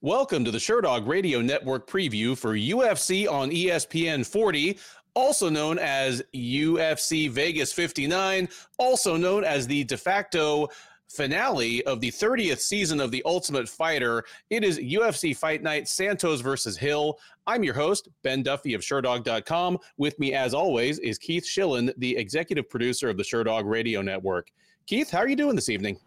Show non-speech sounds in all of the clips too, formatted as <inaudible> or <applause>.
Welcome to the Sherdog Radio Network preview for UFC on ESPN 40, also known as UFC Vegas 59, also known as the de facto finale of the 30th season of The Ultimate Fighter. It is UFC Fight Night Santos versus Hill. I'm your host, Ben Duffy of Sherdog.com. With me, as always, is Keith Shillan, the executive producer of the Sherdog Radio Network. Keith, how are you doing this evening?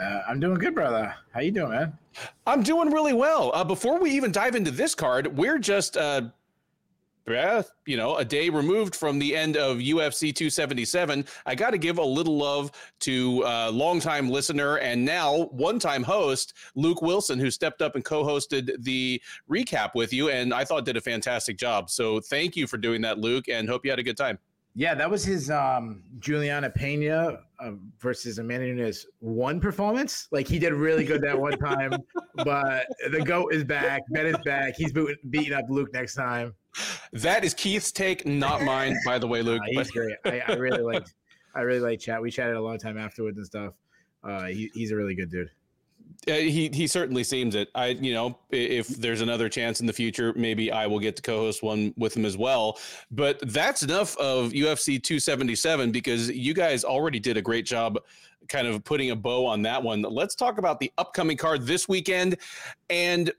Uh, I'm doing good, brother. How you doing, man? I'm doing really well. Uh, before we even dive into this card, we're just, uh, you know, a day removed from the end of UFC 277. I got to give a little love to uh, longtime listener and now one-time host Luke Wilson, who stepped up and co-hosted the recap with you, and I thought did a fantastic job. So thank you for doing that, Luke, and hope you had a good time. Yeah, that was his um, Juliana Pena uh, versus Amanda Nunes one performance. Like he did really good that one time, <laughs> but the goat is back. Ben is back. He's beating up Luke next time. That is Keith's take, not mine, by the way, Luke. <laughs> Uh, he's great. I, I really like. I really like chat. We chatted a long time afterwards and stuff. Uh, he, he's a really good dude. Uh, he he certainly seems it. I you know if there's another chance in the future, maybe I will get to co-host one with him as well. But that's enough of UFC 277 because you guys already did a great job, kind of putting a bow on that one. Let's talk about the upcoming card this weekend and.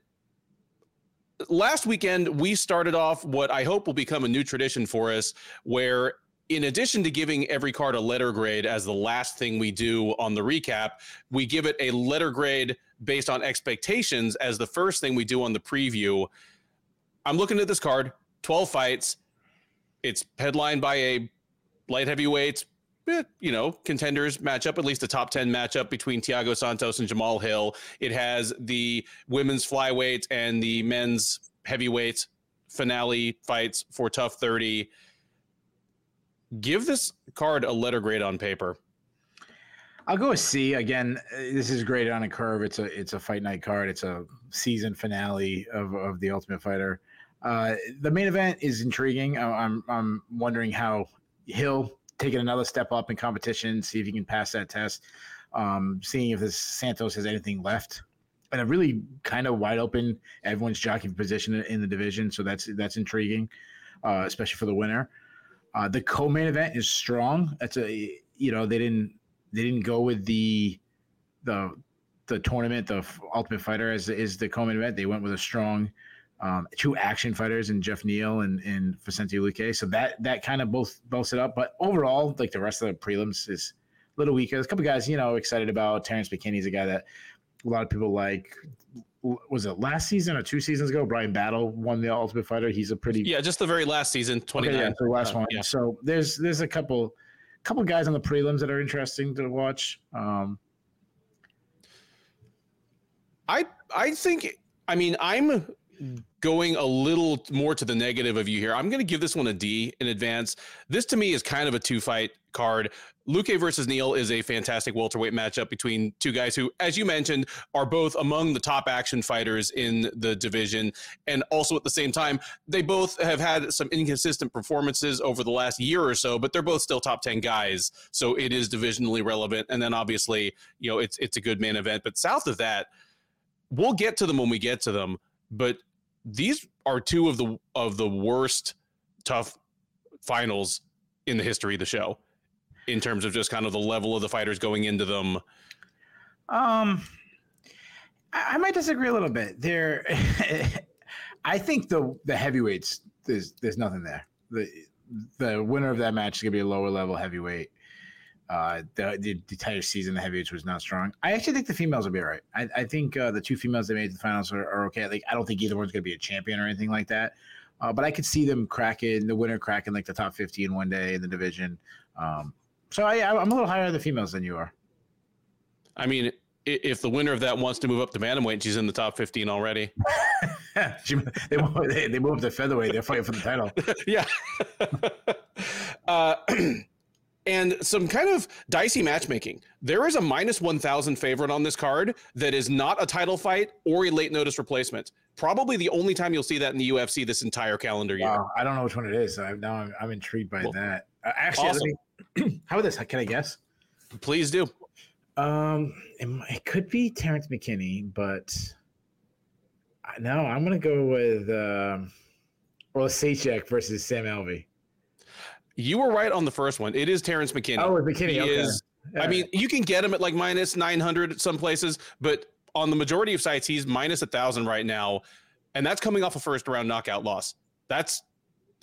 Last weekend, we started off what I hope will become a new tradition for us, where in addition to giving every card a letter grade as the last thing we do on the recap, we give it a letter grade based on expectations as the first thing we do on the preview. I'm looking at this card 12 fights. It's headlined by a light heavyweight, eh, you know, contenders matchup, at least a top 10 matchup between Thiago Santos and Jamahal Hill. It has the women's flyweight and the men's heavyweight finale fights for TUF 30 give this card a letter grade on paper. I'll go with C again. This is graded on a curve. It's a it's a fight night card. It's a season finale of, of the Ultimate Fighter. Uh, the main event is intriguing. I'm I'm wondering how Hill taking another step up in competition, see if he can pass that test. Um, seeing if this Santos has anything left, and a really kind of wide open. Everyone's jockeying position in the division, so that's that's intriguing, uh, especially for the winner. Uh, the co-main event is strong. That's a you know they didn't they didn't go with the the the tournament the Ultimate Fighter as is the co-main event. They went with a strong um, two action fighters in Geoff Neal and and Vicente Luque. So that that kind of both both it up. But overall, like the rest of the prelims is a little weaker. There's a couple guys you know excited about. Terrence McKinney's a guy that a lot of people like was it last season or two seasons ago? Bryan Battle won the Ultimate Fighter. He's a pretty yeah, just the very last season, twenty nine. Okay, yeah, the last uh, one. Yeah. So there's there's a couple couple guys on the prelims that are interesting to watch. Um, I I think I mean I'm going a little more to the negative of you here. I'm going to give this one a D in advance. This to me is kind of a two fight card. Luque versus Neal is a fantastic welterweight matchup between two guys who, as you mentioned, are both among the top action fighters in the division. And also at the same time, they both have had some inconsistent performances over the last year or so, but they're both still top 10 guys. So it is divisionally relevant. And then obviously, you know, it's it's a good main event. But south of that, we'll get to them when we get to them. But these are two of the of the worst TUF finals in the history of the show in terms of just kind of the level of the fighters going into them? Um, I, might disagree a little bit. There, <laughs> I think the the heavyweights there's there's nothing there. The the winner of that match is gonna be a lower level heavyweight. Uh, the, the, entire season, the heavyweights was not strong. I actually think the females will be all right. I, I think uh, the two females that made the finals are, are, okay. Like I don't think either one's going to be a champion or anything like that. Uh, but I could see them cracking the winner cracking like the top 15 one day in the division. Um, so I, I'm a little higher on the females than you are. I mean, if the winner of that wants to move up to bantamweight, she's in the top 15 already. <laughs> <laughs> she, they, they, they move up to featherweight. They're fighting for the title. <laughs> yeah. uh, <clears throat> and some kind of dicey matchmaking. There is a minus 1,000 favorite on this card that is not a title fight or a late notice replacement. Probably the only time you'll see that in the UFC this entire calendar year. Wow, I don't know which one it is. I, now I'm, I'm intrigued by well, that. Uh, actually, awesome. me, <clears throat> how about this? Can I guess? Please do. Um, it, it could be Terrence McKinney, but No, I'm gonna go with um, Sachek versus Sam Alvey. You were right on the first one. It is Terrence McKinney. Oh, McKinney. He okay. is. I mean, you can get him at like minus 900 at some places, but on the majority of sites, he's minus a thousand right now, and that's coming off a first round knockout loss. That's,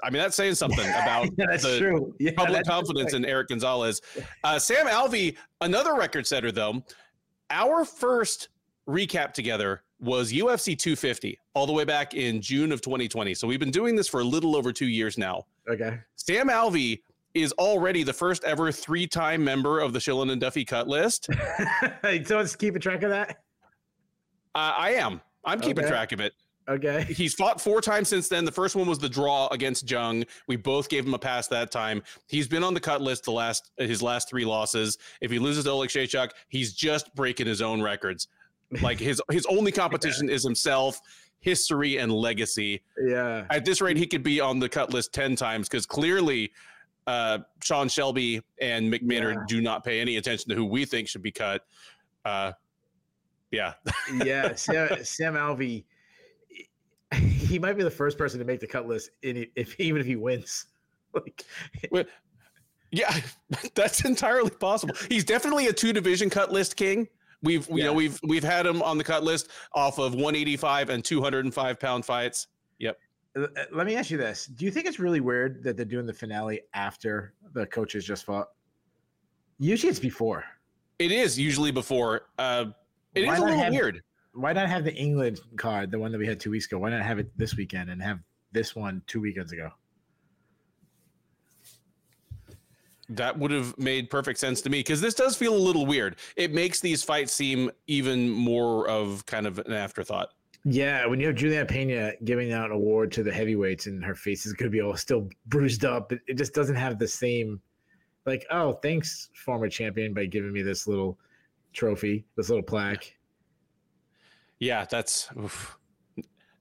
I mean, that's saying something <laughs> about yeah, <laughs> that's the true. Yeah, public confidence in Erick Gonzalez. Uh, Sam Alvey, another record setter though. Our first recap together was UFC 250 all the way back in June of 2020. So we've been doing this for a little over two years now. Okay. Sam Alvey is already the first ever three-time member of the Shillan and Duffy cut list. <laughs> Someone's keeping track of that? Uh, I am. I'm keeping okay. track of it. Okay. He's fought four times since then. The first one was the draw against Jung. We both gave him a pass that time. He's been on the cut list the last his last three losses. If he loses to Oleksiejczuk, he's just breaking his own records. Like his his only competition <laughs> yeah. is himself, history, and legacy. Yeah. At this rate, he could be on the cut list ten times because clearly, uh, Sean Shelby and Mick Maynard yeah. do not pay any attention to who we think should be cut. Uh, yeah. <laughs> yeah. Sam, Sam Alvey, he might be the first person to make the cut list in if even if he wins. <laughs> like, yeah, <laughs> that's entirely possible. He's definitely a two division cut list king. We've you know we've we've had him on the cut list off of 185 and 205 pound fights. Yep. Uh, uh, let me ask you this: Do you think it's really weird that they're doing the finale after the coaches just fought? Usually, it's before. It is usually before. Uh, it why is a little have, weird. Why not have the England card, the one that we had two weeks ago? Why not have it this weekend and have this one two weekends ago? That would have made perfect sense to me because this does feel a little weird. It makes these fights seem even more of kind of an afterthought. Yeah, when you have Juliana Pena giving out an award to the heavyweights and her face is going to be all still bruised up, it, it just doesn't have the same, like, oh, thanks, former champion, by giving me this little trophy, this little plaque. Yeah, that's. Oof.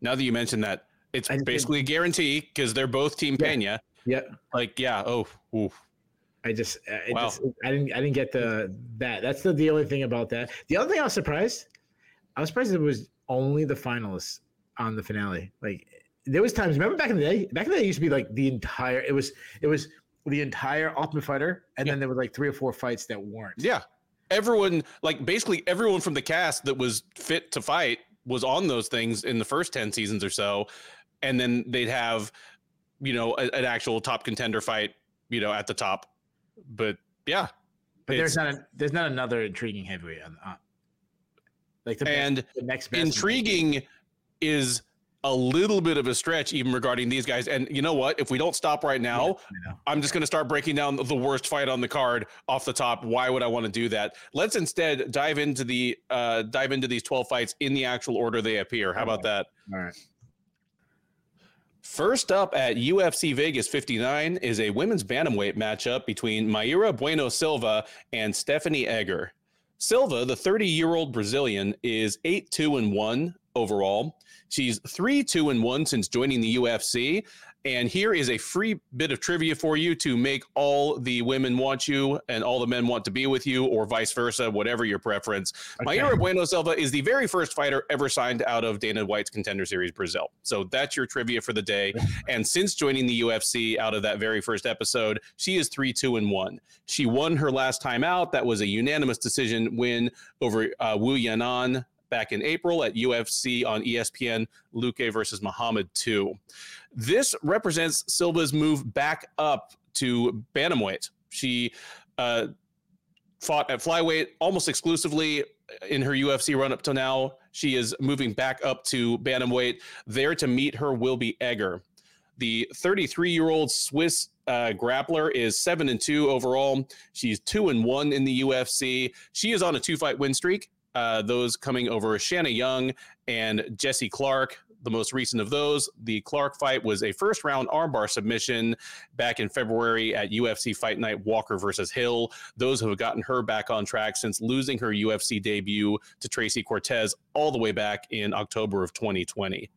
Now that you mentioned that, it's basically a guarantee because they're both Team yeah, Pena. Yeah. Like, yeah. Oh, oof. I just, I, wow. just, I didn't, I didn't get the that. That's the, the only thing about that. The other thing I was surprised, I was surprised it was only the finalists on the finale. Like there was times. Remember back in the day? Back in the day, it used to be like the entire. It was, it was the entire Ultimate Fighter, and yeah. then there were like three or four fights that weren't. Yeah, everyone, like basically everyone from the cast that was fit to fight was on those things in the first ten seasons or so, and then they'd have, you know, a, an actual top contender fight, you know, at the top but yeah, but there's not a, there's not another intriguing heavyweight on, uh, like the and the next intriguing is a little bit of a stretch even regarding these guys. And you know what? If we don't stop right now, yeah, I'm just going to start breaking down the worst fight on the card off the top. Why would I want to do that? Let's instead dive into the uh, dive into these 12 fights in the actual order they appear. How about that? All right. First up at UFC Vegas 59 is a women's bantamweight matchup between Mayra Bueno Silva and Stephanie Egger. Silva, the 30 year old Brazilian, is 8 2 and 1 overall. She's 3 2 and 1 since joining the UFC and here is a free bit of trivia for you to make all the women want you and all the men want to be with you, or vice versa, whatever your preference. Okay. Mayra Bueno Silva is the very first fighter ever signed out of Dana White's Contender Series Brazil. So that's your trivia for the day. <laughs> and since joining the UFC out of that very first episode, she is 3 2 and 1. She won her last time out. That was a unanimous decision win over uh, Wu Yanan back in April at UFC on ESPN, Luque versus Muhammad 2. This represents Silva's move back up to bantamweight. She uh, fought at flyweight almost exclusively in her UFC run up to now. She is moving back up to bantamweight. There to meet her will be Egger. The 33 year old Swiss uh, grappler is seven and two overall. She's two and one in the UFC. She is on a two fight win streak. Uh, those coming over Shanna Young and Jesse Clark. The most recent of those, the Clark fight, was a first round armbar submission back in February at UFC Fight Night Walker versus Hill. Those have gotten her back on track since losing her UFC debut to Tracy Cortez all the way back in October of 2020.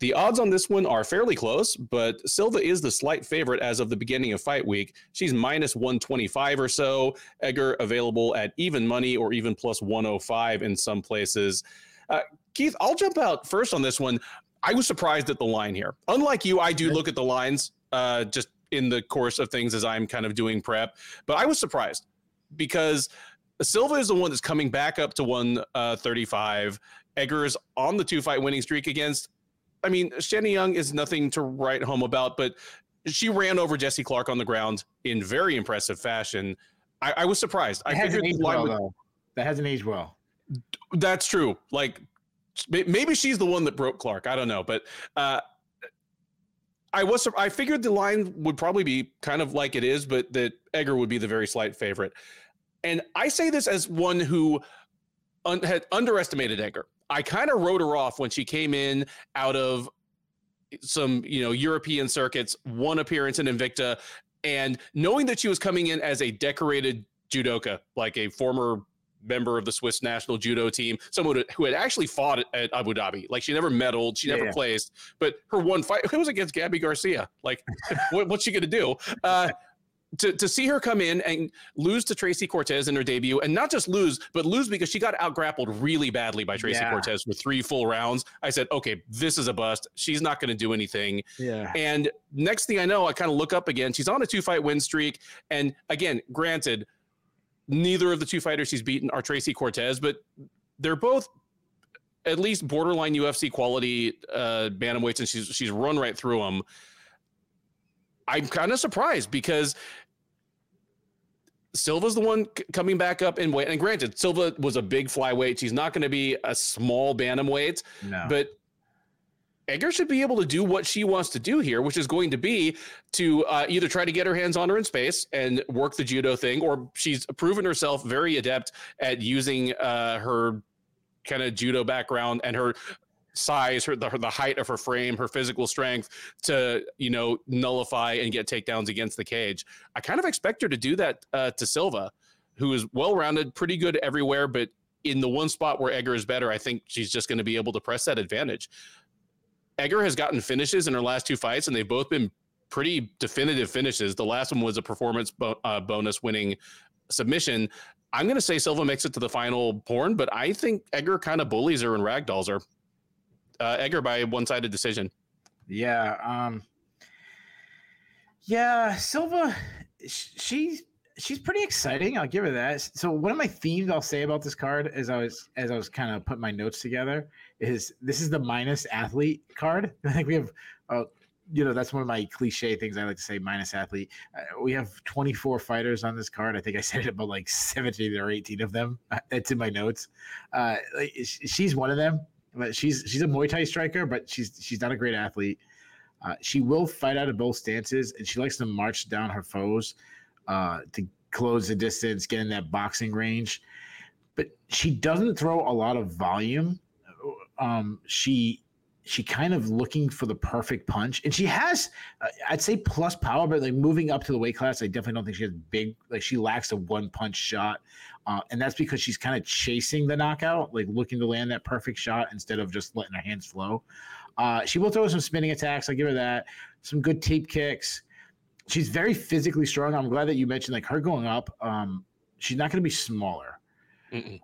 The odds on this one are fairly close, but Silva is the slight favorite as of the beginning of fight week. She's minus 125 or so. Egger available at even money or even plus 105 in some places. Uh, Keith, I'll jump out first on this one. I was surprised at the line here. Unlike you, I do look at the lines uh, just in the course of things as I'm kind of doing prep, but I was surprised because Silva is the one that's coming back up to 135. Uh, Egger is on the two fight winning streak against. I mean, Shanna Young is nothing to write home about, but she ran over Jesse Clark on the ground in very impressive fashion. I, I was surprised. It I figured the line well, would, that hasn't aged well. That's true. Like maybe she's the one that broke Clark. I don't know, but uh, I was I figured the line would probably be kind of like it is, but that Egger would be the very slight favorite. And I say this as one who un- had underestimated Egger. I kind of wrote her off when she came in out of some, you know, European circuits, one appearance in Invicta, and knowing that she was coming in as a decorated judoka, like a former member of the Swiss national judo team, someone who had actually fought at Abu Dhabi. Like she never medaled, she never yeah. placed, but her one fight it was against Gabi Garcia. Like, <laughs> what, what's she gonna do? Uh, to, to see her come in and lose to Tracy Cortez in her debut, and not just lose, but lose because she got out grappled really badly by Tracy yeah. Cortez for three full rounds. I said, okay, this is a bust. She's not going to do anything. Yeah. And next thing I know, I kind of look up again. She's on a two fight win streak. And again, granted, neither of the two fighters she's beaten are Tracy Cortez, but they're both at least borderline UFC quality uh, bantamweights, and she's she's run right through them. I'm kind of surprised because Silva's the one c- coming back up in weight. And granted, Silva was a big flyweight. She's not going to be a small bantamweight, no. but Egger should be able to do what she wants to do here, which is going to be to uh, either try to get her hands on her in space and work the judo thing, or she's proven herself very adept at using uh, her kind of judo background and her size, her the, her the height of her frame, her physical strength to you know nullify and get takedowns against the cage. I kind of expect her to do that uh, to Silva, who is well rounded, pretty good everywhere, but in the one spot where Egger is better, I think she's just going to be able to press that advantage. Egger has gotten finishes in her last two fights, and they've both been pretty definitive finishes. The last one was a performance bo- uh, bonus winning submission. I'm going to say Silva makes it to the final porn, but I think Egger kind of bullies her and ragdolls her. Uh, Egger by one sided decision. Yeah. Um, yeah. Silva, she's she's pretty exciting. I'll give her that. So one of my themes I'll say about this card as I was as I was kind of putting my notes together is this is the minus athlete card. <laughs> I think we have, uh, you know, that's one of my cliche things I like to say. Minus athlete. Uh, we have 24 fighters on this card. I think I said it about like 17 or 18 of them. <laughs> That's in my notes. Uh, she's one of them. But she's she's a Muay Thai striker, but she's she's not a great athlete. Uh, she will fight out of both stances, and she likes to march down her foes uh, to close the distance, get in that boxing range. But she doesn't throw a lot of volume. Um, she she kind of looking for the perfect punch, and she has, uh, I'd say, plus power, but like moving up to the weight class, I definitely don't think she has big. Like she lacks a one punch shot, uh, and that's because she's kind of chasing the knockout, like looking to land that perfect shot instead of just letting her hands flow. Uh, she will throw some spinning attacks. I give her that. Some good teep kicks she's very physically strong. I'm glad that you mentioned like her going up. Um, she's not going to be smaller.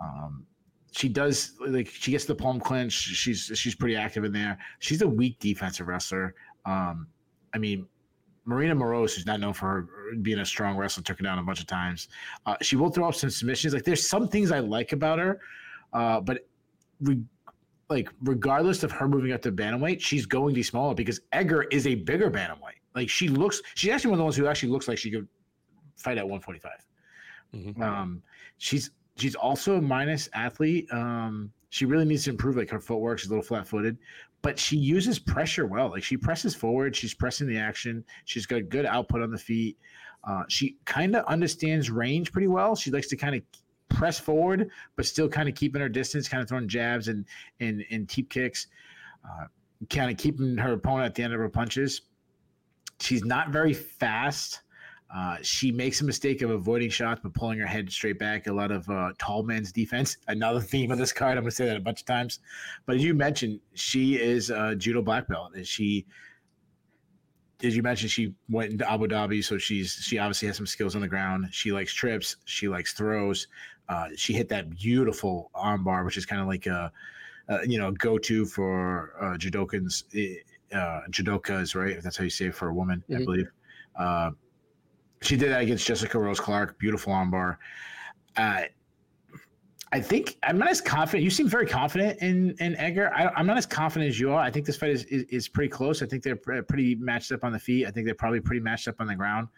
Um, she does like she gets the palm clinch. She's she's pretty active in there. She's a weak defensive wrestler. Um, I mean, Maryna Moroz is not known for her being a strong wrestler. Took her down a bunch of times. Uh, she will throw up some submissions. Like there's some things I like about her, uh, but re- like regardless of her moving up to bantamweight, she's going to be smaller because Egger is a bigger bantamweight. Like she looks, she's actually one of the ones who actually looks like she could fight at 145. Mm-hmm. Um, she's she's also a minus athlete. Um, she really needs to improve like her footwork. She's a little flat footed, but she uses pressure well. Like she presses forward, she's pressing the action. She's got good output on the feet. Uh, she kind of understands range pretty well. She likes to kind of press forward, but still kind of keeping her distance, kind of throwing jabs and and and teep kicks, uh, kind of keeping her opponent at the end of her punches. She's not very fast. Uh, she makes a mistake of avoiding shots but pulling her head straight back. A lot of uh, tall man's defense. <laughs> Another theme of this card. I'm going to say that a bunch of times. But as you mentioned, she is a judo black belt, and she, as you mentioned, she went into Abu Dhabi, so she's she obviously has some skills on the ground. She likes trips. She likes throws. Uh, she hit that beautiful armbar, which is kind of like a uh, you know, go to for uh, judokans, uh, judokas, right? If that's how you say it for a woman, mm-hmm. I believe. She did that against Jessica Rose Clark. Beautiful armbar. Uh, I think I'm not as confident. You seem very confident in in Egger. I, am not as confident as you are. I think this fight is, is, is pretty close. I think they're pretty matched up on the feet. I think they're probably pretty matched up on the ground.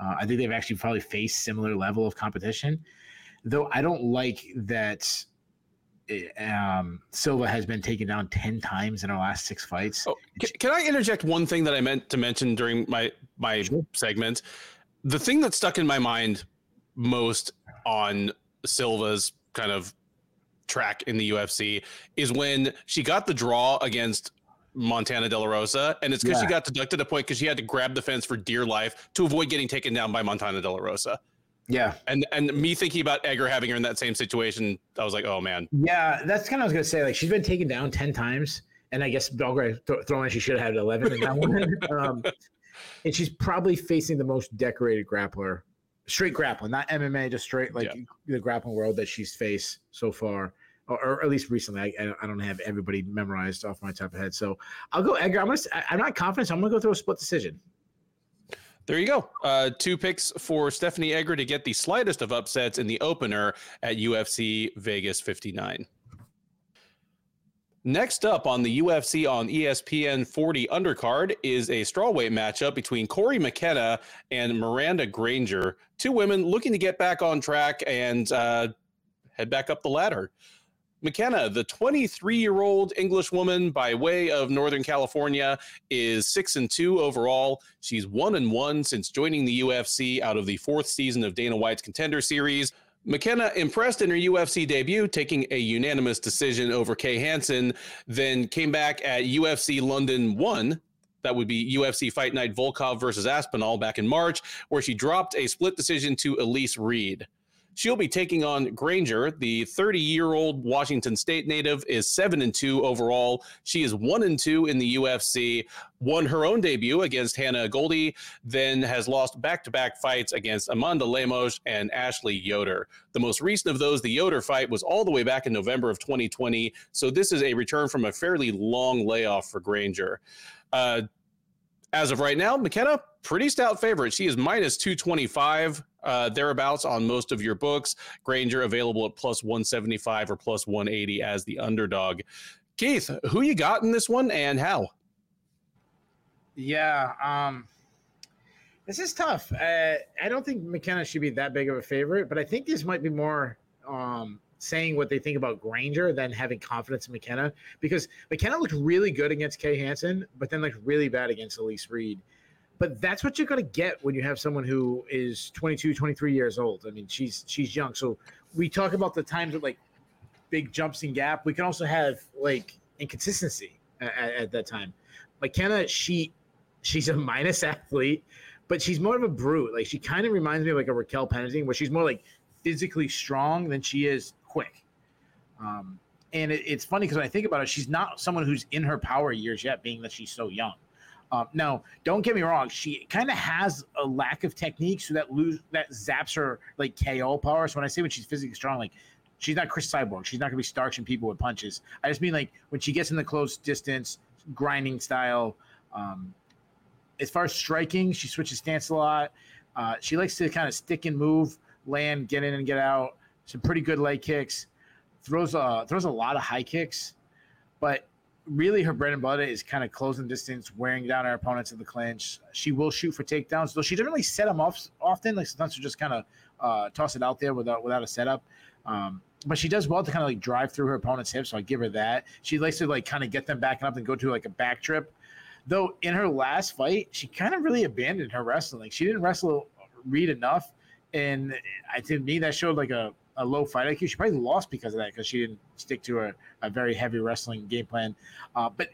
Uh, I think they've actually probably faced similar level of competition, though. I don't like that. Eh, um, Silva has been taken down ten times in our last six fights. Oh, can, can, I interject one thing that I meant to mention during my my sure. segment? The thing that stuck in my mind most on Silva's kind of track in the UFC is when she got the draw against Montana De La Rosa, and it's because yeah. she got deducted a point because she had to grab the fence for dear life to avoid getting taken down by Montana De La Rosa. Yeah, and and me thinking about Egger having her in that same situation, I was like, oh man. Yeah, that's kind of what I was gonna say. Like she's been taken down ten times, and I guess Belgrade th- throwing she should have had eleven in that <laughs> one. um, and she's probably facing the most decorated grappler straight grappling, not MMA, just straight like yeah. the grappling world that she's faced so far, or, or at least recently. I, I, don't have everybody memorized off my top of head, so I'll go Egger. I'm gonna. I'm not confident. So I'm gonna go through a split decision. There you go. Uh, two picks for Stephanie Egger to get the slightest of upsets in the opener at UFC Vegas 59. Next up on the UFC on ESPN 40 undercard is a strawweight matchup between Cory McKenna and Miranda Granger, two women looking to get back on track and uh, head back up the ladder. McKenna, the 23 year old English woman by way of Northern California, is six and two overall. She's one and one since joining the UFC out of the fourth season of Dana White's Contender Series. McKenna impressed in her UFC debut, taking a unanimous decision over Kay Hansen, then came back at UFC London 1. That would be UFC Fight Night Volkov versus Aspinall back in March, where she dropped a split decision to Elise Reed. She'll be taking on Granger. The 30 year old Washington State native is 7 and 2 overall. She is 1 and 2 in the UFC, won her own debut against Hannah Goldie, then has lost back to back fights against Amanda Lemos and Ashley Yoder. The most recent of those, the Yoder fight, was all the way back in November of 2020. So this is a return from a fairly long layoff for Granger. Uh, as of right now, McKenna, pretty stout favorite. She is minus 225 uh, thereabouts on most of your books. Granger available at plus 175 or plus 180 as the underdog. Keith, who you got in this one and how? Yeah, um, this is tough. Uh, I don't think McKenna should be that big of a favorite, but I think this might be more um, saying what they think about Granger than having confidence in McKenna because McKenna looked really good against Kay Hansen, but then looked really bad against Elise Reed but that's what you're going to get when you have someone who is 22 23 years old. I mean she's she's young. So we talk about the times of like big jumps in gap. We can also have like inconsistency at, at that time. Mckenna she she's a <laughs> minus athlete but she's more of a brute. Like she kind of reminds me of like a raquel pennington where she's more like physically strong than she is quick. Um, and it, it's funny because when i think about it she's not someone who's in her power years yet being that she's so young um, now, don't get me wrong; she kind of has a lack of technique, so that lose that zaps her like KO power. So when I say when she's physically strong, like she's not Cris Cyborg, she's not gonna be starching people with punches. I just mean like when she gets in the close distance, grinding style. Um, as far as striking, she switches stance a lot. Uh, she likes to kind of stick and move, land, get in and get out. Some pretty good leg kicks. Throws a throws a lot of high kicks, but really her bread and butter is kind of closing distance, wearing down her opponents in the clinch. She will shoot for takedowns, though she doesn't really set them off often. Like sometimes she just kind of uh, toss it out there without without a setup. Um, but she does well to kind of like drive through her opponent's hips, so I give her that. She likes to like kind of get them backing up and go to like a back trip. Though in her last fight, she kind of really abandoned her wrestling. Like she didn't wrestle read enough, and I to me that showed like a a low fight IQ. She probably lost because of that because she didn't stick to a, a very heavy wrestling game plan. Uh, but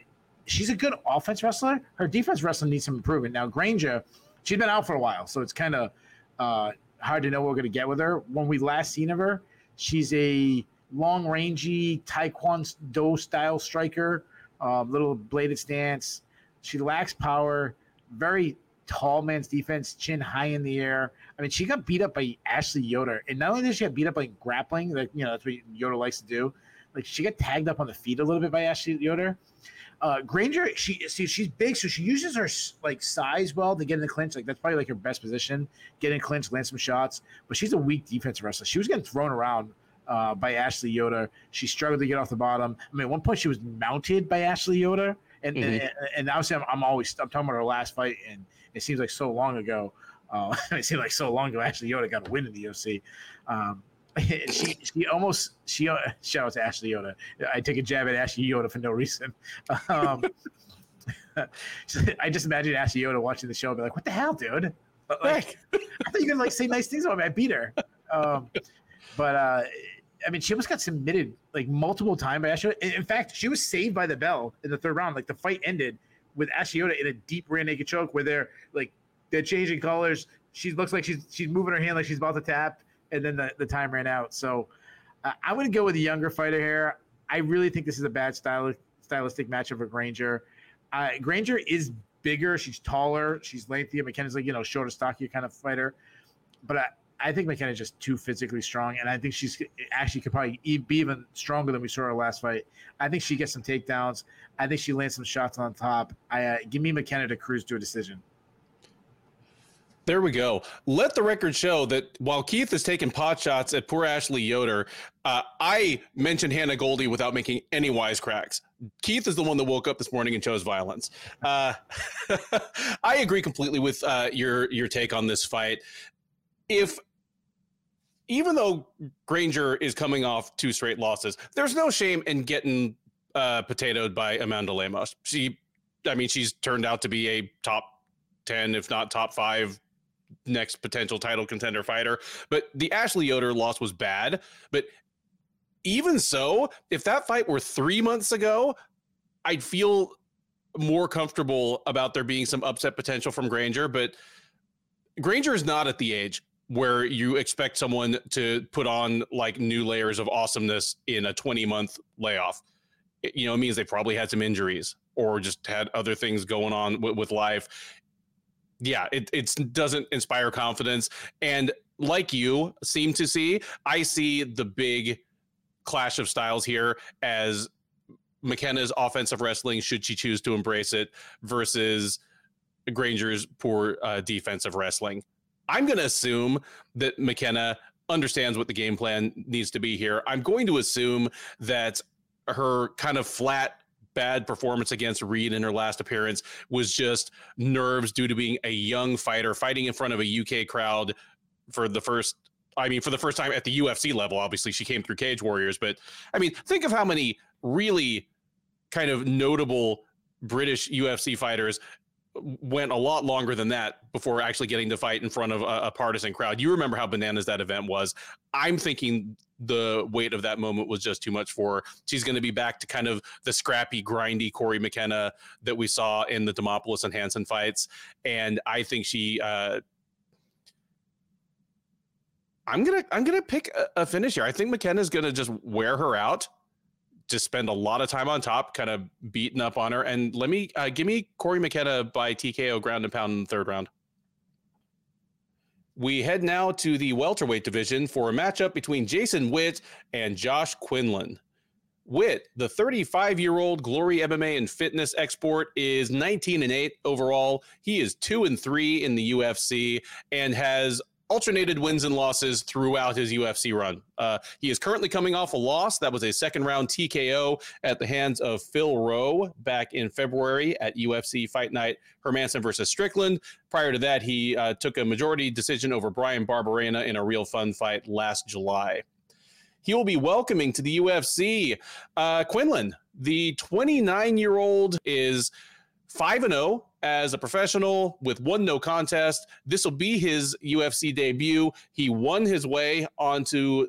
she's a good offense wrestler. Her defense wrestling needs some improvement. Now Granger, she's been out for a while, so it's kind of uh, hard to know what we're going to get with her. When we last seen of her, she's a long rangey taekwondo style striker, uh, little bladed stance. She lacks power, very tall man's defense, chin high in the air. I mean, she got beat up by Ashley Yoder, and not only did she get beat up by grappling, like you know that's what Yoder likes to do. like she got tagged up on the feet a little bit by Ashley Yoder. Uh, Granger, she see she's big, so she uses her like size well to get in the clinch. Like that's probably like her best position, get in clinch, land some shots. But she's a weak defensive wrestler. She was getting thrown around uh, by Ashley Yoder. She struggled to get off the bottom. I mean, at one point she was mounted by Ashley Yoder, and mm-hmm. and, and obviously I'm, I'm, always I'm talking about her last fight, and it seems like so long ago. Uh, <laughs> it seems like so long ago Ashley Yoder got a win in the UFC. Um, <laughs> she she almost she uh, shout out to Ashley Yoder. I take a jab at Ashley Yoder for no reason. <laughs> Um, I just imagine Ashley Yoder watching the show and be like, "What the hell, dude? Like, I thought you were gonna like say nice things about me. I beat her." Um, but uh, I mean, she almost got submitted like multiple times by Ashley. In fact, she was saved by the bell in the third round. Like the fight ended with Ashley Yoder in a deep rear naked choke where they're like they're changing colors. She looks like she's she's moving her hand like she's about to tap and then the, the time ran out. So uh, going to go with a younger fighter here. I really think this is a bad style, stylistic matchup for Granger. Uh, Granger is bigger. She's taller. She's lengthy. McKenna's like, you know, shorter, stockier kind of fighter. But I, I think McKenna's just too physically strong. And I think she's actually could probably be even stronger than we saw her last fight. I think she gets some takedowns. I think she lands some shots on top. I uh, Give me McKenna to cruise to a decision. There we go. Let the record show that while Keith is taking pot shots at poor Ashley Yoder, uh, I mentioned Hannah Goldie without making any wisecracks. Keith is the one that woke up this morning and chose violence. Uh, <laughs> I agree completely with uh, your your take on this fight. If even though Granger is coming off two straight losses, there's no shame in getting uh, potatoed by Amanda Lemos. She, I mean, she's turned out to be a top 10, if not top five next potential title contender fighter. But the Ashley Yoder loss was bad. But even so, if that fight were three months ago, I'd feel more comfortable about there being some upset potential from Granger. But Granger is not at the age where you expect someone to put on like new layers of awesomeness in a 20 month layoff. It, you know, it means they probably had some injuries or just had other things going on w- with life yeah, it it doesn't inspire confidence. And like you seem to see, I see the big clash of styles here as McKenna's offensive wrestling, should she choose to embrace it, versus Granger's poor uh, defensive wrestling. I'm going to assume that McKenna understands what the game plan needs to be here. I'm going to assume that her kind of flat bad performance against Reed in her last appearance was just nerves due to being a young fighter fighting in front of a UK crowd for the first I mean, for the first time at the UFC level, obviously she came through Cage Warriors, but I mean, think of how many really kind of notable British UFC fighters went a lot longer than that before actually getting to fight in front of a, a, partisan crowd. You remember how bananas that event was. I'm thinking the weight of that moment was just too much for her. She's going to be back to kind of the scrappy, grindy Cory McKenna that we saw in the Demopoulos and Hansen fights. And I think she, uh, I'm gonna I'm gonna pick a, a finish here. I think McKenna's gonna just wear her out just spend a lot of time on top, kind of beating up on her. And let me uh, give me Cory McKenna by TKO ground and pound in the third round. We head now to the welterweight division for a matchup between Jason Witt and Josh Quinlan. Witt, the 35 year old Glory MMA and fitness export, is 19 and 8 overall. He is 2 and 3 in the UFC and has alternated wins and losses throughout his UFC run. Uh, he is currently coming off a loss. That was a second round TKO at the hands of Phil Rowe back in February at UFC Fight Night Hermansson versus Strickland. Prior to that, he uh, took a majority decision over Bryan Barberena in a real fun fight last July. He will be welcoming to the UFC uh, Quinlan. The 29 year old is 5 and 0 as a professional with one no contest. This will be his UFC debut. He won his way onto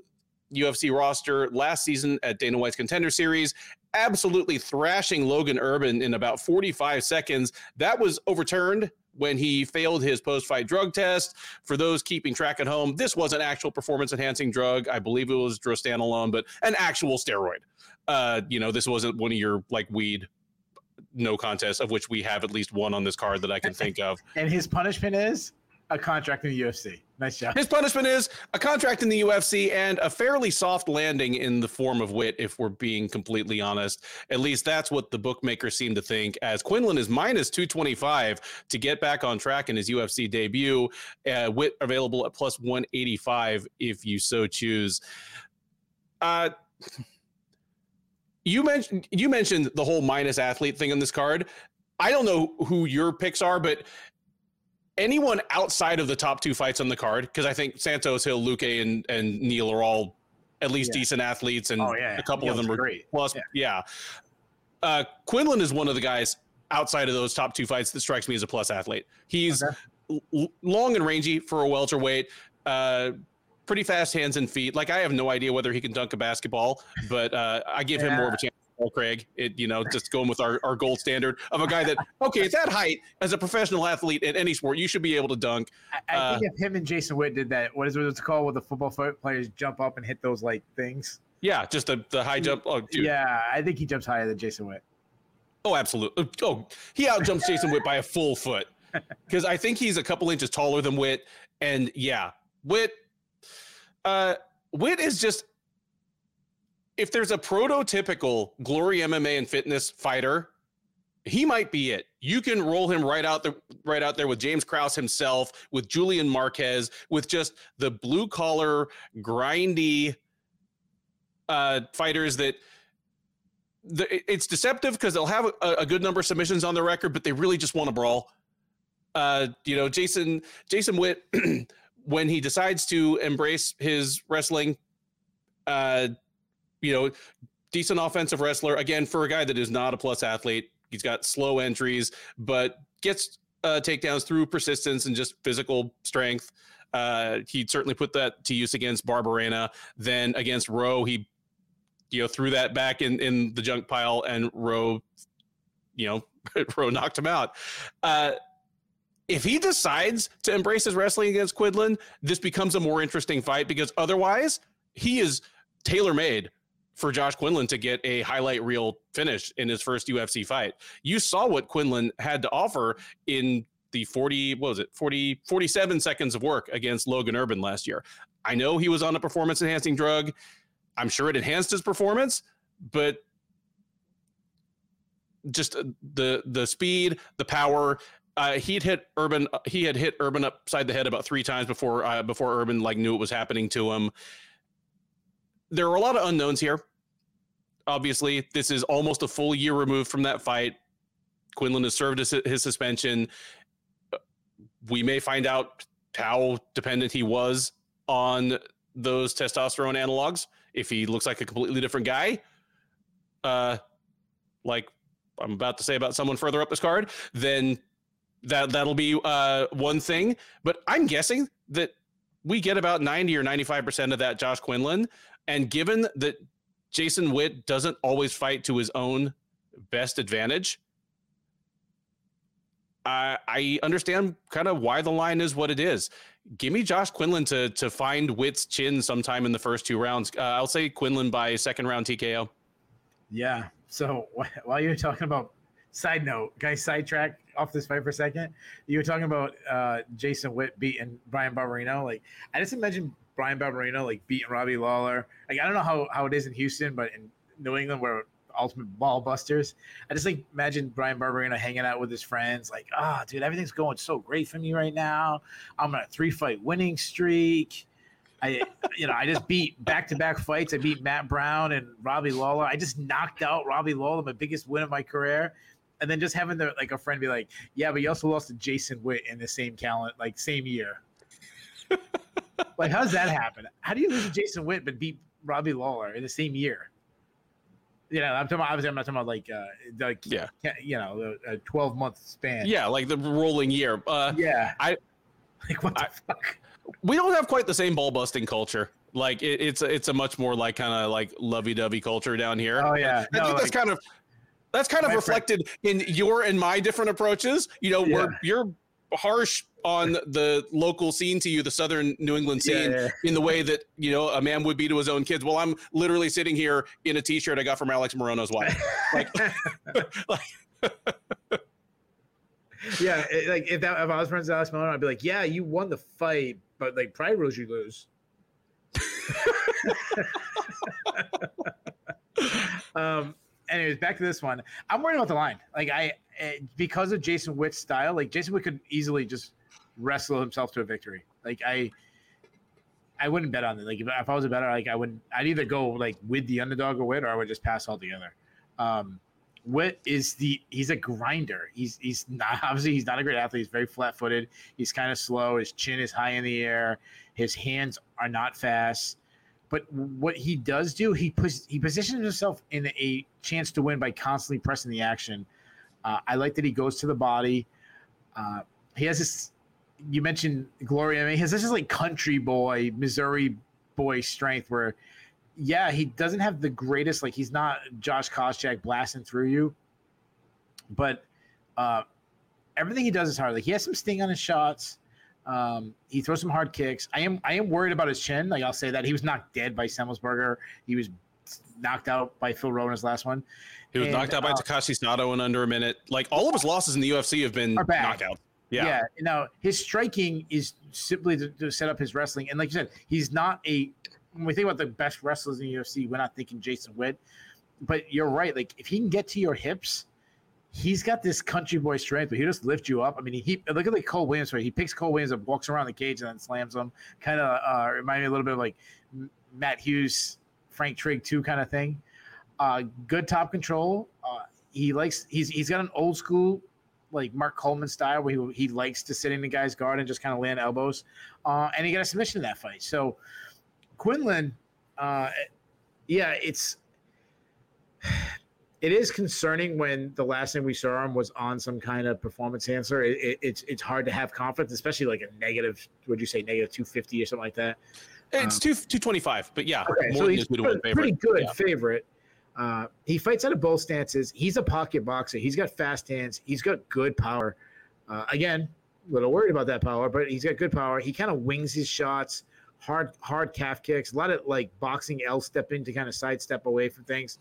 UFC roster last season at Dana White's Contender Series, absolutely thrashing Logan Urban in about 45 seconds. That was overturned when he failed his post-fight drug test. For those keeping track at home, this was an actual performance-enhancing drug. I believe it was drostanolone, but an actual steroid. Uh, you know, this wasn't one of your like weed no contest, of which we have at least one on this card that I can think of. <laughs> And his punishment is a contract in the UFC. Nice job. His punishment is a contract in the UFC and a fairly soft landing in the form of Witt, if we're being completely honest. At least that's what the bookmakers seem to think, as Quinlan is minus 225 to get back on track in his UFC debut. Uh, Witt available at plus 185 if you so choose. Uh, you mentioned you mentioned the whole minus athlete thing on this card. I don't know who your picks are, but anyone outside of the top two fights on the card, because I think Santos, Hill, Luque, and and Neal are all at least yeah. decent athletes, and oh, yeah, a couple of them are great. Plus, yeah. yeah. Uh, Quinlan is one of the guys outside of those top two fights that strikes me as a plus athlete. He's okay. l- long and rangy for a welterweight. Uh, pretty fast hands and feet. Like I have no idea whether he can dunk a basketball, but uh, I give him more of a chance Craig. It, you know, just going with our, our gold standard of a guy that, okay, at that height, as a professional athlete in any sport, you should be able to dunk. I, I uh, think if him and Jason Witt did that, what is it called where the football players jump up and hit those like things? Yeah, just the, the high jump. Oh, dude. Yeah, I think he jumps higher than Jason Witt. Oh, absolutely. Oh, he outjumps Jason Witt by a full foot <laughs> because I think he's a couple inches taller than Witt. And yeah, Witt, uh, Witt is just if there's a prototypical glory MMA and fitness fighter, he might be it. You can roll him right out there, right out there with James Krause himself, with Julian Marquez, with just the blue collar, grindy uh, fighters that. The, it's deceptive because they'll have a, a, good number of submissions on the record, but they really just want to brawl. Uh, you know, Jason Jason Witt, <clears throat> when he decides to embrace his wrestling, uh, you know, decent offensive wrestler. Again, for a guy that is not a plus athlete, he's got slow entries, but gets uh, takedowns through persistence and just physical strength. Uh, he certainly put that to use against Barberena. Then against Rowe, he you know threw that back in in the junk pile, and Rowe, you know, <laughs> Rowe knocked him out. Uh, if he decides to embrace his wrestling against Quinlan, this becomes a more interesting fight because otherwise he is tailor made for Josh Quinlan to get a highlight reel finish in his first UFC fight. You saw what Quinlan had to offer in the 40 what was it 40 47 seconds of work against Logan Urban last year. I know he was on a performance enhancing drug. I'm sure it enhanced his performance, but just uh, the the speed, the power. Uh, he'd hit Urban. He had hit Urban upside the head about three times before uh, before Urban like knew it was happening to him. There are a lot of unknowns here obviously, this is almost a full year removed from that fight. Quinlan has served his, his suspension. We may find out how dependent he was on those testosterone analogs. If he looks like a completely different guy, uh, like I'm about to say about someone further up this card, then that that'll be uh, one thing. But I'm guessing that we get about 90 or 95 percent of that Josh Quinlan, and given that Jason Witt doesn't always fight to his own best advantage. I, I understand kind of why the line is what it is. Give me Josh Quinlan to to find Witt's chin sometime in the first two rounds. Uh, I'll say Quinlan by second round TKO. Yeah. So <laughs> while you're talking about side note, guys, sidetrack off this fight for a second. You were talking about uh, Jason Witt beating Bryan Barberena. Like I just imagine Bryan Barberena like beating Robbie Lawler. Like I don't know how, how it is in Houston, but in New England where ultimate ball busters. I just like imagine Bryan Barberena hanging out with his friends, like, ah, oh, dude, everything's going so great for me right now. I'm on a three fight winning streak. I, you know, I just beat back to back fights. I beat Matt Brown and Robbie Lawler. I just knocked out Robbie Lawler, my biggest win of my career. And then just having the like a friend be like, yeah, but you also lost to Jason Witt in the same talent, like same year <laughs> like, how does that happen? How do you lose to Jason Witt but beat Robbie Lawler in the same year? You know, I'm talking about, obviously, I'm not talking about like, uh, like, yeah, you know, a 12 month span. Yeah, like the rolling year. Uh, yeah. I, <laughs> like, what the I, fuck? We don't have quite the same ball busting culture. Like, it, it's, it's a much more like kind of like lovey dovey culture down here. Oh, yeah. I no, think like, that's kind of, that's kind of reflected friend. in your and my different approaches. You know, yeah. where you're harsh on the local scene to you, the Southern New England scene, yeah, yeah. in the way that you know a man would be to his own kids. Well, I'm literally sitting here in a T-shirt I got from Alex Morono's wife. <laughs> Like, like <laughs> yeah, it, like if that if I was friends with Alex Miller, I'd be like, yeah, you won the fight, but like pride rules, you lose. <laughs> um. Anyways, back to this one. I'm worried about the line. Like I, eh, because of Jason Witt's style, like Jason Witt could easily just wrestle himself to a victory. Like I, I wouldn't bet on it. Like if, if I was a bettor, like I wouldn't. I'd either go like with the underdog or Witt, or I would just pass altogether. Um, Witt is the he's a grinder. He's he's not <laughs> obviously he's not a great athlete. He's very flat footed. He's kind of slow. His chin is high in the air. His hands are not fast. But what he does do, he puts he positions himself in a chance to win by constantly pressing the action. Uh, I like that he goes to the body. Uh, he has this. You mentioned Gloria. I mean, he has this like country boy, Missouri boy strength where yeah, he doesn't have the greatest, like he's not Josh Koscheck blasting through you, but uh, everything he does is hard. Like he has some sting on his shots. Um, he throws some hard kicks. I am I am worried about his chin. Like I'll say that he was knocked dead by Semelsberger. He was knocked out by Phil Rowe in his last one. He was and, knocked out by uh, Takashi Sato in under a minute. Like all of his losses in the UFC have been knockouts. Yeah. Yeah. Now his striking is simply to, to, set up his wrestling, and like you said, he's not a when we think about the best wrestlers in the UFC, we're not thinking Jason Witt. But you're right. Like if he can get to your hips, he's got this country boy strength, but he just lift you up. I mean, he look at like Cole Williams, right? He picks Cole Williams and walks around the cage and then slams him. Kind of uh, remind me a little bit of like Matt Hughes, Frank Trigg too, kind of thing. Uh, good top control. Uh, he likes he's he's got an old school like Mark Coleman style where he, he likes to sit in the guy's guard and just kind of land elbows. Uh, and he got a submission in that fight. So Quinlan, uh, yeah, it's it is concerning when the last thing we saw him was on some kind of performance enhancer. It, it, it's it's hard to have confidence, especially like a negative. Would you say negative two fifty or something like that? It's um, two two twenty five, but yeah, okay, so he's pretty, pretty good yeah. favorite. Uh, he fights out of both stances. He's a pocket boxer. He's got fast hands. He's got good power. Uh, again, a little worried about that power, but he's got good power. He kind of wings his shots hard hard calf kicks, a lot of like boxing L stepping to kind of sidestep away from things.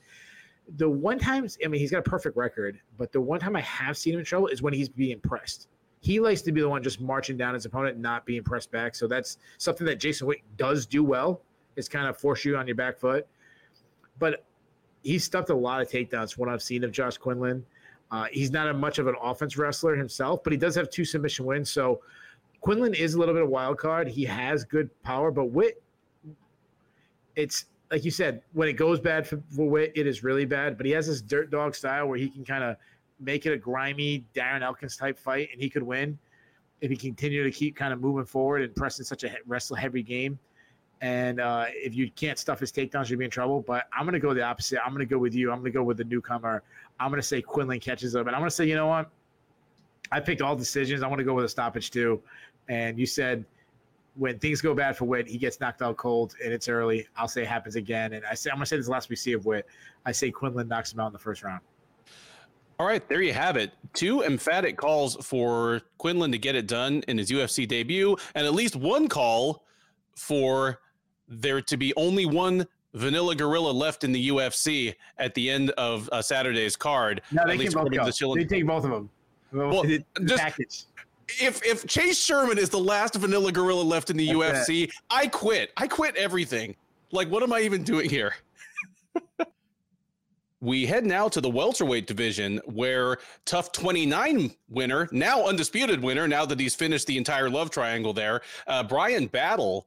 The one times, I mean, he's got a perfect record, but the one time I have seen him in trouble is when he's being pressed. He likes to be the one just marching down his opponent, not being pressed back. So that's something that Jason Witt does do well. Is kind of force you on your back foot. But he's stuffed a lot of takedowns. What I've seen of Josh Quinlan. Uh, he's not a much of an offense wrestler himself, but he does have two submission wins. So Quinlan is a little bit of a wild card. He has good power, but Witt, it's like you said, when it goes bad for, for Witt, it is really bad. But he has this dirt dog style where he can kind of make it a grimy Darren Elkins type fight, and he could win if he continue to keep kind of moving forward and pressing such a wrestle heavy game. And uh, if you can't stuff his takedowns, you'll be in trouble. But I'm going to go the opposite. I'm going to go with you. I'm going to go with the newcomer. I'm going to say Quinlan catches him. And I'm going to say, you know what? I picked all decisions. I want to go with a stoppage too. And you said when things go bad for Witt, he gets knocked out cold and it's early. I'll say it happens again. And I say I'm gonna say this last we see of Witt. I say Quinlan knocks him out in the first round. All right, there you have it. Two emphatic calls for Quinlan to get it done in his UFC debut, and at least one call for there to be only one Vanilla Gorilla left in the UFC at the end of uh, Saturday's card. No, they can both go. The they take both of them. Well, <laughs> just, package if if Chase Sherman is the last vanilla gorilla left in the That's UFC, it. I quit. I quit everything. Like, what am I even doing here? <laughs> we head now to the welterweight division where TUF 29 winner now undisputed winner now that he's finished the entire love triangle there uh, bryan battle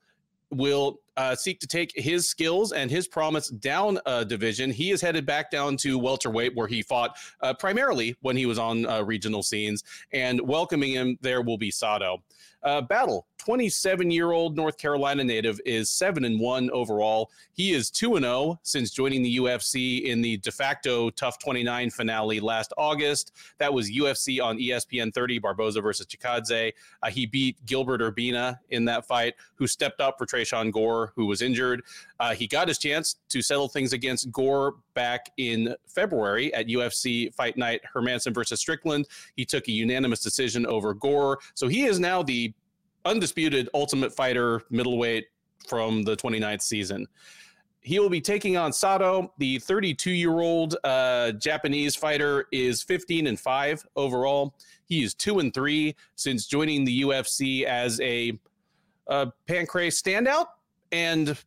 will uh, seek to take his skills and his promise down a division. He is headed back down to welterweight, where he fought uh, primarily when he was on uh, regional scenes. And welcoming him there will be Sato. Uh, Battle, 27 year old North Carolina native, is 7 and 1 overall. He is 2 and 0 since joining the UFC in the de facto TUF 29 finale last August. That was UFC on ESPN 30, Barboza versus Chikadze. Uh, he beat Gilbert Urbina in that fight, who stepped up for Tresean Gore, who was injured. Uh, he got his chance to settle things against Gore back in February at UFC Fight Night Hermansson versus Strickland. He took a unanimous decision over Gore. So he is now the undisputed ultimate fighter middleweight from the 29th season. he will be taking on Sato. The 32 year old uh, Japanese fighter is 15 and 5 overall. He is 2 and 3 since joining the UFC as a, a Pancrase standout and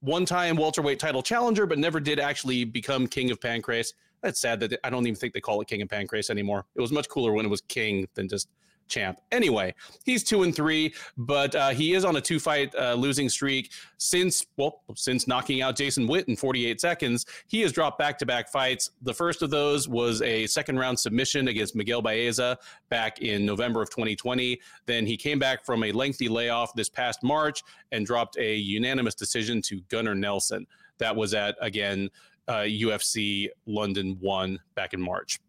one time welterweight title challenger, but never did actually become king of Pancrase. That's sad that I don't even think they call it king of Pancrase anymore. It was much cooler when it was king than just champ. Anyway, he's two and three, but uh, he is on a two fight uh, losing streak since well since knocking out Jason Witt in 48 seconds. He has dropped back to back fights. The first of those was a second round submission against Miguel Baeza back in November of 2020. Then he came back from a lengthy layoff this past March and dropped a unanimous decision to Gunnar Nelson. That was at again uh, UFC London one back in March.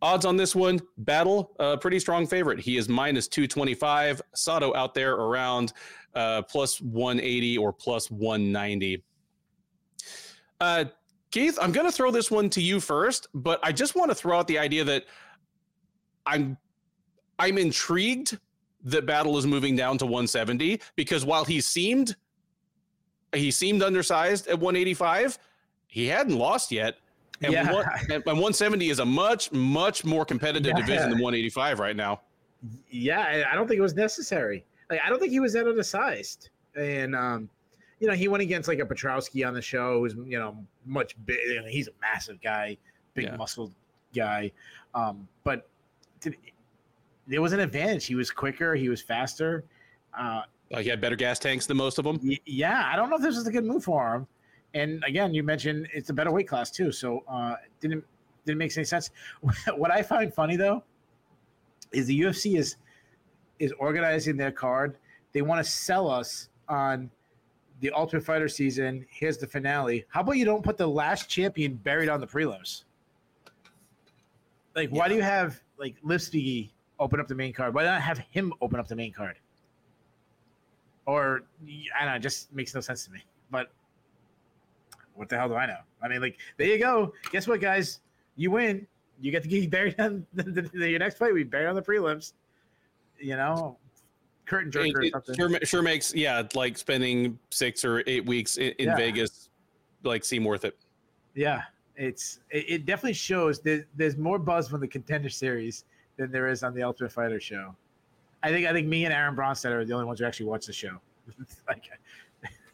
Odds on this one, Battle, a uh, pretty strong favorite. He is minus 225. Sato out there around uh, plus 180 or plus 190. Uh, Keith, I'm going to throw this one to you first, but I just want to throw out the idea that I'm I'm intrigued that Battle is moving down to 170 because while he seemed he seemed undersized at 185, he hadn't lost yet. And, yeah. one, and 170 is a much, much more competitive yeah. division than 185 right now. Yeah, I don't think it was necessary. Like, I don't think he was that undersized. And, um, you know, he went against like a Petroski on the show, who's, you know, much big. You know, he's a massive guy, big yeah. muscled guy. Um, but did, there was an advantage. He was quicker, he was faster. Uh, like he had better gas tanks than most of them. Y- yeah, I don't know if this was a good move for him. And again, you mentioned it's a better weight class too, so uh, didn't didn't make any sense. <laughs> what I find funny though is the UFC is is organizing their card. They want to sell us on the Ultimate Fighter season. Here's the finale. How about you don't put the last champion buried on the prelims? Like, yeah. why do you have like Lipski open up the main card? Why not have him open up the main card? Or I don't know, it just makes no sense to me. But what the hell do I know? I mean, like, there you go. Guess what, guys? You win. You get to get <laughs> buried on the, the, the, your next fight. We bury on the prelims. You know, curtain jerker it, it Sure, sure makes yeah, like spending six or eight weeks in, in yeah. Vegas, like seem worth it. Yeah, it's it, it definitely shows that there's more buzz from the contender series than there is on the Ultimate Fighter show. I think I think me and Aaron Bronsteter are the only ones who actually watch the show. <laughs> like,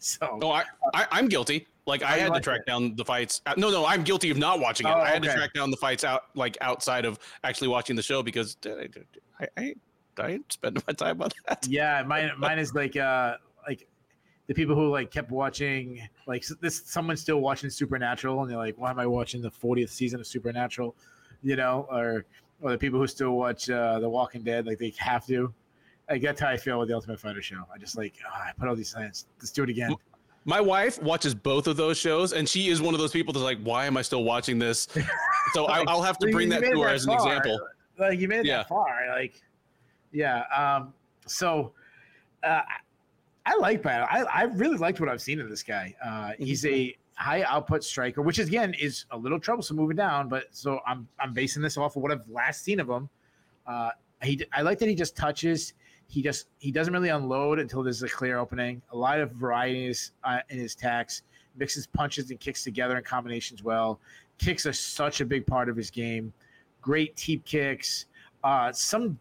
so. Oh, I, I am guilty. Like I had to track it? down the fights. Uh, no, no, I'm guilty of not watching it. Oh, I had okay. to track down the fights out like outside of actually watching the show because I, I, I ain't spending my time on that. <laughs> Yeah, mine mine is like uh like the people who like kept watching like this someone's still watching Supernatural and they're like, why am I watching the 40th season of Supernatural? You know, or or the people who still watch uh, The Walking Dead, like they have to. Like that's how I feel with the Ultimate Fighter show. I just like oh, I put all these signs. Let's do it again. My wife watches both of those shows, and she is one of those people that's like, "Why am I still watching this?" So like, I, will have to bring that to her as an example. Like you made it yeah. that far, like yeah. Um, so uh, I like Battle. I, I really liked what I've seen of this guy. Uh, he's a high output striker, which again is a little troublesome moving down. But so I'm I'm basing this off of what I've last seen of him. Uh, he I like that he just touches he just he doesn't really unload until there's a clear opening. A lot of varieties uh, in his attacks, mixes punches and kicks together in combinations well. Kicks are such a big part of his game. Great teep kicks. Uh, some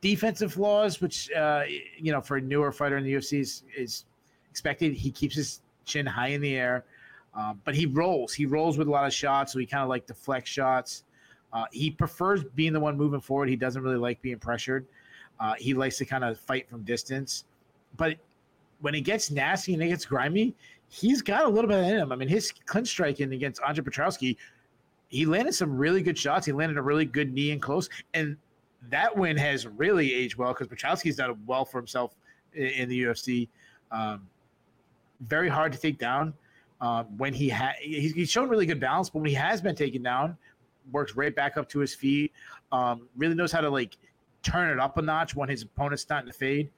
defensive flaws, which uh, you know for a newer fighter in the UFC is, is expected. He keeps his chin high in the air, um, but he rolls. He rolls with a lot of shots, so he kind of like deflects shots. Uh, he prefers being the one moving forward. He doesn't really like being pressured. Uh, he likes to kind of fight from distance, but when he gets nasty and it gets grimy, he's got a little bit in him. I mean, his clinch striking against Andre Petroski, he landed some really good shots. He landed a really good knee in close, and that win has really aged well because Petroski's done well for himself in, in the UFC. Um, very hard to take down. Um, when he had, he's, he's shown really good balance, but when he has been taken down, works right back up to his feet. Um, really knows how to like turn it up a notch when his opponent's starting to fade.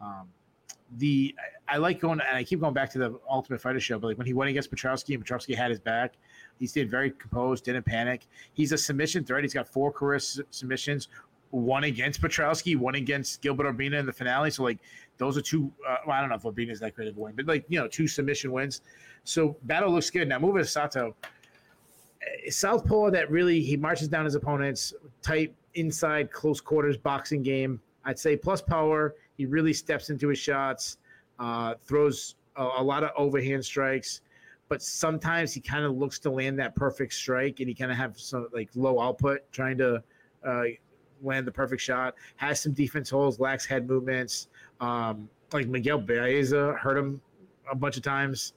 Um, the I like going and I keep going back to the Ultimate Fighter show, but like when he went against Petroski and had his back, he stayed very composed, didn't panic. He's a submission threat. He's got four career submissions, one against Petroski, one against Gilbert Urbina in the finale. So like those are two. Uh, well, I don't know if Urbina's that great of a win, but like you know, two submission wins. So battle looks good. Now move to Sato. Southpaw that really he marches down his opponents tight inside close quarters boxing game. I'd say plus power. He really steps into his shots, uh, throws a, a lot of overhand strikes but sometimes he kind of looks to land that perfect strike and he kind of have some like low output trying to uh, land the perfect shot. Has some defense holes, lacks head movements. Um, like Miguel Baeza hurt him a bunch of times.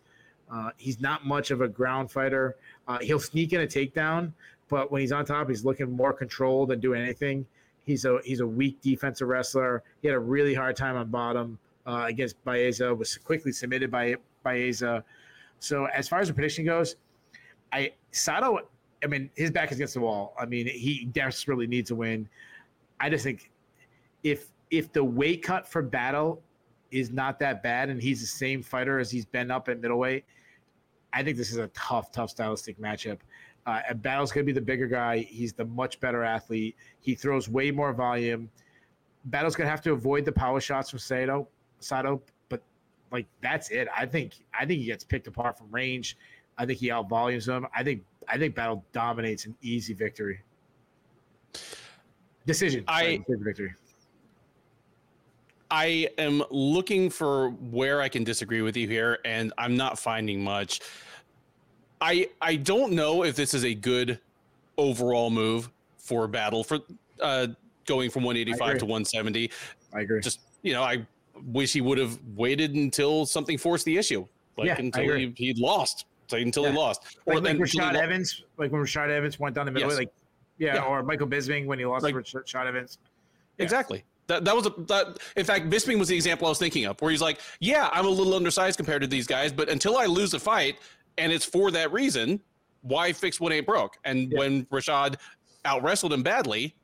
Uh, he's not much of a ground fighter. Uh, he'll sneak in a takedown, but when he's on top, he's looking more controlled than doing anything. He's a he's a weak defensive wrestler. He had a really hard time on bottom uh, against Baeza. Was quickly submitted by Baeza. So as far as the prediction goes, I Sato. I mean, his back is against the wall. I mean, he desperately needs a win. I just think if if the weight cut for battle is not that bad and he's the same fighter as he's been up at middleweight, I think this is a tough, tough stylistic matchup. Uh, and Battle's going to be the bigger guy. He's the much better athlete. He throws way more volume. Battle's going to have to avoid the power shots from Sato, Sato, but like that's it. I think I think he gets picked apart from range. I think he outvolumes him. I think I think Battle dominates an easy victory. Decision. I Sorry, victory. I am looking for where I can disagree with you here, and I'm not finding much. I I don't know if this is a good overall move for battle for uh, going from 185 to 170. I agree. Just you know, I wish he would have waited until something forced the issue, like Yeah, until he he lost, like until Yeah. he lost, like, like he Rashad Evans, like when Rashad Evans went down the middle, Yes. like yeah, Yeah. or Michael Bisping when he lost Like- to Rashad Evans. Exactly. That, that was a that in fact Bisping was the example I was thinking of where he's like, yeah, I'm a little undersized compared to these guys, but until I lose a fight and it's for that reason, why fix what ain't broke? And Yeah. when Rashad out wrestled him badly,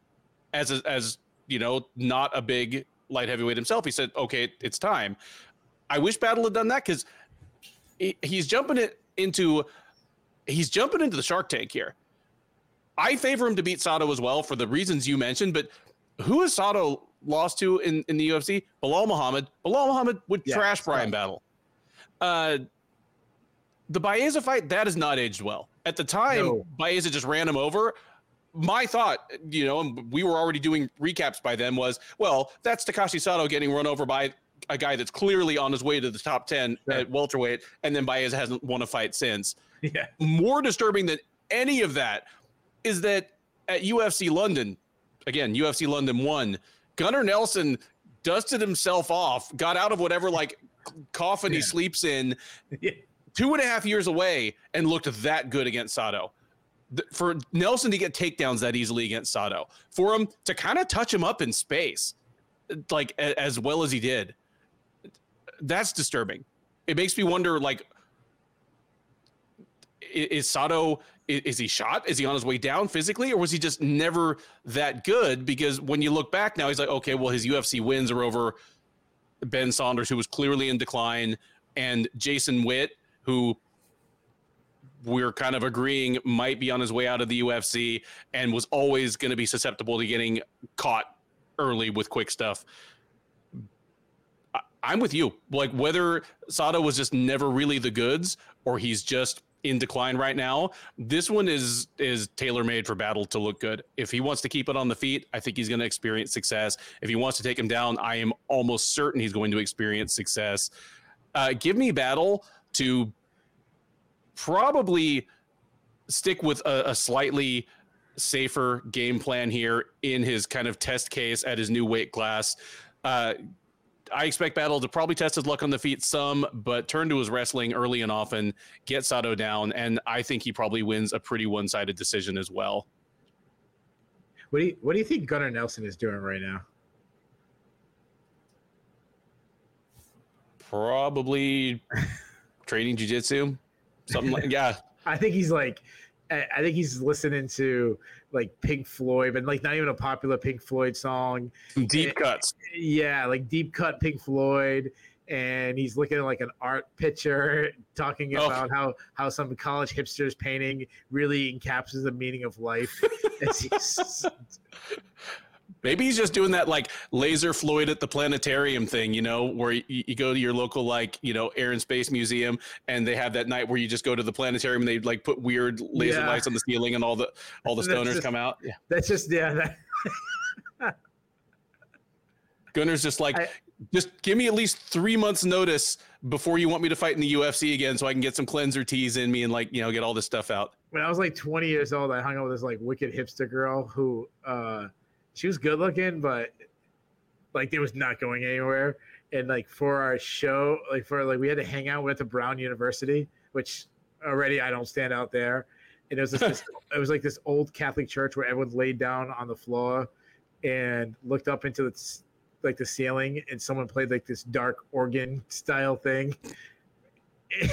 as a, as you know, not a big light heavyweight himself, he said, okay, it's time. I wish Battle had done that because he's jumping it into he's jumping into the Shark Tank here. I favor him to beat Sato as well for the reasons you mentioned, but who has Sato lost to in, in the UFC? Belal Muhammad. Belal Muhammad would Yeah, trash Bryan right. Battle. Uh, the Baeza fight that has not aged well. At the time, No. Baeza just ran him over. My thought, you know, and we were already doing recaps by then, was well, that's Takashi Sato getting run over by a guy that's clearly on his way to the top 10 Sure. at welterweight, and then Baeza hasn't won a fight since <laughs> Yeah, more disturbing than any of that is that at UFC London, again, UFC London one, Gunnar Nelson dusted himself off, got out of whatever like coffin he sleeps in, <laughs> Yeah. Two and a half years away, and looked that good against Sato. For Nelson to get takedowns that easily against Sato, for him to kind of touch him up in space, like as well as he did, that's disturbing. It makes me wonder, like, is Sato is he shot? Is he on his way down physically, or was he just never that good? Because when you look back now, he's like, okay, well, his UFC wins are over Ben Saunders, who was clearly in decline, and Jason Witt, who we're kind of agreeing might be on his way out of the UFC and was always going to be susceptible to getting caught early with quick stuff. I'm with you. Like whether Sato was just never really the goods or he's just in decline right now. This one is is tailor made for battle to look good. If he wants to keep it on the feet, I think he's going to experience success. If he wants to take him down, I am almost certain he's going to experience success. Uh, give me battle to probably stick with a, a slightly safer game plan here in his kind of test case at his new weight class. Uh, I expect Battle to probably test his luck on the feet some, but turn to his wrestling early and often, get Sato down, and I think he probably wins a pretty one-sided decision as well. What do you What do you think Gunnar Nelson is doing right now? Probably <laughs> training jujitsu, something like yeah. <laughs> I think he's like, I think he's listening to like Pink Floyd, but like not even a popular Pink Floyd song. Some deep cuts. Yeah, like deep cut Pink Floyd, and he's looking at like an art picture, talking Oh. about how how some college hipsters painting really encapsulates the meaning of life. <laughs> Maybe he's just doing that like laser Floyd at the planetarium thing, you know, where you, you, go to your local like you know Air and Space Museum, and they have that night where you just go to the planetarium and they like put weird laser yeah. lights on the ceiling, and all the all the stoners just, come out. Yeah, that's just yeah. That... <laughs> Gunnar's just like, I, just give me at least three months notice before you want me to fight in the UFC again, so I can get some cleanser teas in me and like you know get all this stuff out. When I was like 20 years old, I hung out with this like wicked hipster girl who. uh she was good looking, but like it was not going anywhere. And like for our show, like for like we had to hang out with the Brown University, which already I don't stand out there. And it was just this, <laughs> it was like this old Catholic church where everyone laid down on the floor and looked up into the like the ceiling, and someone played like this dark organ style thing. and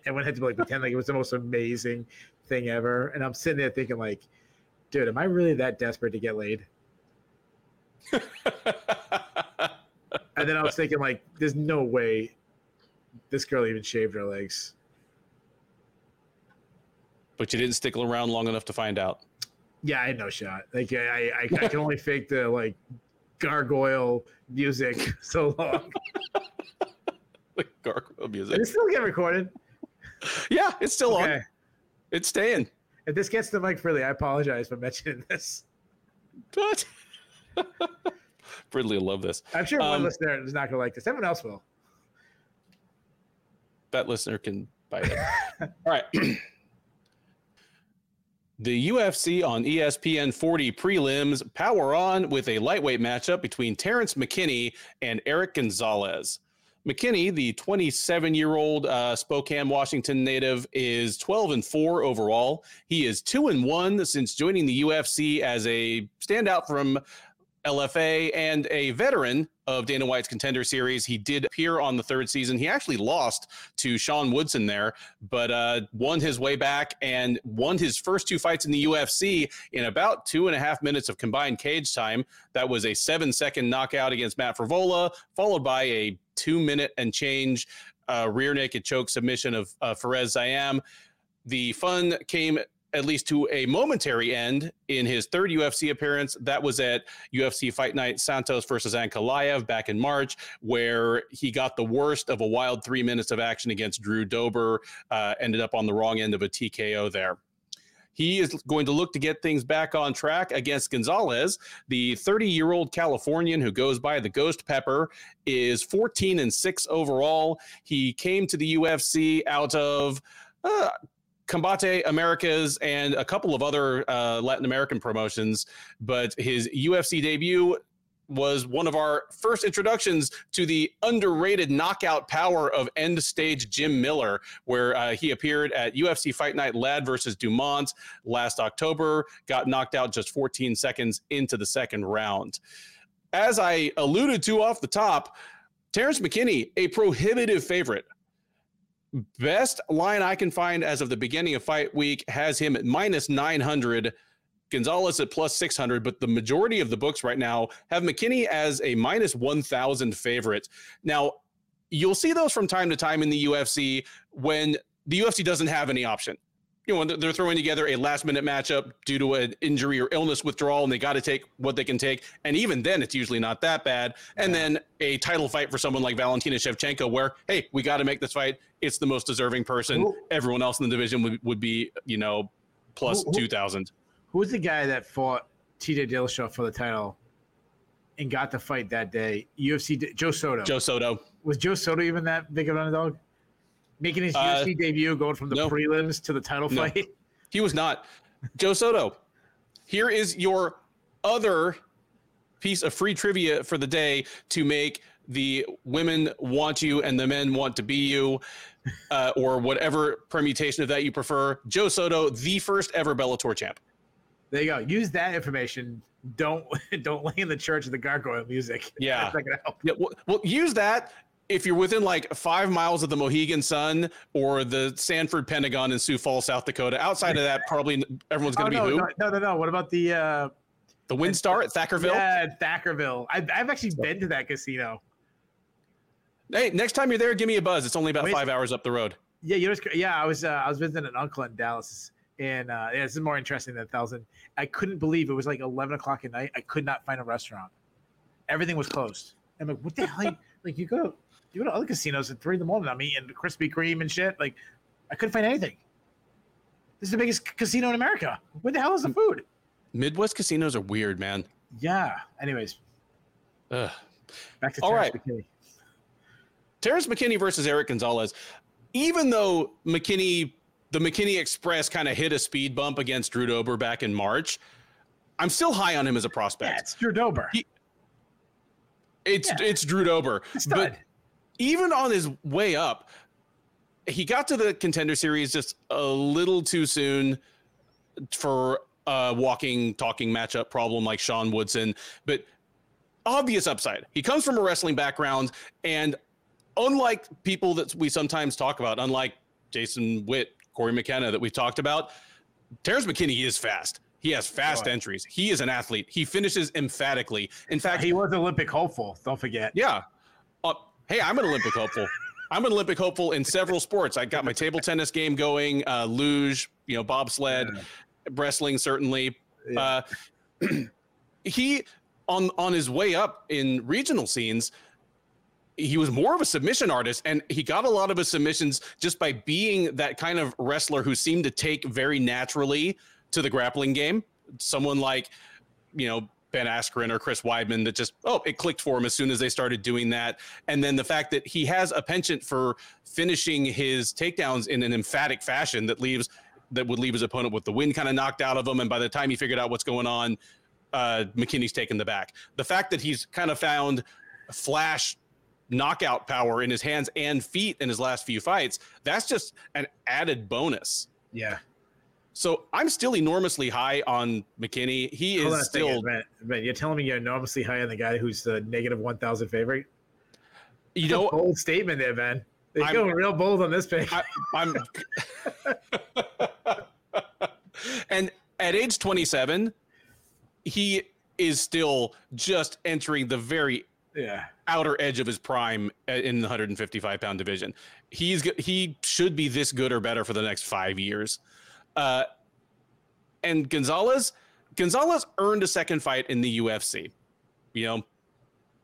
<laughs> everyone had to like pretend like it was the most amazing thing ever. And I'm sitting there thinking like, dude, am I really that desperate to get laid? <laughs> and then I was thinking, like, there's no way this girl even shaved her legs. But you didn't stick around long enough to find out. Yeah, I had no shot. Like, I, I, I can only fake the like gargoyle music <laughs> so long. <laughs> like gargoyle music. Did it still get recorded? Yeah, it's still okay. on. It's staying. If this gets to Mike Fridley, I apologize for mentioning this. What? <laughs> Fridley will love this. I'm sure one um, listener is not going to like this. Everyone else will. That listener can buy it. All right. <clears throat> The UFC on ESPN 40 prelims power on with a lightweight matchup between Terrance McKinney and Erick Gonzalez. McKinney, the 27 year old uh, Spokane, Washington native, is 12 and 4 overall. He is 2 and 1 since joining the UFC as a standout from LFA and a veteran of Dana White's Contender Series. He did appear on the third season. He actually lost to Sean Woodson there, but uh, won his way back and won his first two fights in the UFC in about two and a half minutes of combined cage time. That was a seven second knockout against Matt Frevola, followed by a two minute and change uh, rear naked choke submission of uh, Fares Ziam. The fun came at least to a momentary end in his third UFC appearance. That was at UFC Fight Night Santos versus Ankalaev back in March, where he got the worst of a wild three minutes of action against Drew Dober, uh, ended up on the wrong end of a TKO there. He is going to look to get things back on track against Gonzalez. The 30 year old Californian who goes by the Ghost Pepper is 14 and 6 overall. He came to the UFC out of. Uh, Combate Americas and a couple of other uh, Latin American promotions, but his UFC debut was one of our first introductions to the underrated knockout power of end stage Jim Miller, where uh, he appeared at UFC Fight Night Ladd versus Dumont last October, got knocked out just 14 seconds into the second round. As I alluded to off the top, Terrance McKinney, a prohibitive favorite Best line I can find as of the beginning of fight week has him at minus 900. Gonzalez at plus 600, but the majority of the books right now have McKinney as a minus 1,000 favorite. Now, you'll see those from time to time in the UFC when the UFC doesn't have any option you know, they're throwing together a last minute matchup due to an injury or illness withdrawal, and they got to take what they can take. And even then, it's usually not that bad. And yeah. then a title fight for someone like Valentina Shevchenko, where, hey, we got to make this fight. It's the most deserving person. Who, Everyone else in the division would, would be, you know, plus 2,000. Who's the guy that fought TJ Dillashaw for the title and got the fight that day? UFC, Joe Soto. Joe Soto. Was Joe Soto even that big of an underdog? Making his uh, UFC debut, going from the no, prelims to the title no, fight. <laughs> He was not. Joe Soto. Here is your other piece of free trivia for the day to make the women want you and the men want to be you, uh, or whatever permutation of that you prefer. Joe Soto, the first ever Bellator champ. There you go. Use that information. Don't <laughs> don't lay in the church of the gargoyle music. <laughs> Yeah. That's not gonna help. Yeah. Well, well, use that if you're within like five miles of the Mohegan Sun or the Sanford Pentagon in Sioux Falls, South Dakota, outside of that, probably everyone's going to oh, be no, who? No, no, no. What about the uh, the WinStar at Thackerville? Yeah, Thackerville. I've, I've actually been to that casino. Hey, next time you're there, give me a buzz. It's only about Wait, five hours up the road. Yeah, you know, yeah. I was uh, I was visiting an uncle in Dallas. and uh, yeah, this is more interesting than a thousand. I couldn't believe it was like eleven o'clock at night. I could not find a restaurant. Everything was closed. I'm like, what the hell? like you go, you go to other casinos at three in the morning. I'm eating Krispy Kreme and shit. Like, I couldn't find anything. This is the biggest casino in America. Where the hell is the food? Midwest casinos are weird, man. Yeah. Anyways, Ugh. back to All Terrance right. McKinney. Terrance McKinney versus Erick Gonzalez. Even though McKinney, the McKinney Express kind of hit a speed bump against Drew Dober back in March, I'm still high on him as a Yeah, prospect. it's Drew Dober. He- It's Yeah. it's Drew Dober. Stud. But even on his way up, he got to the contender series just a little too soon for a walking, talking matchup problem like Sean Woodson. But obvious upside. He comes from a wrestling background, and unlike people that we sometimes talk about, unlike Jason Witt, Cory McKenna that we've talked about, Terrance McKinney is fast. He has fast entries. He is an athlete. He finishes emphatically. In fact, he was Olympic hopeful. Don't forget. yeah. Hey, I'm an Olympic hopeful. I'm an Olympic hopeful in several sports. I got my table tennis game going, uh, luge, you know, bobsled, wrestling, certainly. Yeah. Uh, <clears throat> he on on his way up in regional scenes, he was more of a submission artist, and he got a lot of his submissions just by being that kind of wrestler who seemed to take very naturally to the grappling game. Someone like, you know, Ben Askren or Chris Weidman that just oh it clicked for him as soon as they started doing that, and then the fact that he has a penchant for finishing his takedowns in an emphatic fashion that leaves that would leave his opponent with the wind kind of knocked out of him, and by the time he figured out what's going on, uh, McKinney's taken the back. The fact that he's kind of found flash knockout power in his hands and feet in his last few fights, that's just an added bonus. Yeah. So I'm still enormously high on McKinney. He Hold is still, Ben, you're telling me you're enormously high on the guy who's the negative 1,000 favorite? you That's a know, bold statement there, Ben. They're going real bold on this pick. I, I'm, <laughs> <laughs> and at age 27, he is still just entering the very yeah. outer edge of his prime uh, in the 155 pound division. He's he should be this good or better for the next five years. Uh, and Gonzalez, Gonzalez earned a second fight in the UFC. You know,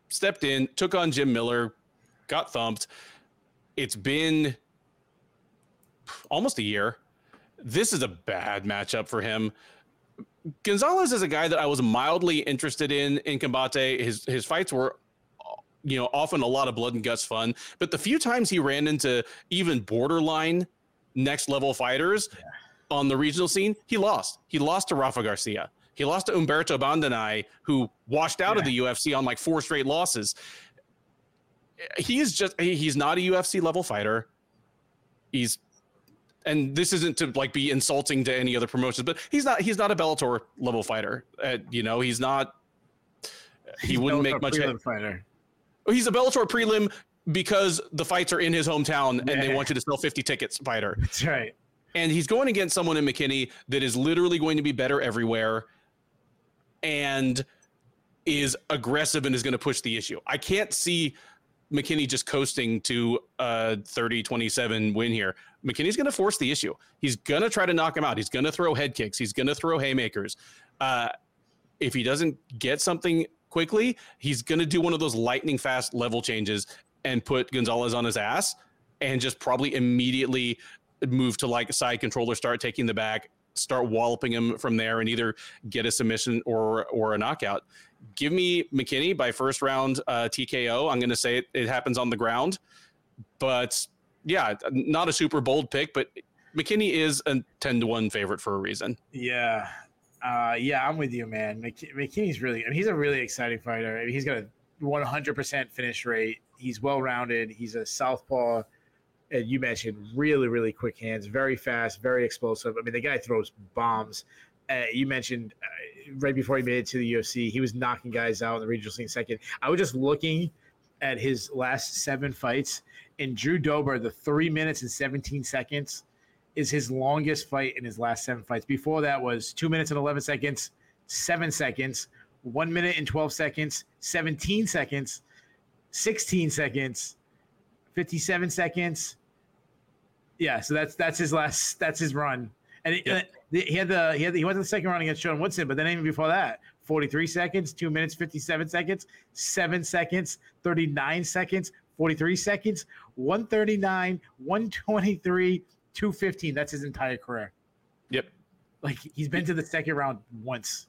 stepped in, took on Jim Miller, got thumped. It's been almost a year. This is a bad matchup for him. Gonzalez is a guy that I was mildly interested in in combate. His his fights were you know often a lot of blood and guts fun, but the few times he ran into even borderline next level fighters on the regional scene, he lost. He lost to Rafa Garcia. He lost to Humberto Bandenay, who washed out of the UFC on like four straight losses. He's just he's not a UFC level fighter. He's and this isn't to like be insulting to any other promotions, but he's not he's not a Bellator level fighter. Uh, you know, he's not. He wouldn't make much. Fighter. He's a Bellator prelim because the fights are in his hometown and they want you to sell 50 tickets fighter. That's right. And he's going against someone in McKinney that is literally going to be better everywhere and is aggressive and is going to push the issue. I can't see McKinney just coasting to a 30 27 win here. McKinney's going to force the issue. He's going to try to knock him out. He's going to throw head kicks. He's going to throw haymakers. Uh, if he doesn't get something quickly, he's going to do one of those lightning fast level changes and put Gonzalez on his ass and just probably immediately move to like side controller, start taking the back, start walloping him from there, and either get a submission or or a knockout. Give me McKinney by first round uh, TKO. I'm going to say it, it happens on the ground, but yeah, not a super bold pick, but McKinney is a ten to one favorite for a reason. Yeah. Uh, yeah, I'm with you, man. McK- McKinney's really, I mean, he's a really exciting fighter. I mean, he's got a 100% finish rate. He's well rounded. He's a southpaw. And you mentioned really, really quick hands, very fast, very explosive. I mean, the guy throws bombs. Uh, you mentioned uh, right before he made it to the UFC, he was knocking guys out in the regional scene second. I was just looking at his last seven fights, and Drew Dober, the three minutes and 17 seconds is his longest fight in his last seven fights. Before that was two minutes and 11 seconds, seven seconds, one minute and 12 seconds, 17 seconds, 16 seconds, 57 seconds. Yeah, so that's that's his last that's his run. And it, Yeah. Uh, he had the he had the, he went to the second round against Sean Woodson, but then even before that, 43 seconds, two minutes, 57 seconds, seven seconds, 39 seconds, 43 seconds, 139, 123, 215. That's his entire career. Yep. Like he's been to the second round once.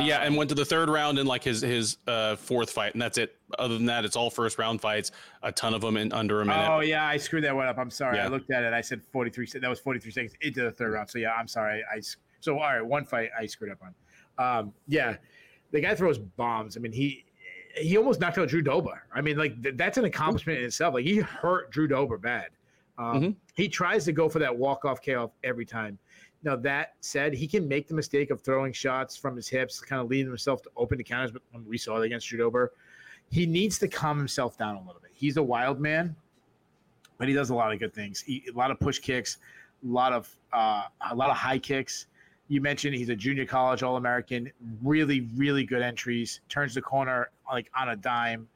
Yeah, and went to the third round in like his his uh, fourth fight, and that's it. Other than that, it's all first round fights. A ton of them in under a minute. Oh yeah, I screwed that one up. I'm sorry. Yeah. I looked at it. I said 43. se- That was 43 seconds into the third round. So yeah, I'm sorry. I so all right, one fight I screwed up on. Um, yeah, the guy throws bombs. I mean, he he almost knocked out Drew Dober. I mean, like th- that's an accomplishment in itself. Like he hurt Drew Dober bad. Um, Mhm. He tries to go for that walk off KO every time. Now that said, he can make the mistake of throwing shots from his hips, kind of leading himself to open the counters. But when we saw it against Drew Dober, he needs to calm himself down a little bit. He's a wild man, but he does a lot of good things. He, a lot of push kicks, a lot of uh, a lot of high kicks. You mentioned he's a junior college All American. Really, really good entries. Turns the corner like on a dime.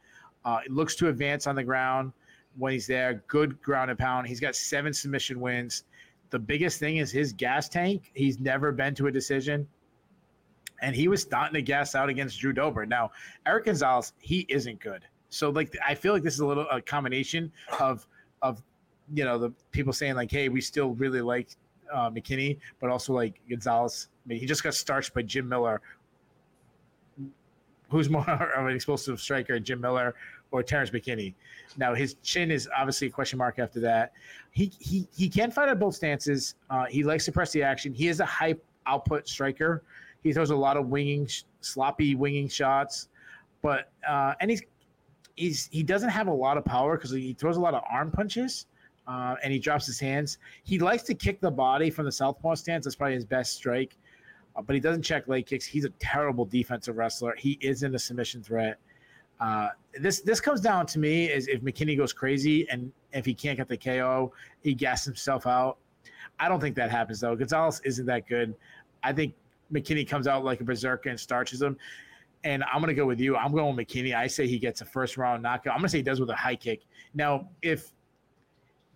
Uh, looks to advance on the ground when he's there. Good ground and pound. He's got seven submission wins. The biggest thing is his gas tank. He's never been to a decision. And he was starting to gas out against Drew Dober. Now, Erick Gonzalez, he isn't good. So like I feel like this is a little a combination of of you know the people saying like, hey, we still really like uh, McKinney, but also like Gonzalez. I mean, he just got starched by Jim Miller, who's more <laughs> of an explosive striker, Jim Miller or Terrance McKinney. Now his chin is obviously a question mark after that. He he he can fight at both stances. Uh, he likes to press the action. He is a high output striker. He throws a lot of winging, sloppy winging shots, but uh, and he's he's he doesn't have a lot of power because he throws a lot of arm punches. Uh, and he drops his hands. He likes to kick the body from the southpaw stance. That's probably his best strike. Uh, but he doesn't check leg kicks. He's a terrible defensive wrestler. He isn't a submission threat. Uh, this this comes down to me is if McKinney goes crazy and if he can't get the KO, he gasses himself out. I don't think that happens though. Gonzalez isn't that good. I think McKinney comes out like a berserker and starches him. And I'm gonna go with you. I'm going with McKinney. I say he gets a first round knockout. I'm gonna say he does with a high kick. Now, if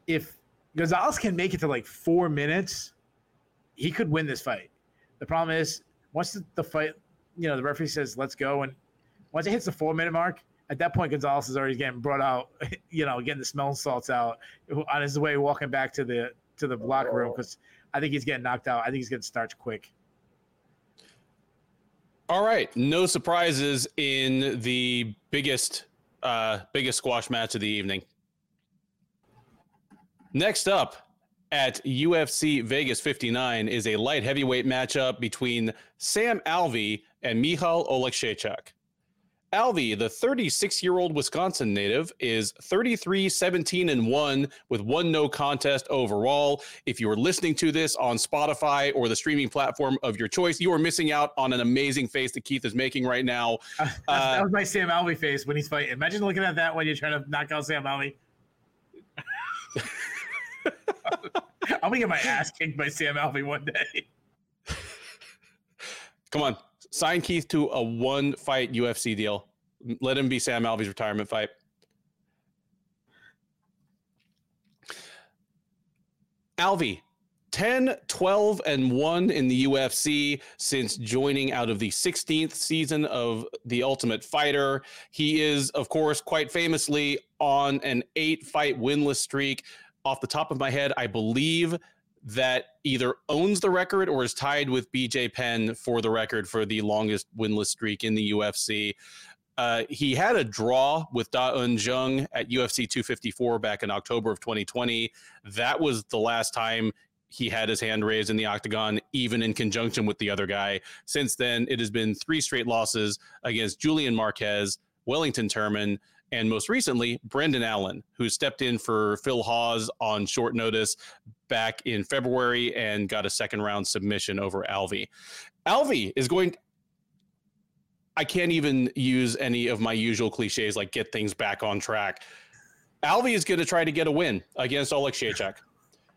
if Gonzalez can make it to like four minutes, he could win this fight. The problem is once the, the fight, you know, the referee says let's go, and once it hits the four minute mark, at that point Gonzalez is already getting brought out, <laughs> you know, getting the smelling salts out on his way walking back to the to the locker room because I think he's getting knocked out. I think he's getting starched quick. All right, no surprises in the biggest uh, biggest squash match of the evening. Next up at UFC Vegas 59 is a light heavyweight matchup between Sam Alvey and Michal Oleksiejczuk. Alvey, the 36 year old Wisconsin native, is 33 17 and 1 with one no contest overall. If you are listening to this on Spotify or the streaming platform of your choice, you are missing out on an amazing face that Keith is making right now. Uh, <laughs> that was my Sam Alvey face when he's fighting. Imagine looking at that when you're trying to knock out Sam Alvey. <laughs> <laughs> I'm gonna get my ass kicked by Sam Alvey one day. Come on, sign Keith to a one fight UFC deal. Let him be Sam Alvey's retirement fight. Alvey, 10, 12, and 1 in the UFC since joining out of the 16th season of The Ultimate Fighter. He is, of course, quite famously on an eight fight winless streak. Off the top of my head, I believe that either owns the record or is tied with BJ Penn for the record for the longest winless streak in the UFC. Uh, he had a draw with Da Un Jung at UFC 254 back in October of 2020. That was the last time he had his hand raised in the octagon, even in conjunction with the other guy. Since then, it has been three straight losses against Julian Marquez, Wellington Turman, and most recently, Brendan Allen, who stepped in for Phil Hawes on short notice back in February and got a second round submission over Alvey. Alvey is going. I can't even use any of my usual cliches like get things back on track. Alvi is going to try to get a win against Oleksiejczuk.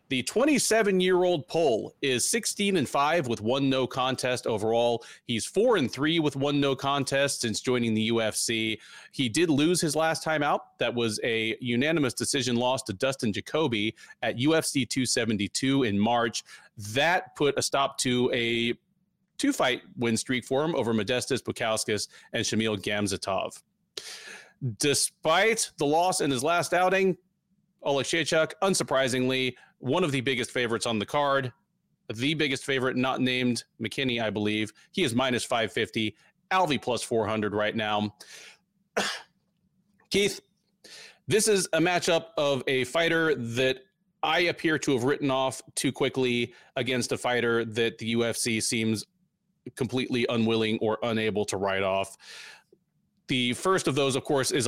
The 27 year old Pole is 16 and 5 with one no contest overall. He's 4 and 3 with one no contest since joining the UFC. He did lose his last time out. That was a unanimous decision loss to Dustin Jacoby at UFC 272 in March. That put a stop to a two fight win streak for him over Modestas Bukauskas and Shamil Gamzatov. Despite the loss in his last outing, Oleksiejczuk, unsurprisingly, one of the biggest favorites on the card, the biggest favorite, not named McKinney, I believe. He is minus 550, Alvey plus 400 right now. <clears throat> Keith, this is a matchup of a fighter that I appear to have written off too quickly against a fighter that the UFC seems completely unwilling or unable to write off. The first of those, of course, is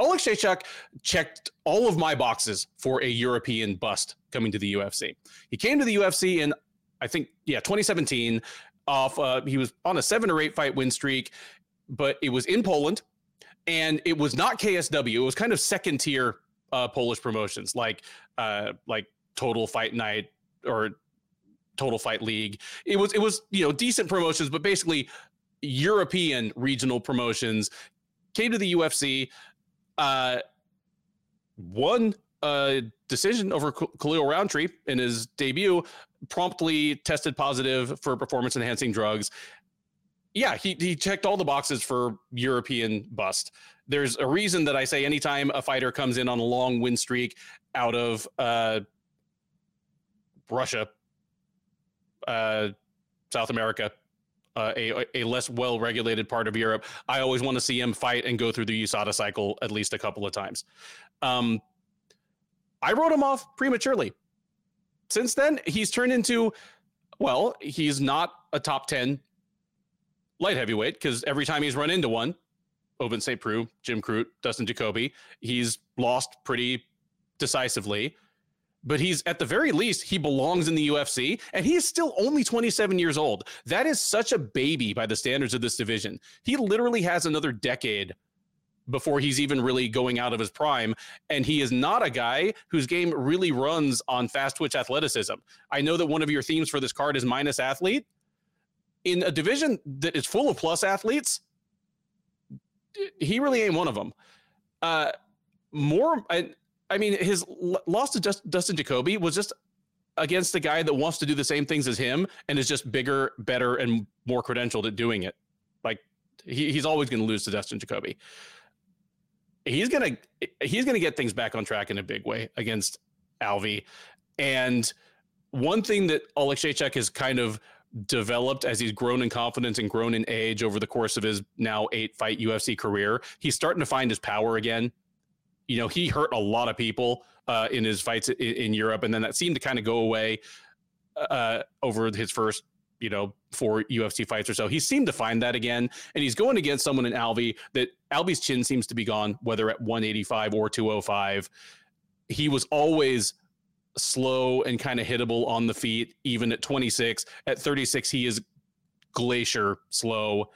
Oleksiejczuk. Oleksiejczuk checked all of my boxes for a European bust coming to the UFC. He came to the UFC in, I think, yeah, 2017. Off, uh, he was on a seven or eight fight win streak, but it was in Poland, and it was not KSW. It was kind of second tier uh, Polish promotions, like uh, like Total Fight Night or Total Fight League. It was it was you know decent promotions, but basically European regional promotions. Came to the UFC uh, decision over Khalil Rountree in his debut, promptly tested positive for performance enhancing drugs. Yeah, he, he checked all the boxes for European bust. There's a reason that I say anytime a fighter comes in on a long win streak out of uh, Russia, uh, South America, uh, a, a less well regulated part of Europe, I always want to see him fight and go through the USADA cycle at least a couple of times. Um, I wrote him off prematurely. Since then, he's turned into, well, he's not a top 10 light heavyweight because every time he's run into one, Ovince St. Preux, Jim Crute, Dustin Jacoby, he's lost pretty decisively but he's at the very least he belongs in the UFC and he is still only 27 years old. That is such a baby by the standards of this division. He literally has another decade before he's even really going out of his prime and he is not a guy whose game really runs on fast twitch athleticism. I know that one of your themes for this card is minus athlete. In a division that is full of plus athletes, he really ain't one of them. Uh more I, I mean, his loss to just Dustin Jacoby was just against a guy that wants to do the same things as him and is just bigger, better, and more credentialed at doing it. Like he, he's always going to lose to Dustin Jacoby. He's gonna he's gonna get things back on track in a big way against Alvey. And one thing that Oleksiejczuk has kind of developed as he's grown in confidence and grown in age over the course of his now eight fight UFC career, he's starting to find his power again you know, he hurt a lot of people uh, in his fights in, in, Europe, and then that seemed to kind of go away uh, over his first, you know, four UFC fights or so. He seemed to find that again, and he's going against someone in Alvey that Alvey's chin seems to be gone, whether at 185 or 205. He was always slow and kind of hittable on the feet, even at 26. At 36, he is glacier slow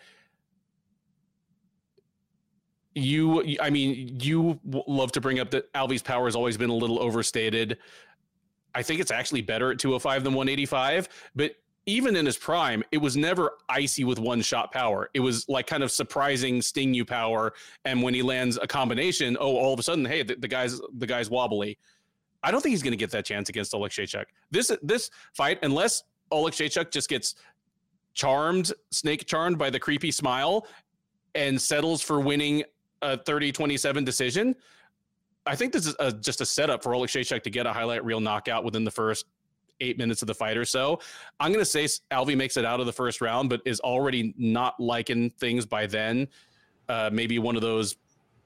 you i mean you love to bring up that alvey's power has always been a little overstated. I think it's actually better at 205 than 185 but even in his prime it was never icy with one shot power. It was like kind of surprising sting you power and when he lands a combination oh all of a sudden hey the, the guy's the guy's wobbly. I don't think he's going to get that chance against Oleksiejczuk. this this fight unless Oleksiejczuk just gets charmed snake charmed by the creepy smile and settles for winning a 30 27 decision. I think this is a, just a setup for Oleksiejczuk to get a highlight reel knockout within the first eight minutes of the fight or so. I'm going to say Alvey makes it out of the first round, but is already not liking things by then. Uh, maybe one of those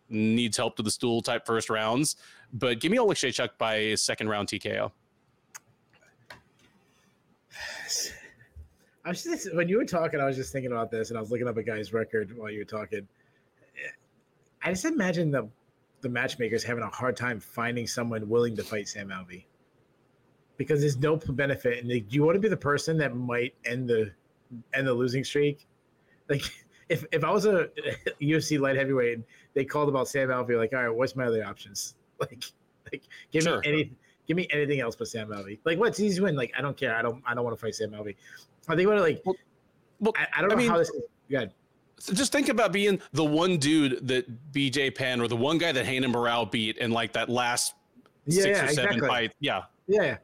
needs help to the stool type first rounds. But give me Oleksiejczuk by second round TKO. <sighs> I was just when you were talking, I was just thinking about this, and I was looking up a guy's record while you were talking. I just imagine the the matchmakers having a hard time finding someone willing to fight Sam Alvey because there's no benefit. And do you want to be the person that might end the end the losing streak? Like <laughs> if if I was a <laughs> UFC light heavyweight, they called about Sam Alvey, like, all right, what's my other options? <laughs> Like, like give sure. me any Give me anything else but Sam Alvey. Like, what's easy win? Like, I don't care. I don't. I don't want to fight Sam Alvey. I think about it like. Well, well I, I, don't know I mean, how this. Good. So just think about being the one dude that BJ Penn or the one guy that Renan Barão beat in like that last yeah, six yeah, or seven exactly. fight. Yeah. Yeah.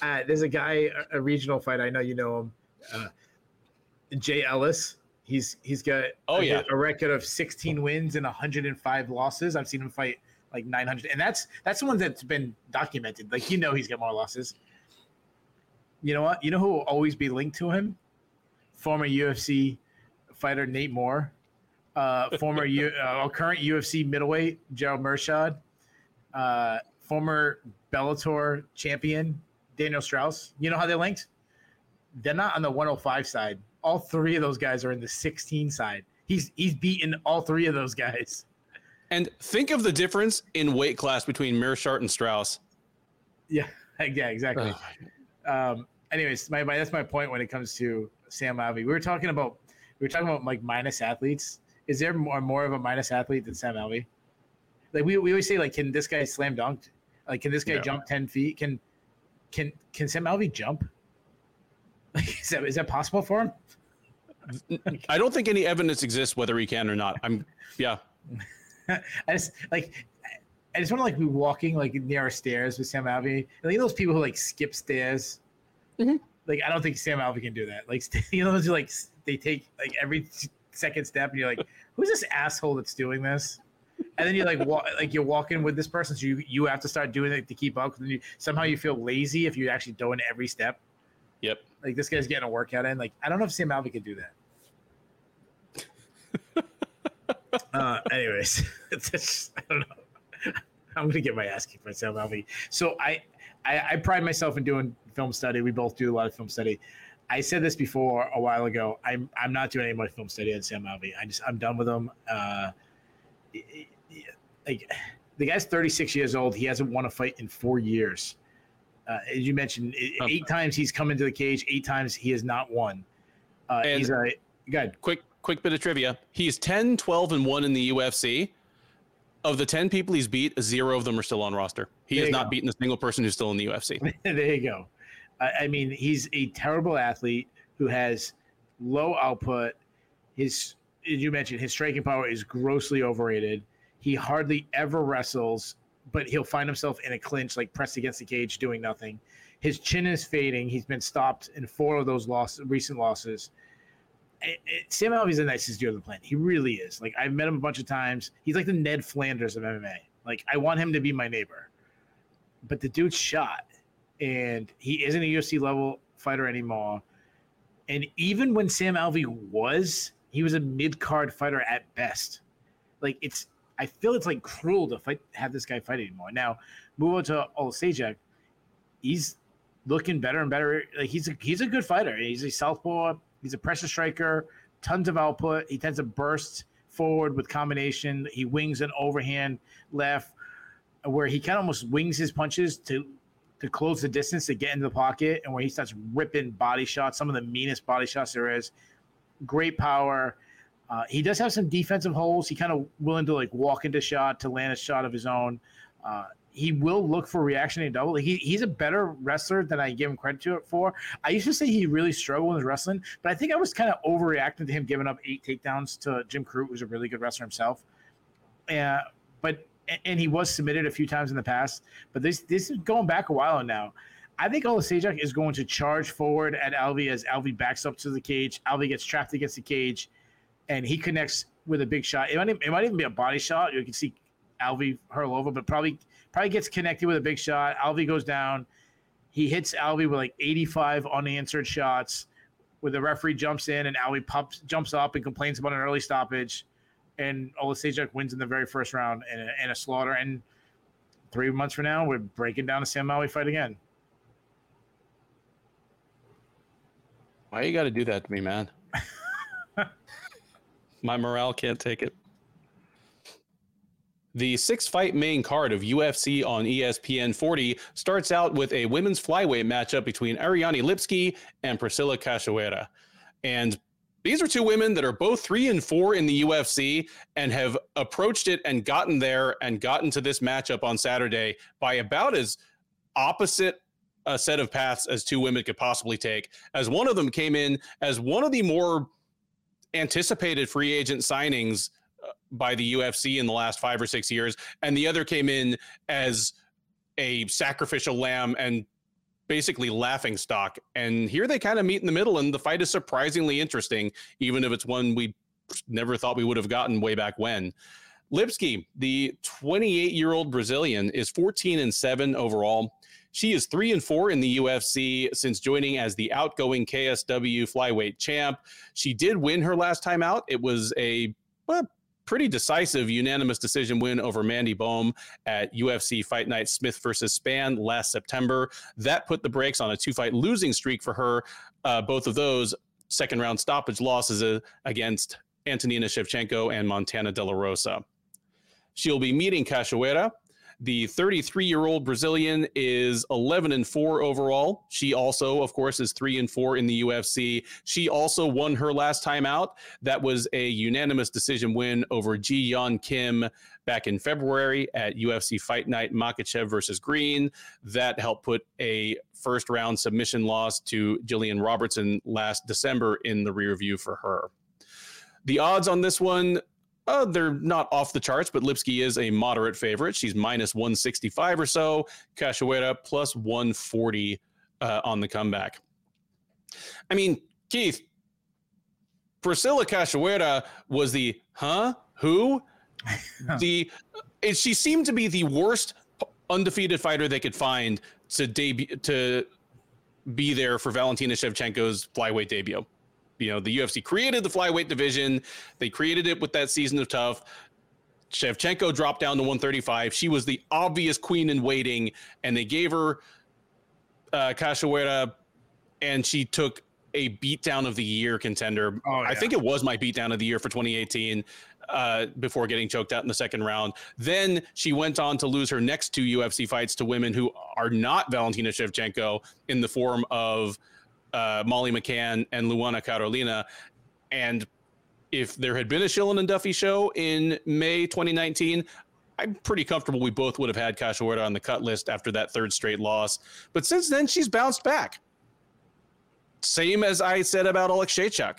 Uh, there's a guy, a, a, regional fight. I know you know him. Uh, Jay Ellis. He's he's got oh a, yeah a record of 16 wins and 105 losses. I've seen him fight like 900, and that's that's the one that's been documented. Like you know, he's got more losses. You know what? You know who will always be linked to him? Former UFC fighter Nate Moore, uh, former U, <laughs> uh, current UFC middleweight Gerald Meerschaert, uh, former Bellator champion Daniel Straus. You know how they're linked? They're not on the 105 side. All three of those guys are in the 16 side. He's he's beaten all three of those guys. And think of the difference in weight class between Meerschaert and Straus. Yeah, <laughs> yeah, exactly. um, anyways, my, my that's my point when it comes to Sam Alvey. We were talking about we were talking about like minus athletes. Is there more more of a minus athlete than Sam Alvey? Like we, we always say, like, can this guy slam dunk? Like, can this guy jump ten feet? Can can can Sam Alvey jump? <laughs> Like, is that is that possible for him? I don't think any evidence exists whether he can or not. I'm yeah. <laughs> I just like I just want to like be walking like near our stairs with Sam Alvey. Like those people who like skip stairs. Mm-hmm. Like I don't think Sam Alvey can do that. Like <laughs> you know, those like they take like every second step, and you're like, who's this asshole that's doing this? And then you like walk, like you're walking with this person, so you you have to start doing it to keep up. And you, somehow you feel lazy if you actually doing every step. Yep. Like this guy's getting a workout in. Like I don't know if Sam Alvey could do that. <laughs> uh, anyways, <laughs> just, I don't know. I'm gonna get my ass kicked by Sam Alvey. So I, I I pride myself in doing film study. We both do a lot of film study. I said this before a while ago. I'm I'm not doing any more film study on Sam Alvey. I just I'm done with him. Uh, like the guy's 36 years old. He hasn't won a fight in four years. Uh, as you mentioned, eight times he's come into the cage. Eight times he has not won. Uh, and he's a good. Quick quick bit of trivia. He's 10, 12, and one in the UFC. Of the 10 people he's beat, zero of them are still on roster. He there has not go. beaten a single person who's still in the UFC. <laughs> there you go. I mean, he's a terrible athlete who has low output. His, as you mentioned, his striking power is grossly overrated. He hardly ever wrestles, but he'll find himself in a clinch, like pressed against the cage, doing nothing. His chin is fading. He's been stopped in four of those loss, recent losses. It, it, Sam Alvey's the nicest dude on the planet. He really is. Like I've met him a bunch of times. He's like the Ned Flanders of MMA. Like I want him to be my neighbor. But the dude's shot and he isn't a UFC level fighter anymore. And even when Sam Alvey was, he was a mid card fighter at best. Like it's, I feel it's like cruel to fight have this guy fight anymore. Now, move on to Oleksiejczuk. He's looking better and better. Like he's a he's a good fighter. He's a southpaw. He's a pressure striker. Tons of output. He tends to burst forward with combination. He wings an overhand left, where he kind of almost wings his punches to to close the distance to get into the pocket and where he starts ripping body shots, some of the meanest body shots there is. Great power. Uh, he does have some defensive holes. He kind of willing to like walk into shot to land a shot of his own. Uh, he will look for reaction reactionary double. He, he's a better wrestler than I give him credit to it for. I used to say he really struggled with wrestling, but I think I was kind of overreacting to him giving up eight takedowns to Jim Crute, who's a really good wrestler himself. Uh, but and he was submitted a few times in the past, but this this is going back a while now. I think Oleksiejczuk is going to charge forward at Alvey as Alvey backs up to the cage. Alvey gets trapped against the cage, and he connects with a big shot. It might, it might even be a body shot. You can see Alvey hurl over, but probably probably gets connected with a big shot. Alvey goes down. He hits Alvey with like 85 unanswered shots. Where the referee jumps in and Alvey pops jumps up and complains about an early stoppage and Oleksiejczuk wins in the very first round in a, in a, slaughter. And three months from now, we're breaking down the Sam Alvey fight again. Why you got to do that to me, man? <laughs> My morale can't take it. The six fight main card of UFC on ESPN 40 starts out with a women's flyweight matchup between Ariane Lipski and Priscila Cachoeira. And these are two women that are both three and four in the UFC and have approached it and gotten there and gotten to this matchup on Saturday by about as opposite a set of paths as two women could possibly take, as one of them came in as one of the more anticipated free agent signings uh, by the UFC in the last five or six years, and the other came in as a sacrificial lamb and basically laughing stock. And here they kind of meet in the middle, and the fight is surprisingly interesting, even if it's one we never thought we would have gotten way back when. Lipski, the 28 year old Brazilian, is 14 and 7 overall. She is 3 and 4 in the UFC since joining as the outgoing KSW flyweight champ. She did win her last time out. It was a well, pretty decisive unanimous decision win over Mandy Bohm at UFC Fight Night Smith versus Spann last September. That put the brakes on a two fight losing streak for her. Uh, both of those second round stoppage losses uh, against Antonina Shevchenko and Montana De La Rosa. She'll be meeting Cachoeira. The 33 year old Brazilian is 11 and 4 overall. She also, of course, is 3 and 4 in the UFC. She also won her last time out. That was a unanimous decision win over Ji Yeon Kim back in February at UFC Fight Night Makhachev versus Green. That helped put a first round submission loss to Jillian Robertson last December in the rear view for her. The odds on this one uh, they're not off the charts, but Lipski is a moderate favorite. She's minus 165 or so. Cachoeira plus 140 uh, on the comeback. I mean, Keith, Priscila Cachoeira was the huh? Who? <laughs> the she seemed to be the worst undefeated fighter they could find to debut to be there for Valentina Shevchenko's flyweight debut you know, the UFC created the flyweight division. They created it with that season of TUF. Shevchenko dropped down to 135. She was the obvious queen in waiting, and they gave her uh, Cachoeira, and she took a beatdown of the year contender. Oh, yeah. I think it was my beatdown of the year for 2018 uh, before getting choked out in the second round. Then she went on to lose her next two UFC fights to women who are not Valentina Shevchenko in the form of uh, Molly McCann and Luana Carolina. And if there had been a Shillan and Duffy show in May 2019, I'm pretty comfortable we both would have had Cachoeira on the cut list after that third straight loss. But since then, she's bounced back. Same as I said about Oleksiejczuk.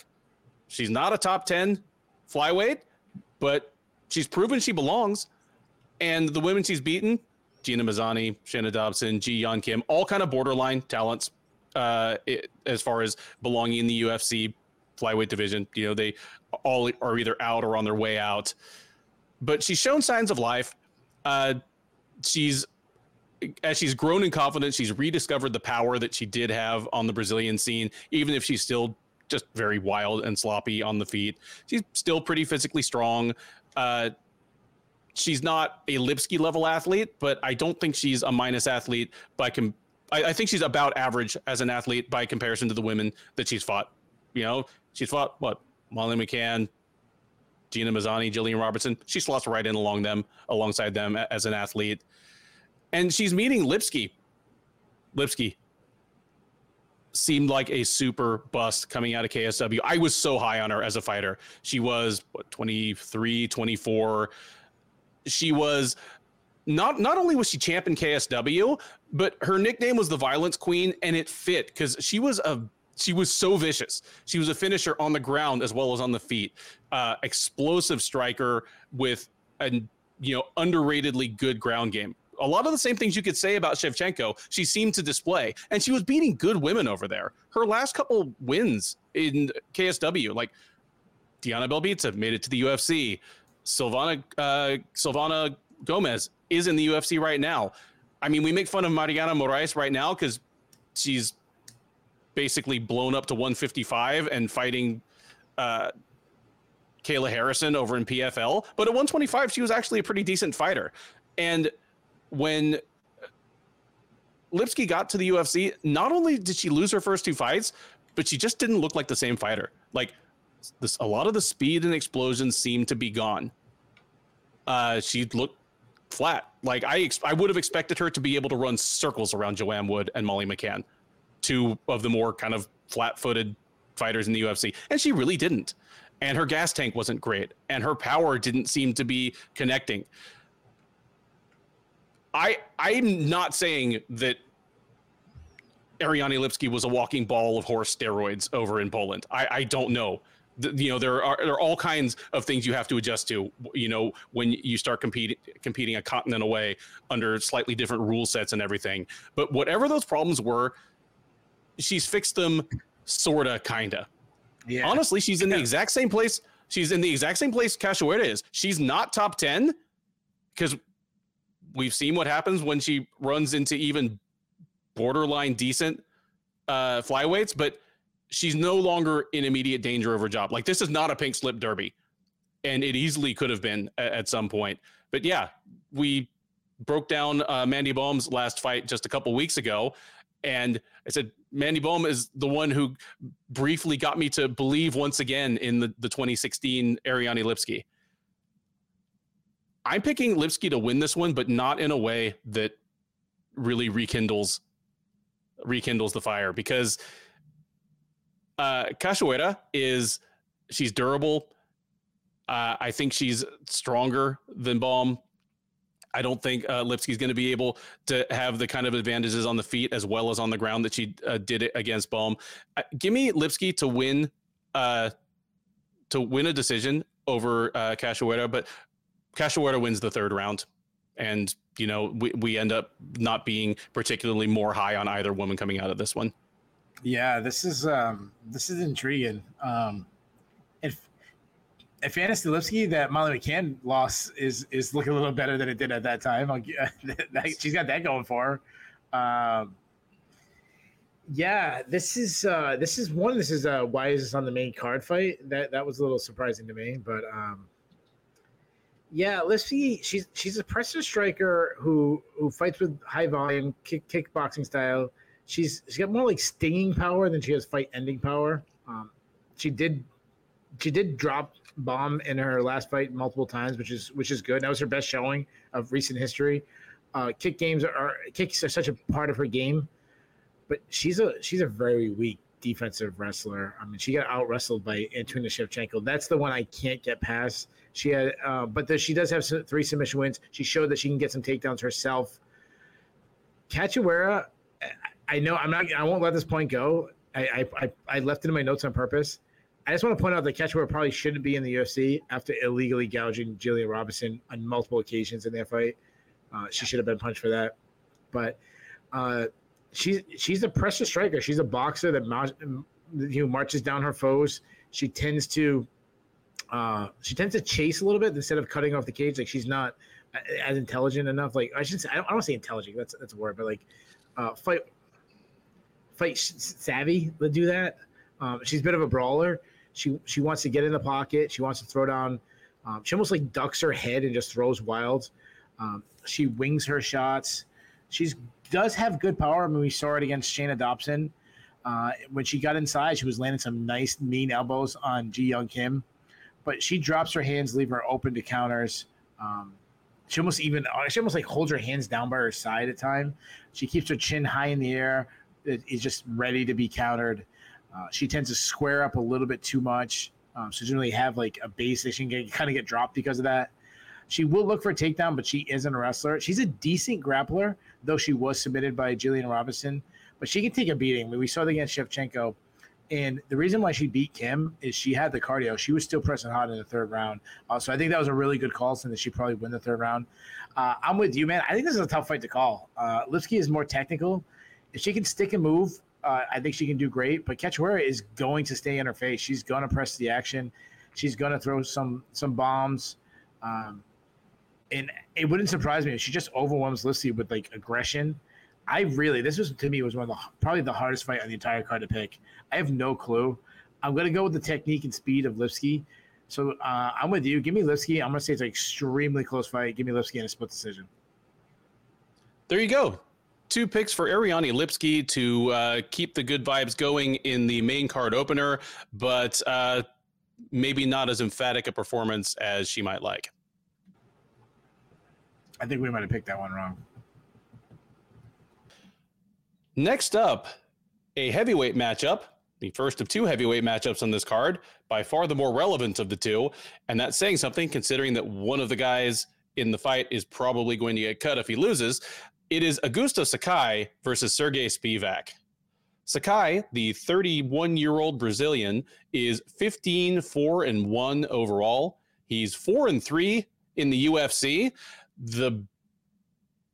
She's not a top 10 flyweight, but she's proven she belongs. And the women she's beaten, Gina Mazany, Shana Dobson, Ji Yeon Kim, all kind of borderline talents, uh, it, as far as belonging in the UFC flyweight division. You know, they all are either out or on their way out. But she's shown signs of life. Uh, she's as she's grown in confidence, she's rediscovered the power that she did have on the Brazilian scene, even if she's still just very wild and sloppy on the feet. She's still pretty physically strong. Uh, she's not a Lipski level athlete, but I don't think she's a minus athlete by com- I, I, think she's about average as an athlete by comparison to the women that she's fought. You know, she's fought what Molly McCann, Gina Mazany, Jillian Robertson. She slots right in along them, alongside them as an athlete, and she's meeting Lipski. Lipski seemed like a super bust coming out of KSW. I was so high on her as a fighter. She was what 23, 24. She was not not only was she champ in KSW, but her nickname was the Violence Queen, and it fit because she was a she was so vicious. She was a finisher on the ground as well as on the feet. Uh, explosive striker with a you know underratedly good ground game. A lot of the same things you could say about Shevchenko, she seemed to display, and she was beating good women over there. Her last couple wins in KSW, like Diana Belbita made it to the UFC. Silvana uh, Silvana Gomez is in the UFC right now. I mean, we make fun of Maryna Moroz right now because she's basically blown up to 155 and fighting uh, Kayla Harrison over in PFL. But at 125, she was actually a pretty decent fighter. And when Lipski got to the UFC, not only did she lose her first two fights, but she just didn't look like the same fighter. Like this, a lot of the speed and explosions seemed to be gone. Uh, she looked flat. Like I, ex- I would have expected her to be able to run circles around Joanne Wood and Molly McCann, two of the more kind of flat-footed fighters in the UFC, and she really didn't. And her gas tank wasn't great, and her power didn't seem to be connecting. I I'm not saying that Ariane Lipski was a walking ball of horse steroids over in Poland. I, I don't know. You know there are there are all kinds of things you have to adjust to. You know when you start competing competing a continent away under slightly different rule sets and everything. But whatever those problems were, she's fixed them, sorta, kinda. Yeah. Honestly, she's in the exact same place. She's in the exact same place Cachoeira is. She's not top ten because we've seen what happens when she runs into even borderline decent uh, flyweights, but she's no longer in immediate danger of her job. Like this is not a pink slip derby, and it easily could have been at, at some point. But yeah, we broke down uh, Mandy Baum's last fight just a couple weeks ago, and I said Mandy Baum is the one who briefly got me to believe once again in the, the 2016 Ariane Lipski. I'm picking Lipski to win this one, but not in a way that really rekindles rekindles the fire because uh is she's durable. Uh, I think she's stronger than Baum. I don't think uh, Lipski's going to be able to have the kind of advantages on the feet as well as on the ground that she uh, did it against Baum. Uh, give me Lipski to win, uh, to win a decision over uh, Cachoeira, but Cachoeira wins the third round, and you know we we end up not being particularly more high on either woman coming out of this one. Yeah, this is um, this is intriguing. Um, if if Anna Lipski, that Molly McCann loss is is looking a little better than it did at that time. Like, <laughs> she's got that going for her. Um, yeah, this is uh, this is one. This is uh, why is this on the main card fight? That that was a little surprising to me, but um, yeah, Lipski, she's she's a pressure striker who who fights with high volume kick, kickboxing style. She's she's got more like stinging power than she has fight ending power. Um, she did she did drop bomb in her last fight multiple times, which is which is good. That was her best showing of recent history. Uh, kick games are, kicks are such a part of her game, but she's a she's a very weak defensive wrestler. I mean, she got out wrestled by Antonina Shevchenko. That's the one I can't get past. She had, uh, but the, she does have some, three submission wins. She showed that she can get some takedowns herself. Cachoeira, I know I'm not. I won't let this point go. I, I I left it in my notes on purpose. I just want to point out that Cachoeira probably shouldn't be in the UFC after illegally gouging Jillian Robertson on multiple occasions in their fight. Uh, she should have been punched for that. But uh, she's she's a pressure striker. She's a boxer that you know, marches down her foes. She tends to uh, she tends to chase a little bit instead of cutting off the cage. Like she's not as intelligent enough. Like I should say, I don't, I don't say intelligent. That's that's a word, but like uh, fight fight savvy to do that. Um, she's a bit of a brawler. She she wants to get in the pocket. She wants to throw down. Um, she almost like ducks her head and just throws wild. Um, she wings her shots. She does have good power. I mean, we saw it against Shana Dobson. Uh, when she got inside, she was landing some nice mean elbows on Ji Yeon Kim, but she drops her hands, leave her open to counters. Um, she almost even she almost like holds her hands down by her side at time. She keeps her chin high in the air, is just ready to be countered. Uh, she tends to square up a little bit too much. Um, so generally have like a base that she can kind of get dropped because of that. She will look for a takedown, but she isn't a wrestler. She's a decent grappler, though she was submitted by Jillian Robertson. But she can take a beating. I mean, we saw that against Shevchenko. And the reason why she beat Kim is she had the cardio. She was still pressing hot in the third round. Uh, so I think that was a really good call, since she probably win the third round. Uh, I'm with you, man. I think this is a tough fight to call. Uh, Lipski is more technical. If she can stick and move, uh, I think she can do great. But Cachoeira is going to stay in her face. She's going to press the action. She's going to throw some some bombs. Um, and it wouldn't surprise me if she just overwhelms Lipski with like aggression. I really, this was to me was one of the probably the hardest fight on the entire card to pick. I have no clue. I'm gonna go with the technique and speed of Lipski. So uh, I'm with you. Give me Lipski. I'm gonna say it's an extremely close fight. Give me Lipski in a split decision. There you go. Two picks for Ariane Lipski to uh, keep the good vibes going in the main card opener, but uh, maybe not as emphatic a performance as she might like. I think we might have picked that one wrong. Next up, a heavyweight matchup, the first of two heavyweight matchups on this card, by far the more relevant of the two. And that's saying something considering that one of the guys in the fight is probably going to get cut if he loses. It is Augusto Sakai versus Sergey Spivak. Sakai, the 31 year old Brazilian, is 15 4 and 1 overall. He's 4 and 3 in the UFC. The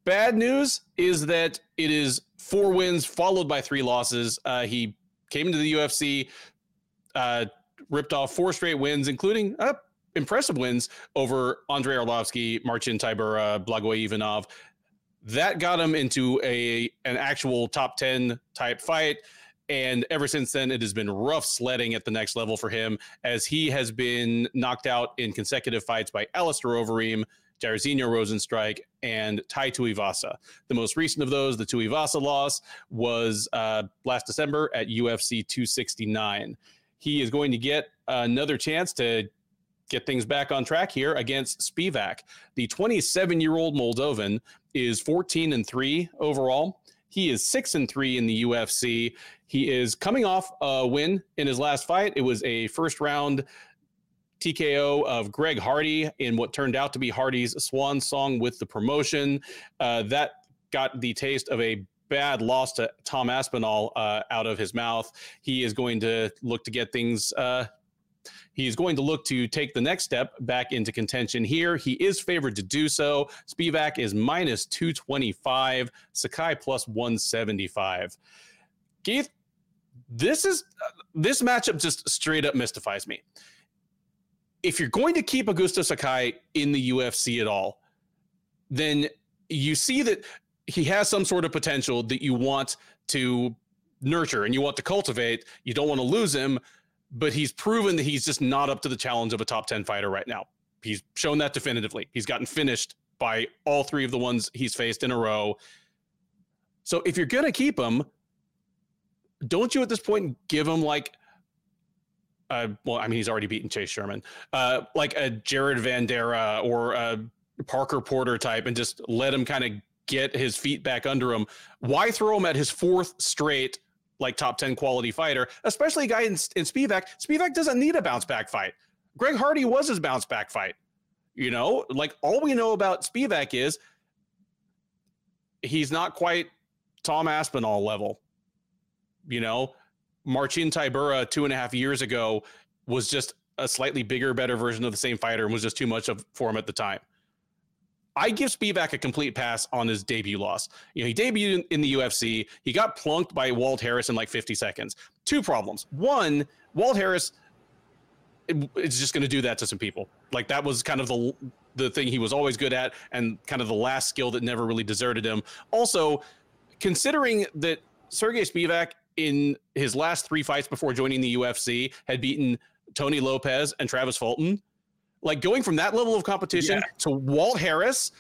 bad news is that it is four wins followed by three losses. Uh, he came into the UFC, uh, ripped off four straight wins, including uh, impressive wins over Andrei Arlovsky, Marcin Tybura, Blagoy Ivanov. That got him into a an actual top 10 type fight. And ever since then, it has been rough sledding at the next level for him as he has been knocked out in consecutive fights by Alistair Overeem, Jairzinho Rozenstruik, and Tai Tuivasa. The most recent of those, the Tuivasa loss, was uh, last December at UFC 269. He is going to get another chance to get things back on track here against Spivak. The 27 year old Moldovan is 14 and 3 overall. He is 6 and 3 in the UFC. He is coming off a win in his last fight. It was a first round TKO of Greg Hardy in what turned out to be Hardy's swan song with the promotion. Uh, that got the taste of a bad loss to Tom Aspinall uh, out of his mouth. He is going to look to get things. Uh, he's going to look to take the next step back into contention here. He is favored to do so. Spivak is minus 225, Sakai plus 175. Keith, this is this matchup just straight up mystifies me if you're going to keep Augusto Sakai in the UFC at all, then you see that he has some sort of potential that you want to nurture and you want to cultivate. You don't want to lose him, but he's proven that he's just not up to the challenge of a top 10 fighter right now. He's shown that definitively. He's gotten finished by all three of the ones he's faced in a row. So if you're going to keep him, don't you at this point give him like uh, well, I mean, he's already beaten Chase Sherman, uh, like a Jared Vanderaa or a Parker Porter type, and just let him kind of get his feet back under him. Why throw him at his fourth straight, like top 10 quality fighter, especially a guy in, in Spivak? Spivak doesn't need a bounce back fight. Greg Hardy was his bounce back fight. You know, like all we know about Spivak is he's not quite Tom Aspinall level. You know, Marcin Tybura two and a half years ago was just a slightly bigger, better version of the same fighter and was just too much of for him at the time. I give Spivak a complete pass on his debut loss. You know, he debuted in, the UFC. He got plunked by Walt Harris in like 50 seconds. Two problems. One, Walt Harris is just going to do that to some people. Like that was kind of the the thing he was always good at, and kind of the last skill that never really deserted him. Also, considering that Sergey Spivak in his last three fights before joining the UFC had beaten Tony Lopez and Travis Fulton. Like going from that level of competition yeah. to Walt Harris,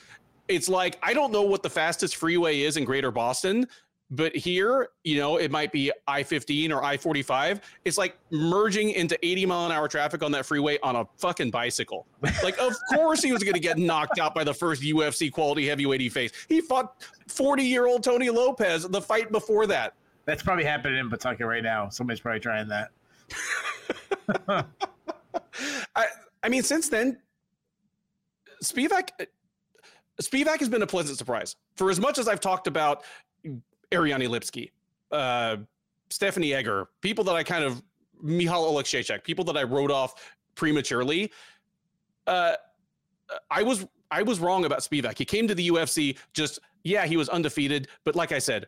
it's like I don't know what the fastest freeway is in Greater Boston, but here, you know, it might be I 15 or I 45. It's like merging into 80 mile an hour traffic on that freeway on a fucking bicycle. Like, of <laughs> course, he was going to get knocked out by the first UFC quality heavyweight he faced. He fought 40 year old Tony Lopez the fight before that. That's probably happening in Pawtucket right now. Somebody's probably trying that. <laughs> I I mean, since then, Spivak Spivak has been a pleasant surprise. For as much as I've talked about Ariane Lipski, uh, Stephanie Egger, people that I kind of Michal Oleksiejczuk, people that I wrote off prematurely. Uh, I was I was wrong about Spivak. He came to the UFC just yeah, he was undefeated, but like I said,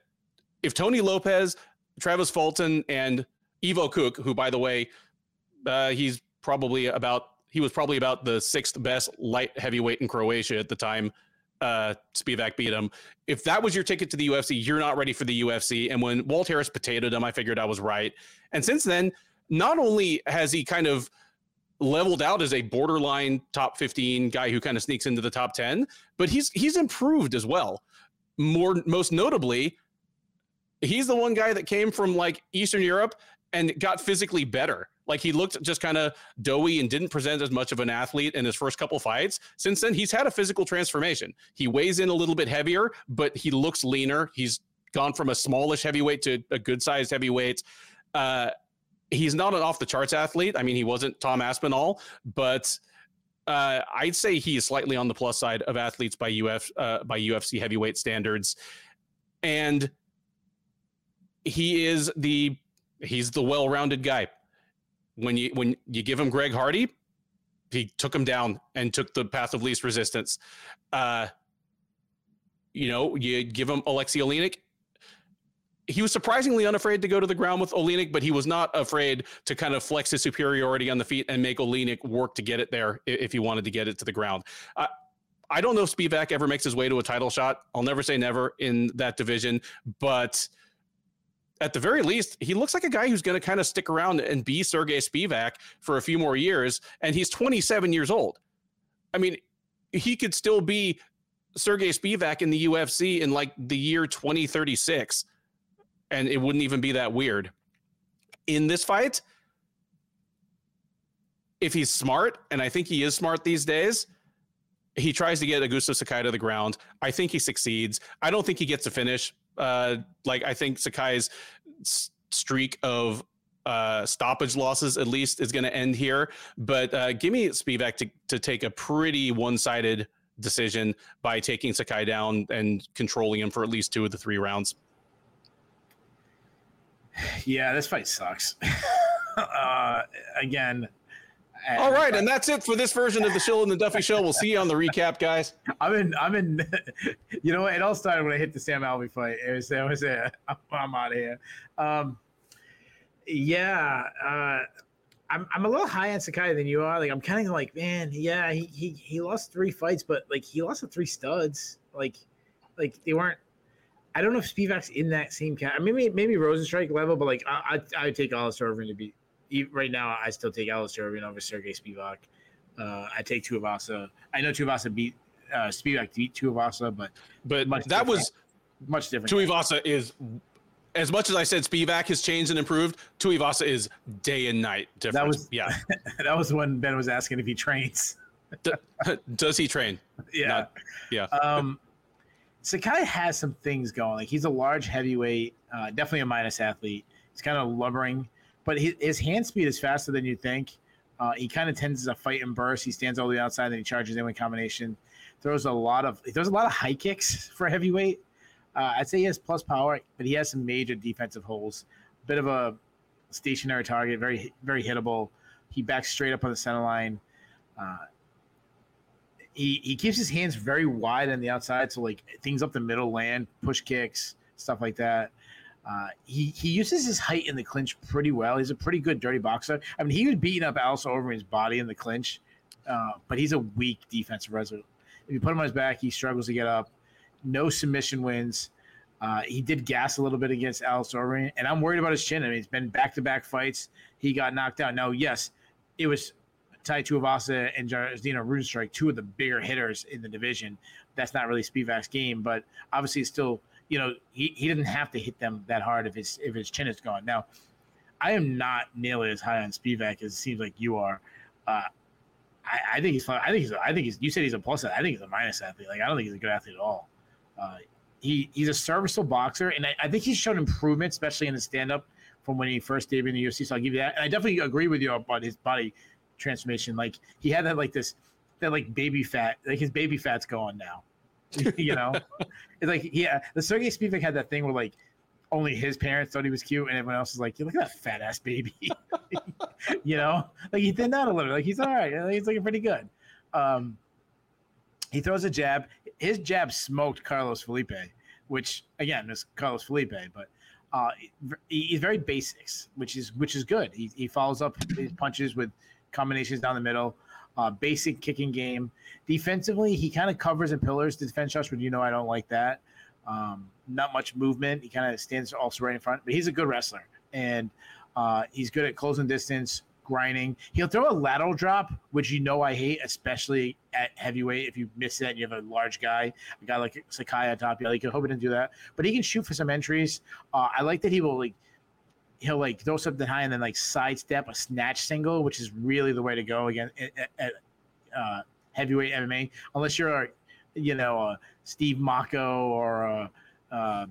if Tony Lopez, Travis Fulton, and Ivo Cook, who by the way, uh, he's probably about he was probably about the sixth best light heavyweight in Croatia at the time. Uh, Spivak beat him. If that was your ticket to the UFC, you're not ready for the UFC. And when Walt Harris potatoed him, I figured I was right. And since then, not only has he kind of leveled out as a borderline top 15 guy who kind of sneaks into the top 10, but he's he's improved as well. More most notably, he's the one guy that came from like Eastern Europe and got physically better. Like he looked just kind of doughy and didn't present as much of an athlete in his first couple fights. Since then, he's had a physical transformation. He weighs in a little bit heavier, but he looks leaner. He's gone from a smallish heavyweight to a good sized heavyweight. Uh, he's not an off the charts athlete. I mean, he wasn't Tom Aspinall, but uh, I'd say he is slightly on the plus side of athletes by UF uh, by UFC heavyweight standards, and he is the he's the well-rounded guy. When you when you give him Greg Hardy, he took him down and took the path of least resistance. Uh, you know, you give him Alexei Oleinik. He was surprisingly unafraid to go to the ground with Oleinik, but he was not afraid to kind of flex his superiority on the feet and make Oleinik work to get it there if he wanted to get it to the ground. Uh, I don't know if Spivak ever makes his way to a title shot. I'll never say never in that division, but at the very least, he looks like a guy who's going to kind of stick around and be Sergey Spivak for a few more years. And he's 27 years old. I mean, he could still be Sergey Spivak in the UFC in like the year 2036. And it wouldn't even be that weird. In this fight, if he's smart, and I think he is smart these days, he tries to get Augusto Sakai to the ground. I think he succeeds. I don't think he gets a finish. Uh, like I think Sakai's streak of uh, stoppage losses at least is going to end here. But uh, give me Spivak to, to take a pretty one sided decision by taking Sakai down and controlling him for at least two of the three rounds. Yeah, this fight sucks. <laughs> uh, again, all right, and that's it for this version of the Shill and the Duffy Show. We'll see you on the recap, guys. <laughs> I'm in. I'm in. <laughs> You know? It all started when I hit the Sam Alvey fight. It was. It was. A, <laughs> I'm, I'm out of here. Um, yeah. Uh, I'm, I'm a little high on Sakai than you are. Like I'm kind of like, man, yeah, he, he he lost three fights, but like he lost to three studs. Like, like they weren't. I don't know if Spivak's in that same cat. Maybe maybe Rozenstruik level, but like I I would take Alistair to be right now, I still take Alistair Overeem over Sergey Spivak. Uh, I take Tuivasa. I know Tuivasa beat uh, Spivak beat Tuivasa, but but that different. was much different. Tuivasa is as much as I said Spivak has changed and improved. Tuivasa is day and night different. That was yeah. <laughs> that was when Ben was asking if he trains. <laughs> Does he train? Yeah, Not, yeah. Um, Sakai has some things going. Like he's a large heavyweight, uh, definitely a minus athlete. He's kind of lumbering but his, his hand speed is faster than you think. Uh, he kind of tends to fight in bursts. He stands all the way outside, and he charges in with combination. Throws a lot of throws a lot of high kicks <laughs> for heavyweight. Uh, I'd say he has plus power, but he has some major defensive holes. Bit of a stationary target, very very hittable. He backs straight up on the center line. Uh, he he keeps his hands very wide on the outside, so like things up the middle land, push kicks, stuff like that. Uh, he he uses his height in the clinch pretty well. He's a pretty good dirty boxer. I mean, he was beating up Alistair Overeem's body in the clinch, uh, but he's a weak defensive wrestler. If you put him on his back, he struggles to get up. No submission wins. Uh, he did gas a little bit against Alistair Overeem, and I'm worried about his chin. I mean, it's been back to back fights. He got knocked out. Now, yes, it was Tai Tuivasa and Jairzinho Rozenstruik, two of the bigger hitters in the division. That's not really Spivak's game, but obviously it's still – you know, he, he didn't have to hit them that hard if his if his chin is gone. Now, I am not nearly as high on Spivak as it seems like you are. Uh, I, I, think he's fun. I think he's. I think he's. You said he's a plus. I think he's a minus athlete. Like I don't think he's a good athlete at all. Uh, he he's a serviceable boxer, and I, I think he's shown improvement, especially in the stand up from when he first debuted in the UFC. So I'll give you that. And I definitely agree with you about his body transformation. Like he had that like this that like baby fat, like his baby fat's gone now. <laughs> you know, it's like yeah, the Sergey Spivak had that thing where like only his parents thought he was cute, and everyone else was like, "You look at that fat ass baby," <laughs> you know, like he thinned out a little. Like he's all right. He's looking pretty good. Um, he throws a jab. His jab smoked Carlos Felipe, which again is Carlos Felipe, but uh, he's very basics, which is which is good. He, he follows up his punches with combinations down the middle uh, basic kicking game. Defensively, he kind of covers and pillars the defense shots, but you know I don't like that. Um, not much movement. He kind of stands also right in front, but he's a good wrestler and uh, he's good at closing distance, grinding. He'll throw a lateral drop, which you know I hate, especially at heavyweight. If you miss that, and you have a large guy, a guy like Sakai on top, yeah, you can hope he didn't do that, but he can shoot for some entries. Uh, I like that he will like he'll like throw something high and then like sidestep a snatch single, which is really the way to go again at, at uh, heavyweight MMA. Unless you're, you know, uh, Steve Mocco or uh, uh,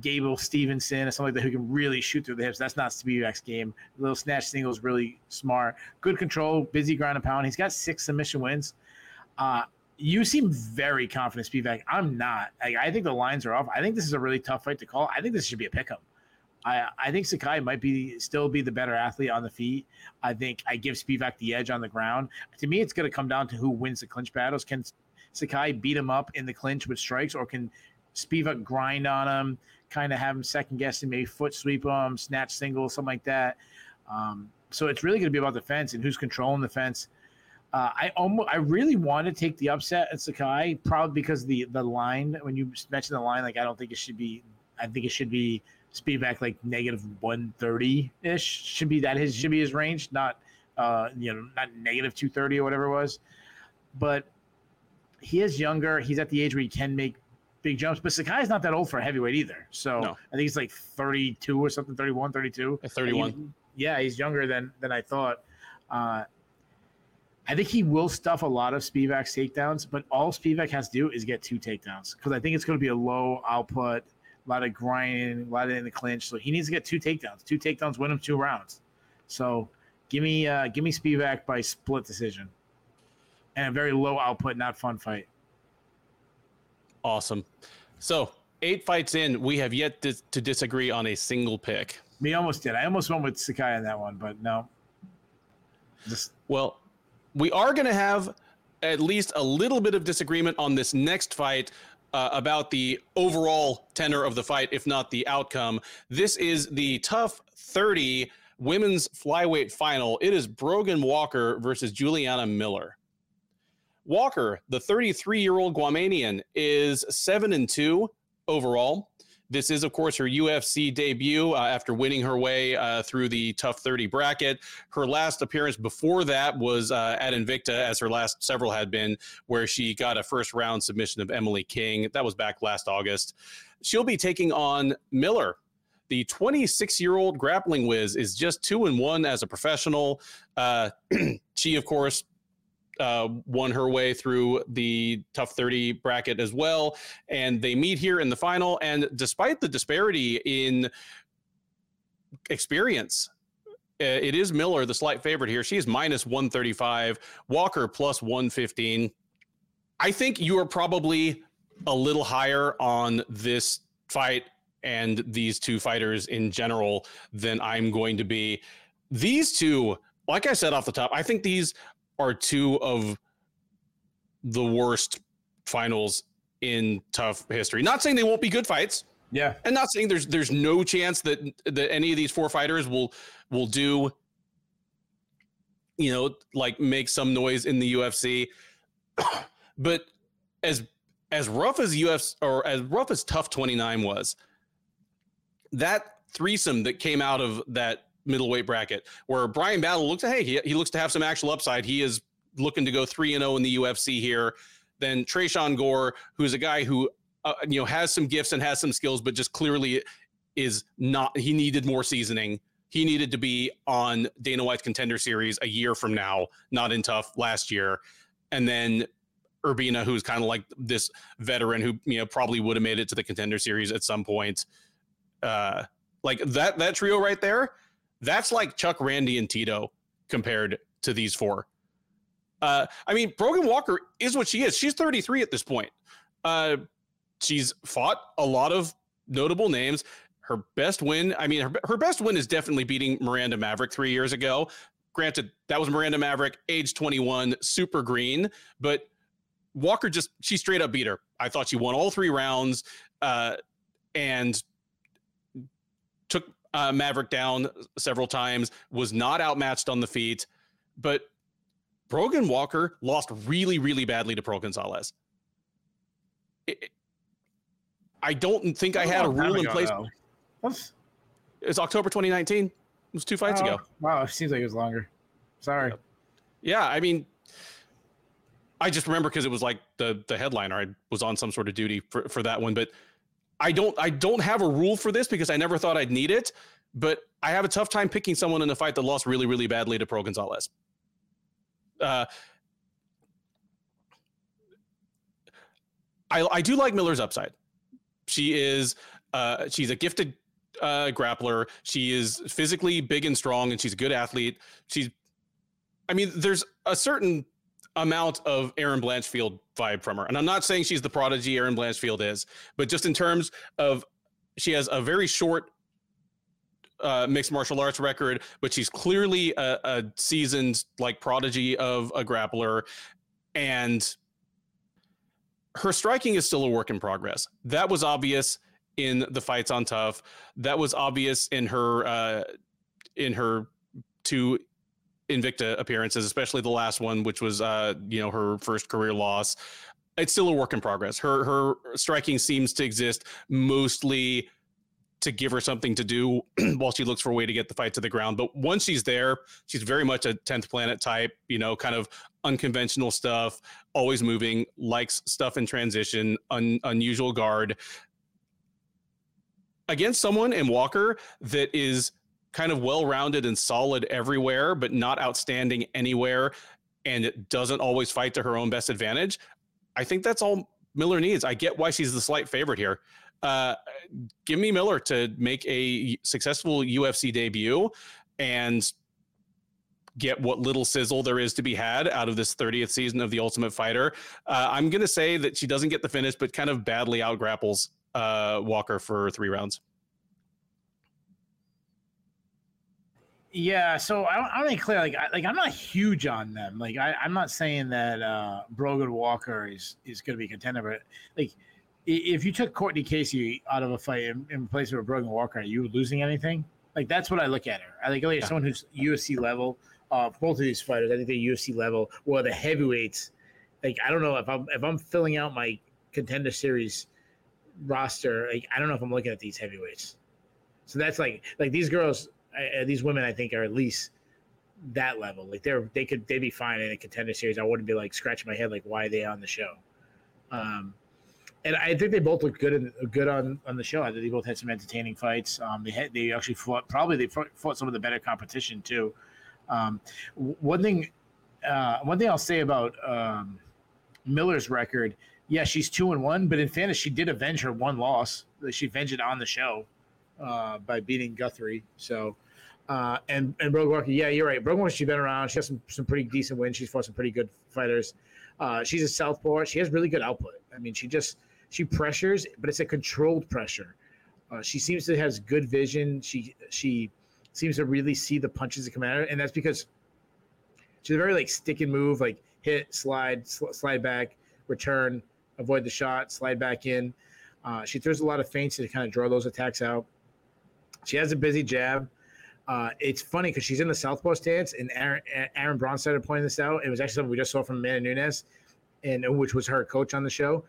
Gable Stevenson or something like that who can really shoot through the hips. That's not Spivak's game. little snatch single is really smart, good control, busy ground and pound. He's got six submission wins. Uh, you seem very confident, Spivak. I'm not. I, I, think the lines are off. I think this is a really tough fight to call. I think this should be a pickup. I, I think Sakai might be still be the better athlete on the feet. I think I give Spivak the edge on the ground. To me, it's going to come down to who wins the clinch battles. Can Sakai beat him up in the clinch with strikes, or can Spivak grind on him, kind of have him second guessing, maybe foot sweep him, snatch single, something like that. Um, so it's really going to be about the fence and who's controlling the fence. Uh, I almost, I really want to take the upset at Sakai, probably because the the line when you mentioned the line, like I don't think it should be. I think it should be Spivak like negative one thirty ish. Should be that his should be his range, not uh you know not negative two thirty or whatever it was. But he is younger. He's at the age where he can make big jumps. But Sakai is not that old for a heavyweight either. So no. I think he's like 32 or something, 31, 32. 31. yeah, he's younger than than I thought. Uh, I think he will stuff a lot of Spivak's takedowns, but all Spivak has to do is get two takedowns because I think it's going to be a low output, a lot of grinding, a lot of in the clinch. So he needs to get two takedowns. Two takedowns win him two rounds. So give me uh, give me Spivak by split decision, and a very low output, not fun fight. Awesome. So eight fights in, we have yet to, to disagree on a single pick. Me almost did. I almost went with Sakai on that one, but no. Just well, we are going to have at least a little bit of disagreement on this next fight uh, about the overall tenor of the fight, if not the outcome. This is the TUF 30 women's flyweight final. It is Brogan Walker versus Juliana Miller. Walker, the 33 year old Guamanian, is 7 and 2 overall. This is, of course, her UFC debut uh, after winning her way uh, through the TUF 30 bracket. Her last appearance before that was uh, at Invicta, as her last several had been, where she got a first round submission of Emily King. That was back last August. She'll be taking on Miller. The 26 year old grappling whiz is just two and one as a professional. Uh, <clears throat> she, of course, uh, won her way through the TUF 30 bracket as well. And they meet here in the final. And despite the disparity in experience, uh, it is Miller, the slight favorite here. She is minus 135, Walker plus 115. I think you are probably a little higher on this fight and these two fighters in general than I'm going to be. These two, like I said off the top, I think these are two of the worst finals in TUF history. Not saying they won't be good fights. Yeah. And not saying there's there's no chance that that any of these four fighters will will do you know, like make some noise in the UFC. <coughs> but as as rough as UFC or as rough as TUF 29 was, that threesome that came out of that middleweight bracket where Bryan Battle looks hey he, he looks to have some actual upside. He is looking to go three and zero oh in the UFC here. Then Tresean Gore, who's a guy who uh, you know has some gifts and has some skills, but just clearly is not. He needed more seasoning. He needed to be on Dana White's contender series a year from now, not in TUF last year. And then Urbina, who's kind of like this veteran who you know probably would have made it to the contender series at some point. Uh, like that that trio right there that's like Chuck, Randy, and Tito compared to these four. Uh, I mean, Brogan Walker is what she is. She's 33 at this point. Uh, she's fought a lot of notable names. Her best win, I mean, her, her best win is definitely beating Miranda Maverick three years ago. Granted, that was Miranda Maverick, age 21, super green, but Walker just, she straight up beat her. I thought she won all three rounds uh, and uh, Maverick down several times, was not outmatched on the feet, but Brogan Walker lost really, really badly to Pearl Gonzalez. It, I don't think I had a rule in place. It's October 2019. It was two fights oh, ago. Wow, it seems like it was longer. Sorry. Yeah, I mean, I just remember because it was like the the headliner. I was on some sort of duty for, for that one, but I don't I don't have a rule for this because I never thought I'd need it, but I have a tough time picking someone in a fight that lost really really badly to Pearl Gonzalez. Uh, I I do like Miller's upside. She is Uh, she's a gifted uh, grappler. She is physically big and strong, and she's a good athlete. She's, I mean, there's a certain amount of Erin Blanchfield vibe from her. And I'm not saying she's the prodigy Erin Blanchfield is, but just in terms of she has a very short uh, mixed martial arts record, but she's clearly a, a seasoned like prodigy of a grappler. And her striking is still a work in progress. That was obvious in the fights on TUF. That was obvious in her uh, in her two Invicta appearances, especially the last one, which was uh, you know her first career loss. It's still a work in progress. Her her striking seems to exist mostly to give her something to do <clears throat> while she looks for a way to get the fight to the ground. But once she's there, she's very much a 10th planet type, you know, kind of unconventional stuff, always moving, likes stuff in transition, un, unusual guard. Against someone in Walker that is kind of well rounded and solid everywhere, but not outstanding anywhere, and doesn't always fight to her own best advantage. I think that's all Miller needs. I get why she's the slight favorite here. Uh, give me Miller to make a successful UFC debut and get what little sizzle there is to be had out of this 30th season of The Ultimate Fighter. Uh, I'm going to say that she doesn't get the finish, but kind of badly out grapples uh, Walker for three rounds. Yeah, so I, I want to be clear. Like, I, like I'm not huge on them. Like, I, I'm not saying that uh, Brogan Walker is is going to be a contender, but like, if you took Courtney Casey out of a fight in, in place of Brogan Walker, are you losing anything? Like, that's what I look at her. I think like, yeah. someone who's UFC level. Uh, both of these fighters, I think they're UFC level. Or the heavyweights. Like, I don't know if I'm if I'm filling out my contender series roster. Like, I don't know if I'm looking at these heavyweights. So that's like like these girls I, these women I think are at least that level. Like they're they could they'd be fine in a contender series. I wouldn't be like scratching my head like why are they on the show. Um, and I think they both look good in, good on, on the show. I think they both had some entertaining fights. Um, they had they actually fought probably they fought, fought some of the better competition too. Um, one thing uh, one thing I'll say about um, Miller's record, yeah, she's two and one, but in fairness, she did avenge her one loss. She avenged it on the show uh, by beating Guthrie. So, uh, and and Brogan Walker, yeah, you're right. Brogan Walker, she's been around. She has some some pretty decent wins. She's fought some pretty good fighters. Uh, she's a southpaw. She has really good output. I mean, she just she pressures, but it's a controlled pressure. Uh, she seems to has good vision. She she seems to really see the punches that come at her, and that's because she's a very like stick and move, like hit, slide, sl- slide back, return, avoid the shot, slide back in. Uh, she throws a lot of feints to kind of draw those attacks out. She has a busy jab. Uh, it's funny because she's in the southpaw stance, and Aaron, Aaron Braun started pointing this out. It was actually something we just saw from Amanda Nunes, and which was her coach on the show.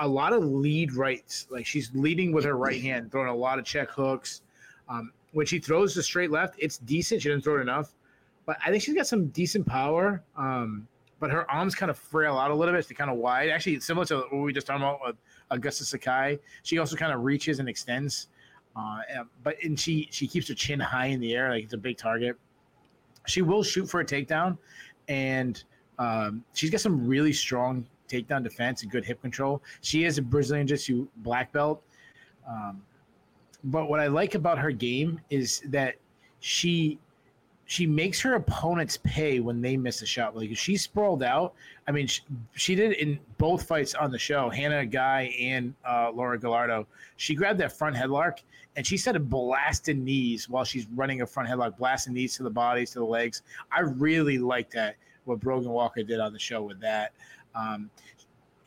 A lot of lead rights, like she's leading with her right hand, throwing a lot of check hooks. Um, when she throws the straight left, it's decent. She didn't throw it enough, but I think she's got some decent power. Um, but her arms kind of frail out a little bit. They're kind of wide. Actually, similar to what we just talked about with Augusto Sakai. She also kind of reaches and extends. Uh, but and she she keeps her chin high in the air like it's a big target. She will shoot for a takedown, and um, she's got some really strong takedown defense and good hip control. She is a Brazilian Jiu-Jitsu black belt. Um, but what I like about her game is that she she makes her opponents pay when they miss a shot. Like she sprawled out, I mean, she, she did in both fights on the show, Hannah Guy and uh, Laura Gallardo. She grabbed that front headlock and she started blasting knees while she's running a front headlock, blasting knees to the bodies, to the legs. I really like that, what Brogan Walker did on the show with that. Um,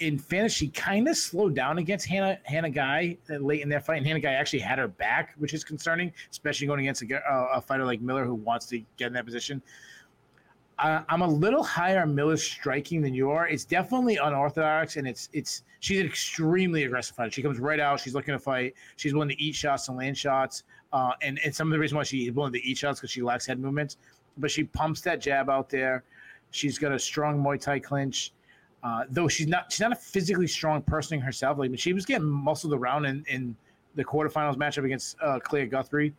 in fantasy, kind of slowed down against Hannah Hannah Guy late in that fight, and Hannah Guy actually had her back, which is concerning, especially going against a, a fighter like Miller who wants to get in that position. Uh, I'm a little higher on Miller's striking than you are. It's definitely unorthodox, and it's it's she's an extremely aggressive fighter. She comes right out. She's looking to fight. She's willing to eat shots and land shots, uh, and and some of the reason why she's willing to eat shots because she lacks head movements, but she pumps that jab out there. She's got a strong Muay Thai clinch. Uh, though she's not she's not a physically strong person herself. Like she was getting muscled around in, in the quarterfinals matchup against uh, Claire Guthrie.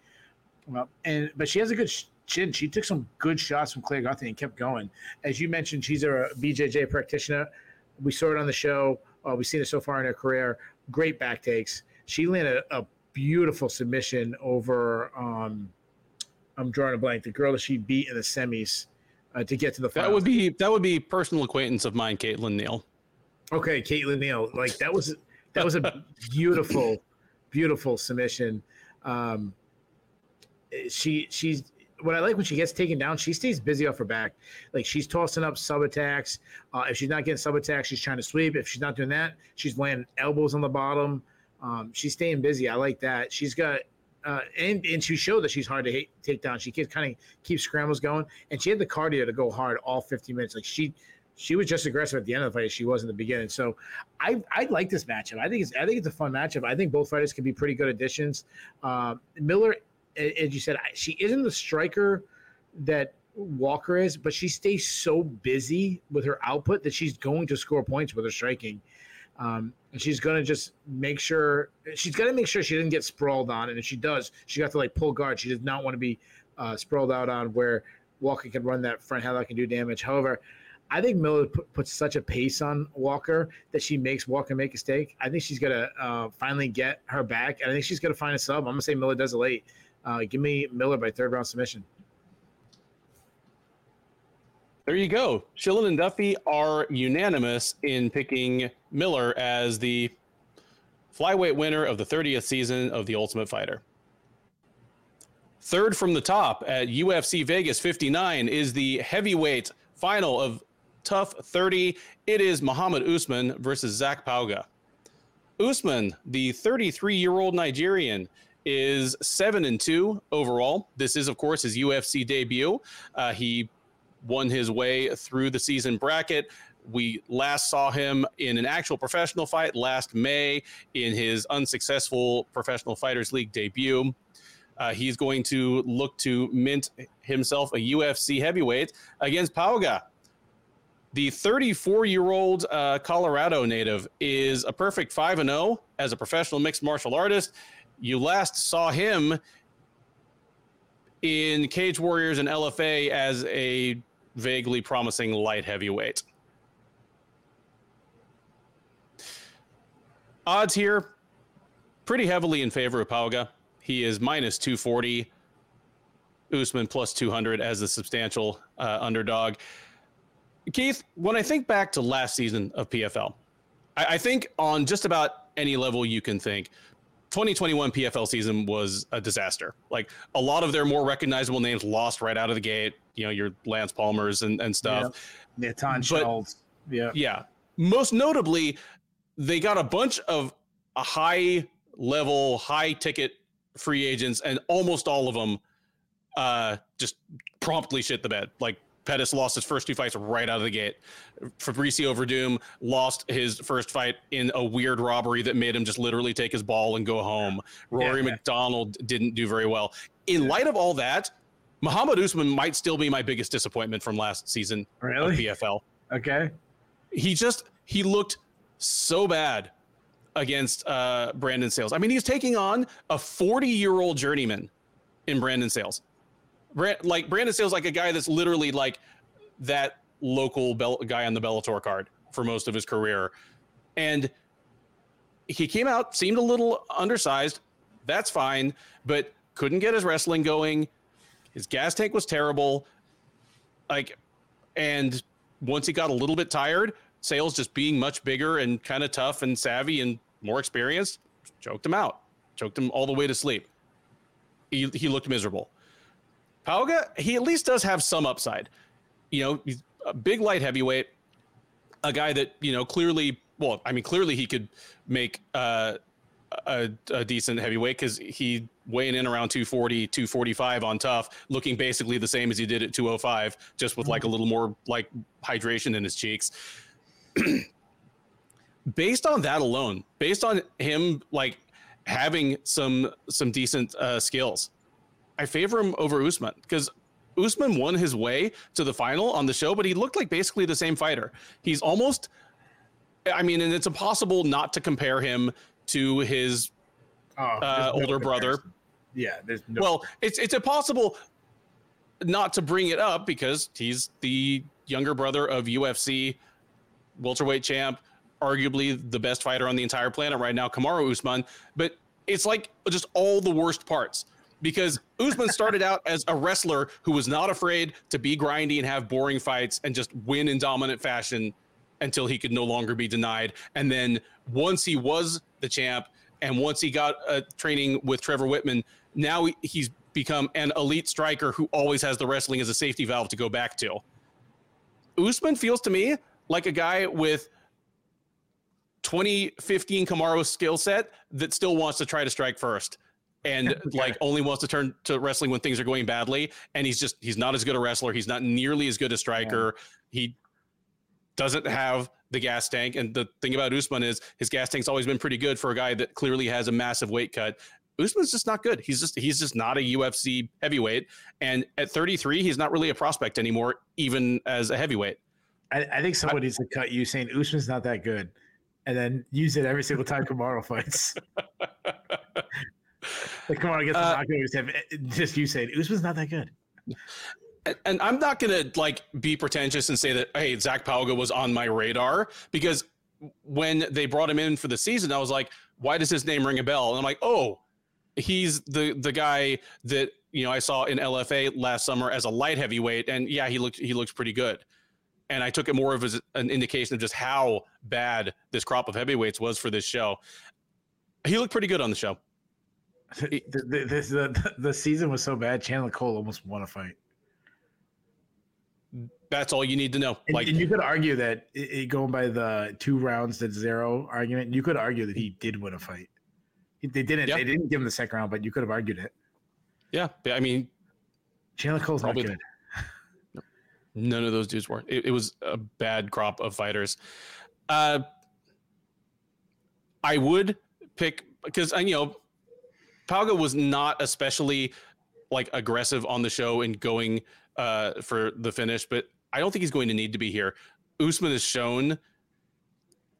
Well, and but she has a good chin. She took some good shots from Claire Guthrie and kept going. As you mentioned, she's a BJJ practitioner. We saw it on the show. Uh, we've seen it so far in her career. Great back takes. She landed a beautiful submission over. Um, I'm drawing a blank. The girl that she beat in the semis uh, to get to the final. That would be that would be personal acquaintance of mine, Caitlin Neal. Okay, Caitlin Neal. Like that was that was a beautiful, beautiful submission. Um, she she's what I like when she gets taken down, she stays busy off her back. Like she's tossing up sub attacks. Uh, if she's not getting sub attacks, she's trying to sweep. If she's not doing that, she's landing elbows on the bottom. Um, she's staying busy. I like that. She's got uh, and and she showed that she's hard to take down. She kind of keeps scrambles going, and she had the cardio to go hard all 50 minutes. Like she she was just aggressive at the end of the fight as she was in the beginning. So I I like this matchup. I think it's I think it's a fun matchup. I think both fighters can be pretty good additions. Uh, Miller, as you said, she isn't the striker that Walker is, but she stays so busy with her output that she's going to score points with her striking. Um, and she's gonna just make sure she's gonna make sure she didn't get sprawled on, and if she does, she got to like pull guard. She does not want to be uh, sprawled out on where Walker can run that front headlock and do damage. However, I think Miller put, puts such a pace on Walker that she makes Walker make a mistake. I think she's gonna uh, finally get her back, and I think she's gonna find a sub. I'm gonna say Miller does it late. Uh, give me Miller by third round submission. There you go. Shillan and Duffy are unanimous in picking Miller as the flyweight winner of the 30th season of The Ultimate Fighter. Third from the top at UFC Vegas 59 is the heavyweight final of TUF 30. It is Mohammed Usman versus Zac Pauga. Usman, the 33 year old Nigerian, is seven and two overall. This is, of course, his UFC debut. Uh, he won his way through the season bracket. We last saw him in an actual professional fight last May in his unsuccessful Professional Fighters League debut. Uh, he's going to look to mint himself a UFC heavyweight against Pauga. The 34 year old uh, Colorado native is a perfect 5 0 as a professional mixed martial artist. You last saw him in Cage Warriors and LFA as a vaguely promising light heavyweight. Odds here pretty heavily in favor of Pauga. He is minus 240. Usman plus 200 as a substantial uh, underdog. Keith, when I think back to last season of PFL, I, I think on just about any level you can think, 2021 PFL season was a disaster. Like a lot of their more recognizable names lost right out of the gate. You know, your Lance Palmers and, and stuff. Yeah, yeah Ton Schultz. Yeah. Yeah. Most notably, they got a bunch of a high level, high ticket free agents, and almost all of them uh, just promptly shit the bed. Like Pettis lost his first two fights right out of the gate. Fabricio Werdum lost his first fight in a weird robbery that made him just literally take his ball and go home. Rory yeah, MacDonald didn't do very well. In light of all that, Mohammed Usman might still be my biggest disappointment from last season really? of PFL. Okay. He just he looked so bad against uh, Brandon Sayles. I mean, he's taking on a 40 year old journeyman in Brandon Sayles like Brandon Sale's like a guy that's literally like that local Bell- guy on the Bellator card for most of his career, and he came out seemed a little undersized. That's fine, but couldn't get his wrestling going. His gas tank was terrible. Like, and once he got a little bit tired, Sayles just being much bigger and kind of tough and savvy and more experienced, choked him out, choked him all the way to sleep. He, he looked miserable. Pauga, he at least does have some upside. You know, he's a big light heavyweight, a guy that, you know, clearly, well, I mean, clearly he could make uh, a, a, decent heavyweight because he weighing in around 240, 245 on TUF, looking basically the same as he did at 205, just with like a little more like hydration in his cheeks. <clears throat> based on that alone, based on him like having some some decent uh, skills, I favor him over Usman because Usman won his way to the final on the show, but he looked like basically the same fighter. He's almost, I mean, and it's impossible not to compare him to his oh, uh, older brother. Yeah, there's no. Well, it's it's impossible not to bring it up because he's the younger brother of UFC welterweight champ, arguably the best fighter on the entire planet right now, Kamaru Usman. But it's like just all the worst parts because Usman started out as a wrestler who was not afraid to be grindy and have boring fights and just win in dominant fashion until he could no longer be denied. And then once he was the champ and once he got a training with Trevor Wittman, now he's become an elite striker who always has the wrestling as a safety valve to go back to. Usman feels to me like a guy with 2015 Kamaru skill set that still wants to try to strike first and <laughs> like only wants to turn to wrestling when things are going badly and he's just he's not as good a wrestler he's not nearly as good a striker yeah. he doesn't have the gas tank and the thing about Usman is his gas tank's always been pretty good for a guy that clearly has a massive weight cut Usman's just not good. He's just he's just not a UFC heavyweight, and at 33, he's not really a prospect anymore, even as a heavyweight. I, I think someone I, needs to cut you saying Usman's not that good, and then use it every single time Kamaru fights. <laughs> like Kamaru gets uh, knockout, just you saying Usman's not that good. And, and I'm not gonna like be pretentious and say that hey Zac Pauga was on my radar because when they brought him in for the season, I was like, why does his name ring a bell? And I'm like, oh, he's the the guy that you know I saw in LFA last summer as a light heavyweight, and yeah, he looked he looks pretty good. And I took it more of as an indication of just how bad this crop of heavyweights was for this show. He looked pretty good on the show. The, the, the, the season was so bad. Chandler Cole almost won a fight. That's all you need to know. And, like, and you could argue that it, going by the two rounds to zero argument, you could argue that he did win a fight. They didn't. They didn't give him the second round, but you could have argued it. Yeah, I mean, Chandler Cole's not good. <laughs> None of those dudes were. It, it was a bad crop of fighters. Uh, I would pick because I you know, Pauga was not especially like aggressive on the show and going uh, for the finish, but I don't think he's going to need to be here. Usman has shown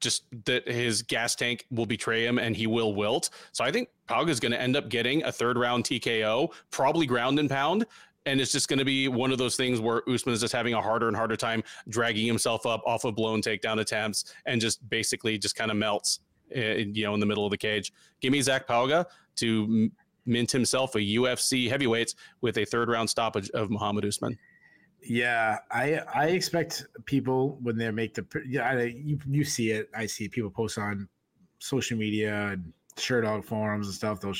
just that his gas tank will betray him and he will wilt. So I think Pauga is going to end up getting a third round TKO, probably ground and pound. And it's just going to be one of those things where Usman is just having a harder and harder time dragging himself up off of blown takedown attempts and just basically just kind of melts, in, eh, you know, in the middle of the cage. Give me Zac Pauga to mint himself a UFC heavyweights with a third round stoppage of Mohammed Usman. Yeah, I I expect people when they make the yeah you you see it. I see people post on social media and dog forums and stuff. They'll